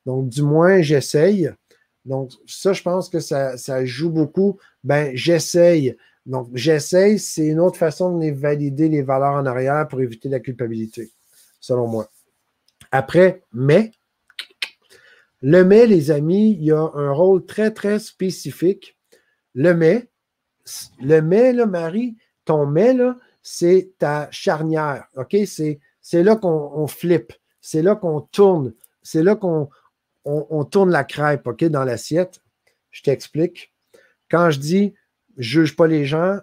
Donc, du moins, j'essaye. Donc, ça, je pense que ça, ça joue beaucoup. Ben, j'essaye. Donc, j'essaye, c'est une autre façon de valider les valeurs en arrière pour éviter la culpabilité, selon moi. Après, mais, le mais, les amis, il y a un rôle très, très spécifique. Le mais, le là, Marie, ton mais, là, c'est ta charnière. C'est, c'est là qu'on flippe. C'est là qu'on tourne. C'est là qu'on on, tourne la crêpe, OK, dans l'assiette. Je t'explique. Quand je dis je juge pas les gens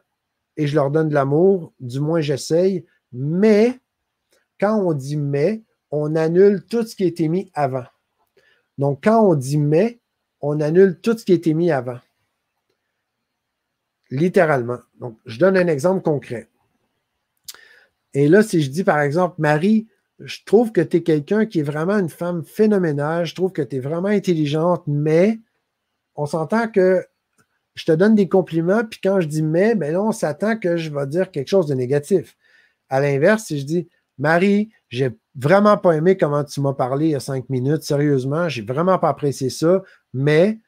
et je leur donne de l'amour, du moins j'essaye, mais quand on dit mais, on annule tout ce qui a été mis avant. Donc, quand on dit mais, on annule tout ce qui a été mis avant. Littéralement. Donc, je donne un exemple concret. Et là, si je dis par exemple, Marie, je trouve que tu es quelqu'un qui est vraiment une femme phénoménale, je trouve que tu es vraiment intelligente, mais on s'entend que je te donne des compliments, puis quand je dis mais, ben là, on s'attend que je vais dire quelque chose de négatif. À l'inverse, si je dis Marie, j'ai vraiment pas aimé comment tu m'as parlé il y a cinq minutes, sérieusement, j'ai vraiment pas apprécié ça, mais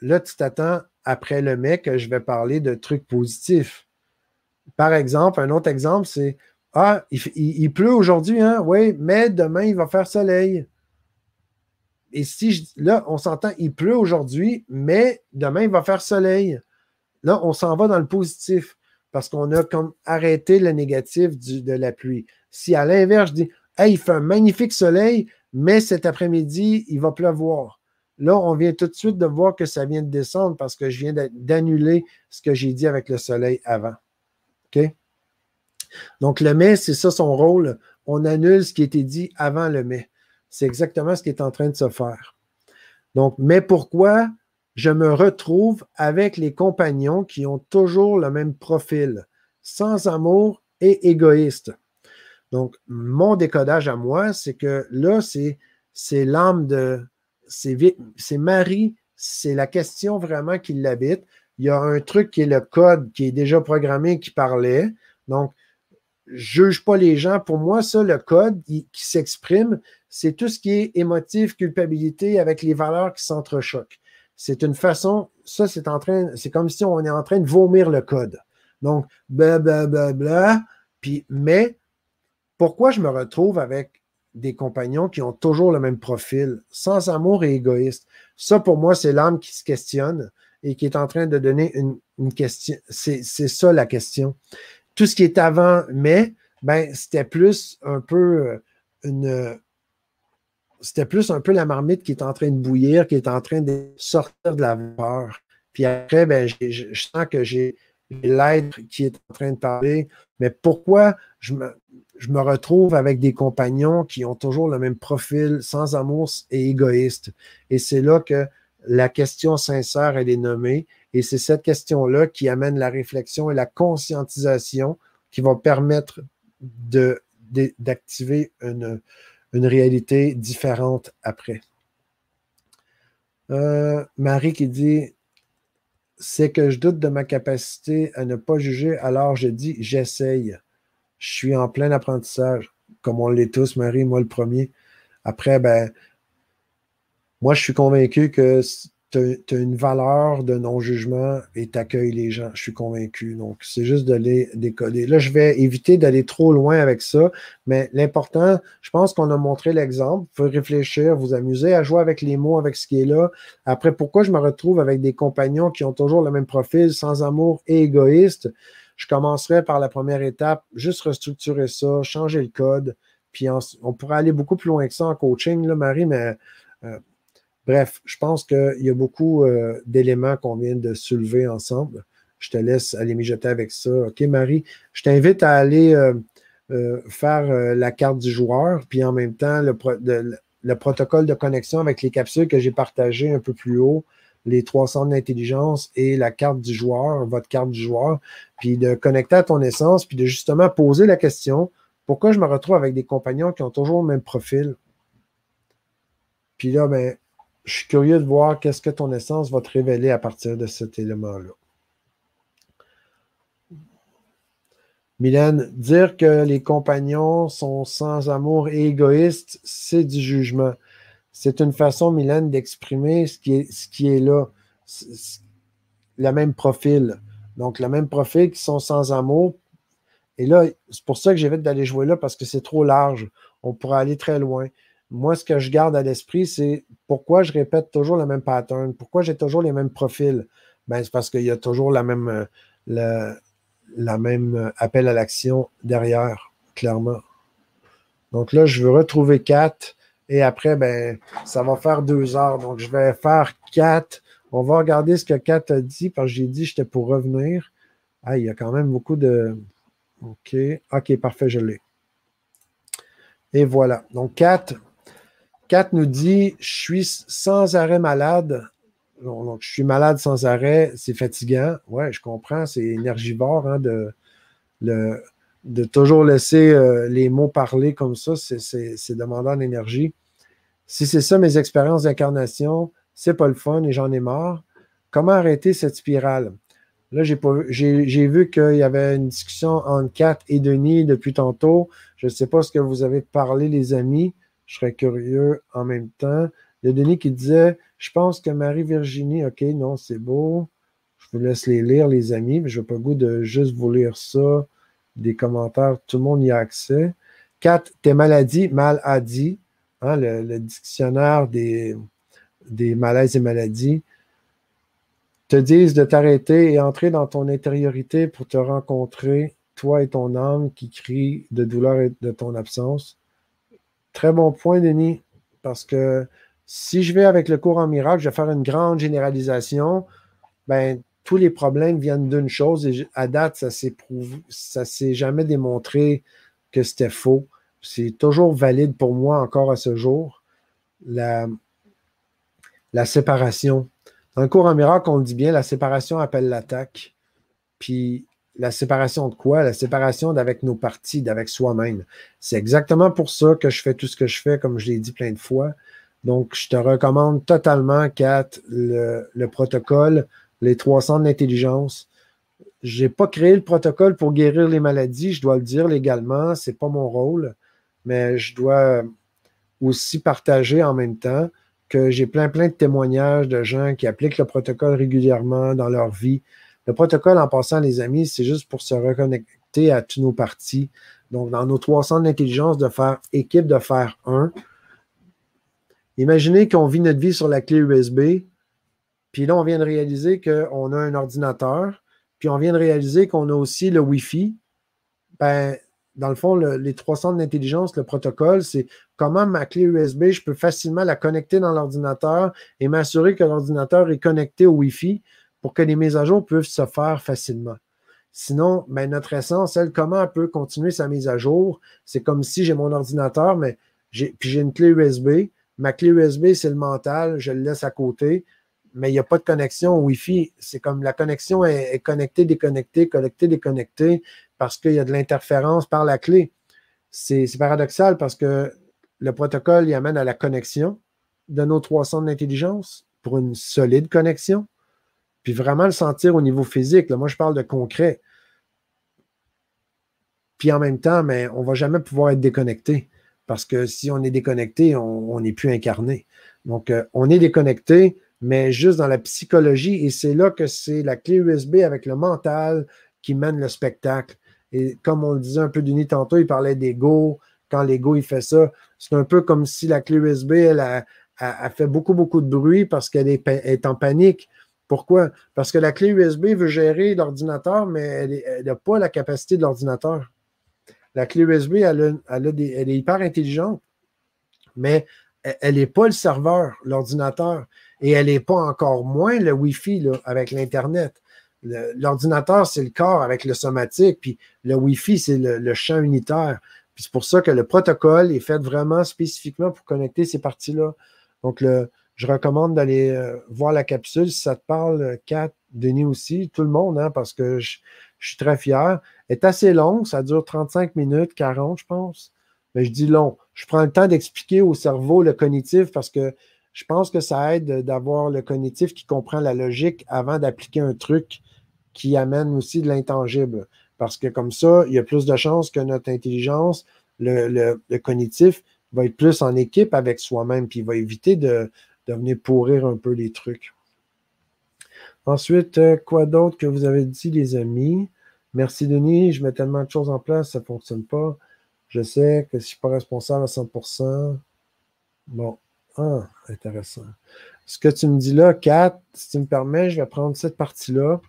là, tu t'attends après le mais que je vais parler de trucs positifs. Par exemple, un autre exemple, c'est ah, il, pleut aujourd'hui, hein? Oui, mais demain, il va faire soleil. Et si je, là, on s'entend, il pleut aujourd'hui, mais demain, il va faire soleil. Là, on s'en va dans le positif parce qu'on a comme arrêté le négatif de la pluie. Si à l'inverse, je dis, hey, il fait un magnifique soleil, mais cet après-midi, il va pleuvoir. Là, on vient tout de suite de voir que ça vient de descendre parce que je viens d'annuler ce que j'ai dit avec le soleil avant. OK? Donc, le mais, c'est ça son rôle. On annule ce qui était dit avant le mais. C'est exactement ce qui est en train de se faire. Donc, mais pourquoi je me retrouve avec les compagnons qui ont toujours le même profil, sans amour et égoïste? Donc, mon décodage à moi, c'est que là, c'est, l'âme de. C'est, Marie, c'est la question vraiment qui l'habite. Il y a un truc qui est le code qui est déjà programmé qui parlait. Donc, juge pas les gens. Pour moi, ça, le code qui, s'exprime, c'est tout ce qui est émotif, culpabilité avec les valeurs qui s'entrechoquent. C'est une façon, ça, c'est en train, c'est comme si on est en train de vomir le code. Donc, blablabla. Bla, puis, mais pourquoi je me retrouve avec des compagnons qui ont toujours le même profil, sans amour et égoïste? Ça, pour moi, c'est l'âme qui se questionne et qui est en train de donner une, question. C'est ça la question tout ce qui est avant mai, ben, c'était plus un peu euh, une. Plus un peu la marmite qui est en train de bouillir, qui est en train de sortir de la vapeur. Puis après, ben, je sens que j'ai l'être qui est en train de parler. Mais pourquoi je me, retrouve avec des compagnons qui ont toujours le même profil, sans amour et égoïste? Et c'est là que la question sincère, elle est nommée. Et c'est cette question-là qui amène la réflexion et la conscientisation qui vont permettre d'activer une, réalité différente après. Euh, Marie qui dit C'est que je doute de ma capacité à ne pas juger, alors je dis j'essaye. Je suis en plein apprentissage, comme on l'est tous, Marie, moi le premier. Après, ben, moi, je suis convaincu que tu as, une valeur de non-jugement et tu accueilles les gens. Je suis convaincu. Donc, c'est juste de les décoder. Là, je vais éviter d'aller trop loin avec ça, mais l'important, je pense qu'on a montré l'exemple. Vous réfléchir, vous amuser à jouer avec les mots, avec ce qui est là. Après, pourquoi je me retrouve avec des compagnons qui ont toujours le même profil, sans amour et égoïste? Je commencerai par la première étape, juste restructurer ça, changer le code. Puis on, pourrait aller beaucoup plus loin que ça en coaching, là, Marie, mais euh, Bref, je pense qu'il y a beaucoup euh, d'éléments qu'on vient de soulever ensemble. Je te laisse aller mijoter avec ça. OK, Marie, je t'invite à aller euh, euh, faire la carte du joueur, puis en même temps, le, le, protocole de connexion avec les capsules que j'ai partagées un peu plus haut, les trois centres d'intelligence et la carte du joueur, votre carte du joueur, puis de connecter à ton essence, puis de justement poser la question pourquoi je me retrouve avec des compagnons qui ont toujours le même profil? Puis là, ben, je suis curieux de voir qu'est-ce que ton essence va te révéler à partir de cet élément-là. Mylène, dire que les compagnons sont sans amour et égoïstes, c'est du jugement. C'est une façon, Mylène, d'exprimer ce, ce qui est là, le même profil. Donc, le même profil qui sont sans amour. Et là, c'est pour ça que j'évite d'aller jouer là parce que c'est trop large. On pourrait aller très loin. Moi, ce que je garde à l'esprit, c'est pourquoi je répète toujours le même pattern, pourquoi j'ai toujours les mêmes profils? Ben, c'est parce qu'il y a toujours la même, euh, euh, appel à l'action derrière, clairement. Donc là, je veux retrouver 4 et après, ben, ça va faire deux heures. Donc, je vais faire 4. On va regarder ce que 4 a dit parce que j'ai dit que j'étais pour revenir. Ah, il y a quand même beaucoup de. OK. OK, parfait, je l'ai. Et voilà. Donc, 4. 4 nous dit Je suis sans arrêt malade je suis malade sans arrêt, c'est fatigant. Ouais, je comprends, c'est énergivore hein, de, de toujours laisser euh, les mots parler comme ça, c'est demandant d'énergie. Si c'est ça mes expériences d'incarnation, c'est pas le fun et j'en ai marre. Comment arrêter cette spirale? Là, j'ai vu qu'il y avait une discussion entre Kat et Denis depuis tantôt. Je ne sais pas ce que vous avez parlé, les amis. Je serais curieux en même temps. Il y a Denis qui disait Je pense que Marie-Virginie, OK, non, c'est beau. Je vous laisse les lire, les amis, mais je n'ai pas le goût de juste vous lire ça, des commentaires, tout le monde y a accès. 4. Tes maladies, mal hein, le, dictionnaire des, des malaises et maladies, te disent de t'arrêter et entrer dans ton intériorité pour te rencontrer, toi et ton âme qui crie de douleur et de ton absence. Très bon point, Denis, parce que si je vais avec le cours en miracle, je vais faire une grande généralisation, ben, tous les problèmes viennent d'une chose et à date, ça s'est s'est jamais démontré que c'était faux. C'est toujours valide pour moi encore à ce jour. La, la séparation. Dans le cours en miracle, on le dit bien, la séparation appelle l'attaque. Puis la séparation de quoi? La séparation d'avec nos parties, d'avec soi-même. C'est exactement pour ça que je fais tout ce que je fais, comme je l'ai dit plein de fois. Donc, je te recommande totalement, Kat, le, protocole, les 300 d'intelligence. Je n'ai pas créé le protocole pour guérir les maladies, je dois le dire légalement, ce n'est pas mon rôle, mais je dois aussi partager en même temps que j'ai plein, plein de témoignages de gens qui appliquent le protocole régulièrement dans leur vie. Le protocole, en passant, les amis, c'est juste pour se reconnecter à tous nos parties. Donc, dans nos 300 d'intelligence, de faire équipe, de faire un, Imaginez qu'on vit notre vie sur la clé USB, puis là, on vient de réaliser qu'on a un ordinateur, puis on vient de réaliser qu'on a aussi le Wi-Fi. Ben, dans le fond, les trois centres d'intelligence, le protocole, c'est comment ma clé USB, je peux facilement la connecter dans l'ordinateur et m'assurer que l'ordinateur est connecté au Wi-Fi pour que les mises à jour peuvent se faire facilement. Sinon, ben, notre essence, elle, comment elle peut continuer sa mise à jour? C'est comme si j'ai mon ordinateur, mais j'ai, puis j'ai une clé USB, Ma clé USB, c'est le mental, je le laisse à côté, mais il n'y a pas de connexion Wi-Fi. C'est comme la connexion est, connectée, déconnectée, connectée, déconnectée, parce qu'il y a de l'interférence par la clé. C'est paradoxal parce que le protocole il amène à la connexion de nos trois centres d'intelligence pour une solide connexion, puis vraiment le sentir au niveau physique. moi, je parle de concret. Puis en même temps, mais on ne va jamais pouvoir être déconnecté. Parce que si on est déconnecté, on n'est plus incarné. Donc, euh, on est déconnecté, mais juste dans la psychologie, et c'est là que c'est la clé USB avec le mental qui mène le spectacle. Et comme on le disait un peu d'uni tantôt, il parlait d'ego. Quand l'ego, il fait ça, c'est un peu comme si la clé USB, elle a, fait beaucoup, beaucoup de bruit parce qu'elle est, en panique. Pourquoi? Parce que la clé USB veut gérer l'ordinateur, mais elle n'a pas la capacité de l'ordinateur. La clé USB, elle, est hyper intelligente, mais elle n'est pas le serveur, l'ordinateur, et elle n'est pas encore moins le Wi-Fi avec l'Internet. L'ordinateur, c'est le corps avec le somatique, puis le Wi-Fi, c'est le, champ unitaire. Puis c'est pour ça que le protocole est fait vraiment spécifiquement pour connecter ces parties-là. Donc, le, je recommande d'aller euh, voir la capsule si ça te parle, Kat, Denis aussi, tout le monde, hein, parce que je, suis très fier. Elle est assez longue, ça dure 35 minutes, 40, je pense. Mais je dis long. Je prends le temps d'expliquer au cerveau le cognitif parce que je pense que ça aide d'avoir le cognitif qui comprend la logique avant d'appliquer un truc qui amène aussi de l'intangible. Parce que comme ça, il y a plus de chances que notre intelligence, le, cognitif, va être plus en équipe avec soi-même, puis il va éviter de, de venir pourrir un peu les trucs. Ensuite, euh, quoi d'autre que vous avez dit, les amis? Merci, Denis. Je mets tellement de choses en place, ça ne fonctionne pas. Je sais que je ne suis pas responsable à 100%. Bon, ah, intéressant. Ce que tu me dis là, Kat, si tu me permets, je vais prendre cette partie-là.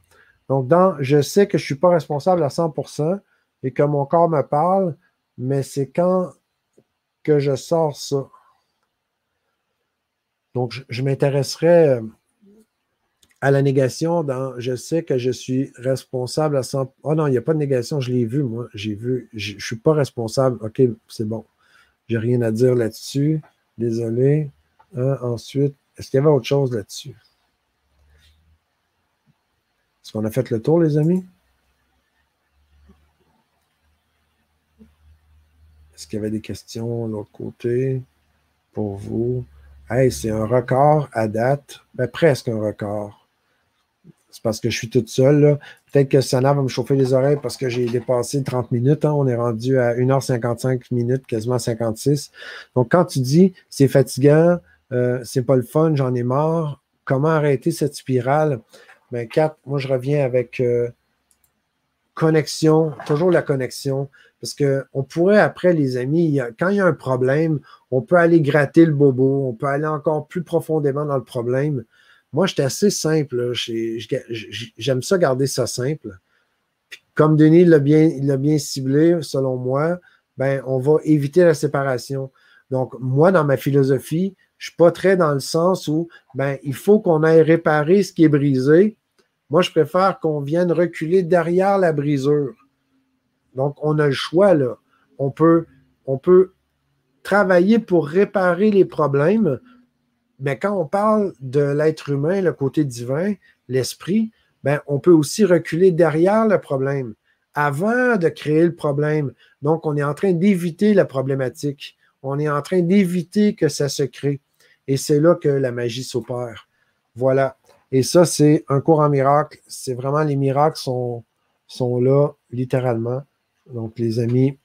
Donc, dans je sais que je ne suis pas responsable à 100% et que mon corps me parle, mais c'est quand que je sors ça. Donc, je, je m'intéresserai euh, à la négation dans je sais que je suis responsable à 100%. Oh non, il n'y a pas de négation, je l'ai vu, moi. J'ai vu, je ne suis pas responsable. OK, c'est bon. J'ai rien à dire là-dessus. Désolé. Hein, ensuite, est-ce qu'il y avait autre chose là-dessus? Est-ce qu'on a fait le tour, les amis? Est-ce qu'il y avait des questions de l'autre côté pour vous? Hey, c'est un record à date. Ben, presque un record. C'est parce que je suis toute seule. Peut-être que Sana va me chauffer les oreilles parce que j'ai dépassé 30 minutes. Hein. On est rendu à 1h55 minutes, quasiment 56. Donc, quand tu dis c'est fatigant, euh, c'est pas le fun, j'en ai marre, comment arrêter cette spirale? Ben, quatre, moi, je reviens avec euh, connexion, toujours la connexion. Parce qu'on pourrait, après, les amis, quand il y a un problème, on peut aller gratter le bobo, on peut aller encore plus profondément dans le problème. Moi, j'étais assez simple. J'aime ça garder ça simple. comme Denis l'a bien, ciblé, selon moi, ben, on va éviter la séparation. Donc, moi, dans ma philosophie, je ne suis pas très dans le sens où ben, il faut qu'on aille réparer ce qui est brisé. Moi, je préfère qu'on vienne reculer derrière la brisure. Donc, on a le choix, là. On peut, on peut travailler pour réparer les problèmes mais quand on parle de l'être humain, le côté divin, l'esprit, ben, on peut aussi reculer derrière le problème avant de créer le problème. Donc, on est en train d'éviter la problématique. On est en train d'éviter que ça se crée. Et c'est là que la magie s'opère. Voilà. Et ça, c'est un cours en miracle. C'est vraiment, les miracles sont, sont là, littéralement. Donc, les amis,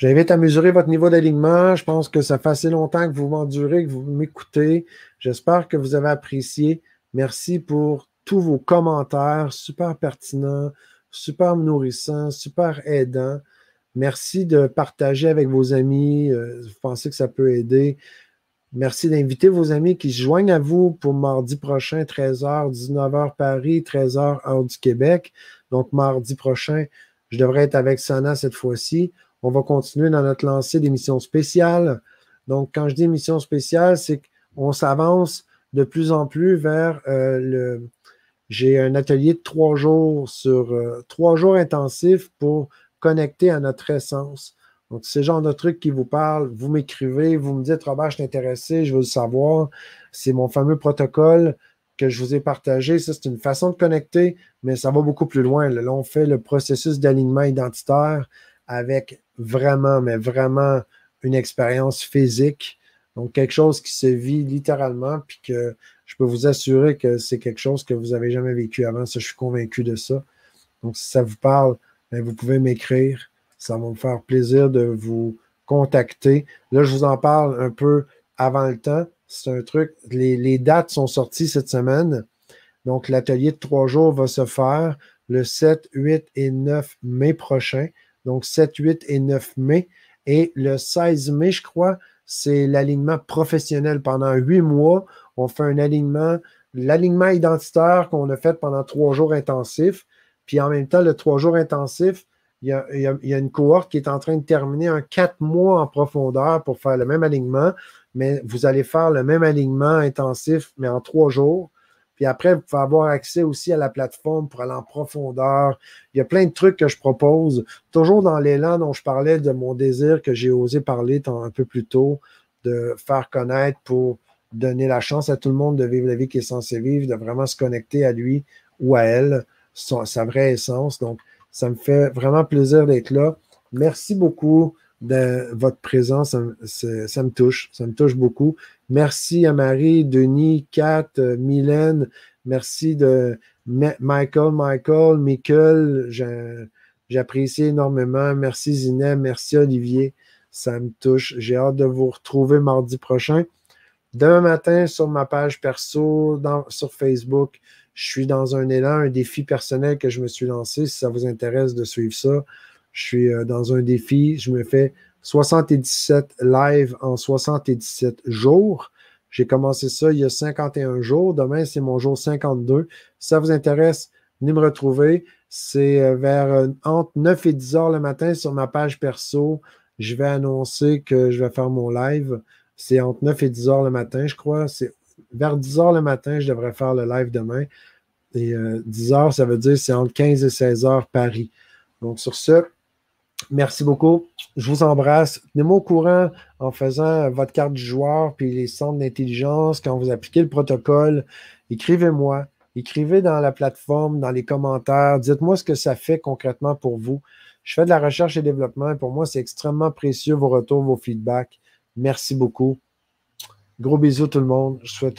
J'invite à mesurer votre niveau d'alignement. Je pense que ça fait assez longtemps que vous m'endurez, que vous m'écoutez. J'espère que vous avez apprécié. Merci pour tous vos commentaires, super pertinents, super nourrissants, super aidants. Merci de partager avec vos amis. Euh, vous pensez que ça peut aider. Merci d'inviter vos amis qui se joignent à vous pour mardi prochain, 13h, 19h Paris, 13h heure du Québec. Donc, mardi prochain, je devrais être avec Sana cette fois-ci. On va continuer dans notre lancée d'émissions spéciales. Donc, quand je dis émission spéciale, c'est qu'on s'avance de plus en plus vers euh, le. J'ai un atelier de trois jours sur euh, trois jours intensifs pour connecter à notre essence. Donc, c'est le genre de truc qui vous parle. Vous m'écrivez, vous me dites, Robert, je suis intéressé, je veux le savoir. C'est mon fameux protocole que je vous ai partagé. Ça, c'est une façon de connecter, mais ça va beaucoup plus loin. Là, on fait le processus d'alignement identitaire avec vraiment, mais vraiment une expérience physique. Donc, quelque chose qui se vit littéralement, puis que je peux vous assurer que c'est quelque chose que vous n'avez jamais vécu avant. Ça, je suis convaincu de ça. Donc, si ça vous parle, ben, vous pouvez m'écrire. Ça va me faire plaisir de vous contacter. Là, je vous en parle un peu avant le temps. C'est un truc. Les, dates sont sorties cette semaine. Donc, l'atelier de trois jours va se faire le 7, 8 et 9 mai prochain donc 7, 8 et 9 mai. Et le 16 mai, je crois, c'est l'alignement professionnel. Pendant huit mois, on fait un alignement, l'alignement identitaire qu'on a fait pendant trois jours intensifs. Puis en même temps, le trois jours intensif, il y, a, il y, une cohorte qui est en train de terminer un quatre mois en profondeur pour faire le même alignement, mais vous allez faire le même alignement intensif, mais en trois jours. Puis après, vous pouvez avoir accès aussi à la plateforme pour aller en profondeur. Il y a plein de trucs que je propose, toujours dans l'élan dont je parlais de mon désir que j'ai osé parler un peu plus tôt, de faire connaître pour donner la chance à tout le monde de vivre la vie qu'il est censé vivre, de vraiment se connecter à lui ou à elle, sa, vraie essence. Donc, ça me fait vraiment plaisir d'être là. Merci beaucoup de votre présence. ça, me touche. Ça me touche beaucoup. Merci à Marie, Denis, Kat, euh, Mylène. Merci de Michael, Michael, Michael, j'apprécie énormément. Merci Zineb, merci Olivier. Ça me touche. J'ai hâte de vous retrouver mardi prochain. Demain matin, sur ma page perso, sur Facebook, je suis dans un élan, un défi personnel que je me suis lancé. Si ça vous intéresse de suivre ça, je suis euh, dans un défi. Je me fais 77 live en 77 jours. J'ai commencé ça il y a 51 jours. Demain, c'est mon jour 52. Si ça vous intéresse, venez me retrouver. C'est euh, vers euh, entre 9 et 10 heures le matin sur ma page perso. Je vais annoncer que je vais faire mon live. C'est entre 9 et 10 heures le matin, je crois. C'est vers 10 heures le matin, je devrais faire le live demain. Et 10 euh, heures, ça veut dire c'est entre 15 et 16 heures Paris. Donc, sur ce, merci beaucoup. Je vous embrasse. Tenez-moi au courant en faisant votre carte du joueur puis les centres d'intelligence quand vous appliquez le protocole. Écrivez-moi. Écrivez dans la plateforme, dans les commentaires. Dites-moi ce que ça fait concrètement pour vous. Je fais de la recherche et développement et pour moi, c'est extrêmement précieux vos retours, vos feedbacks. Merci beaucoup. Gros bisous tout le monde. Je souhaite une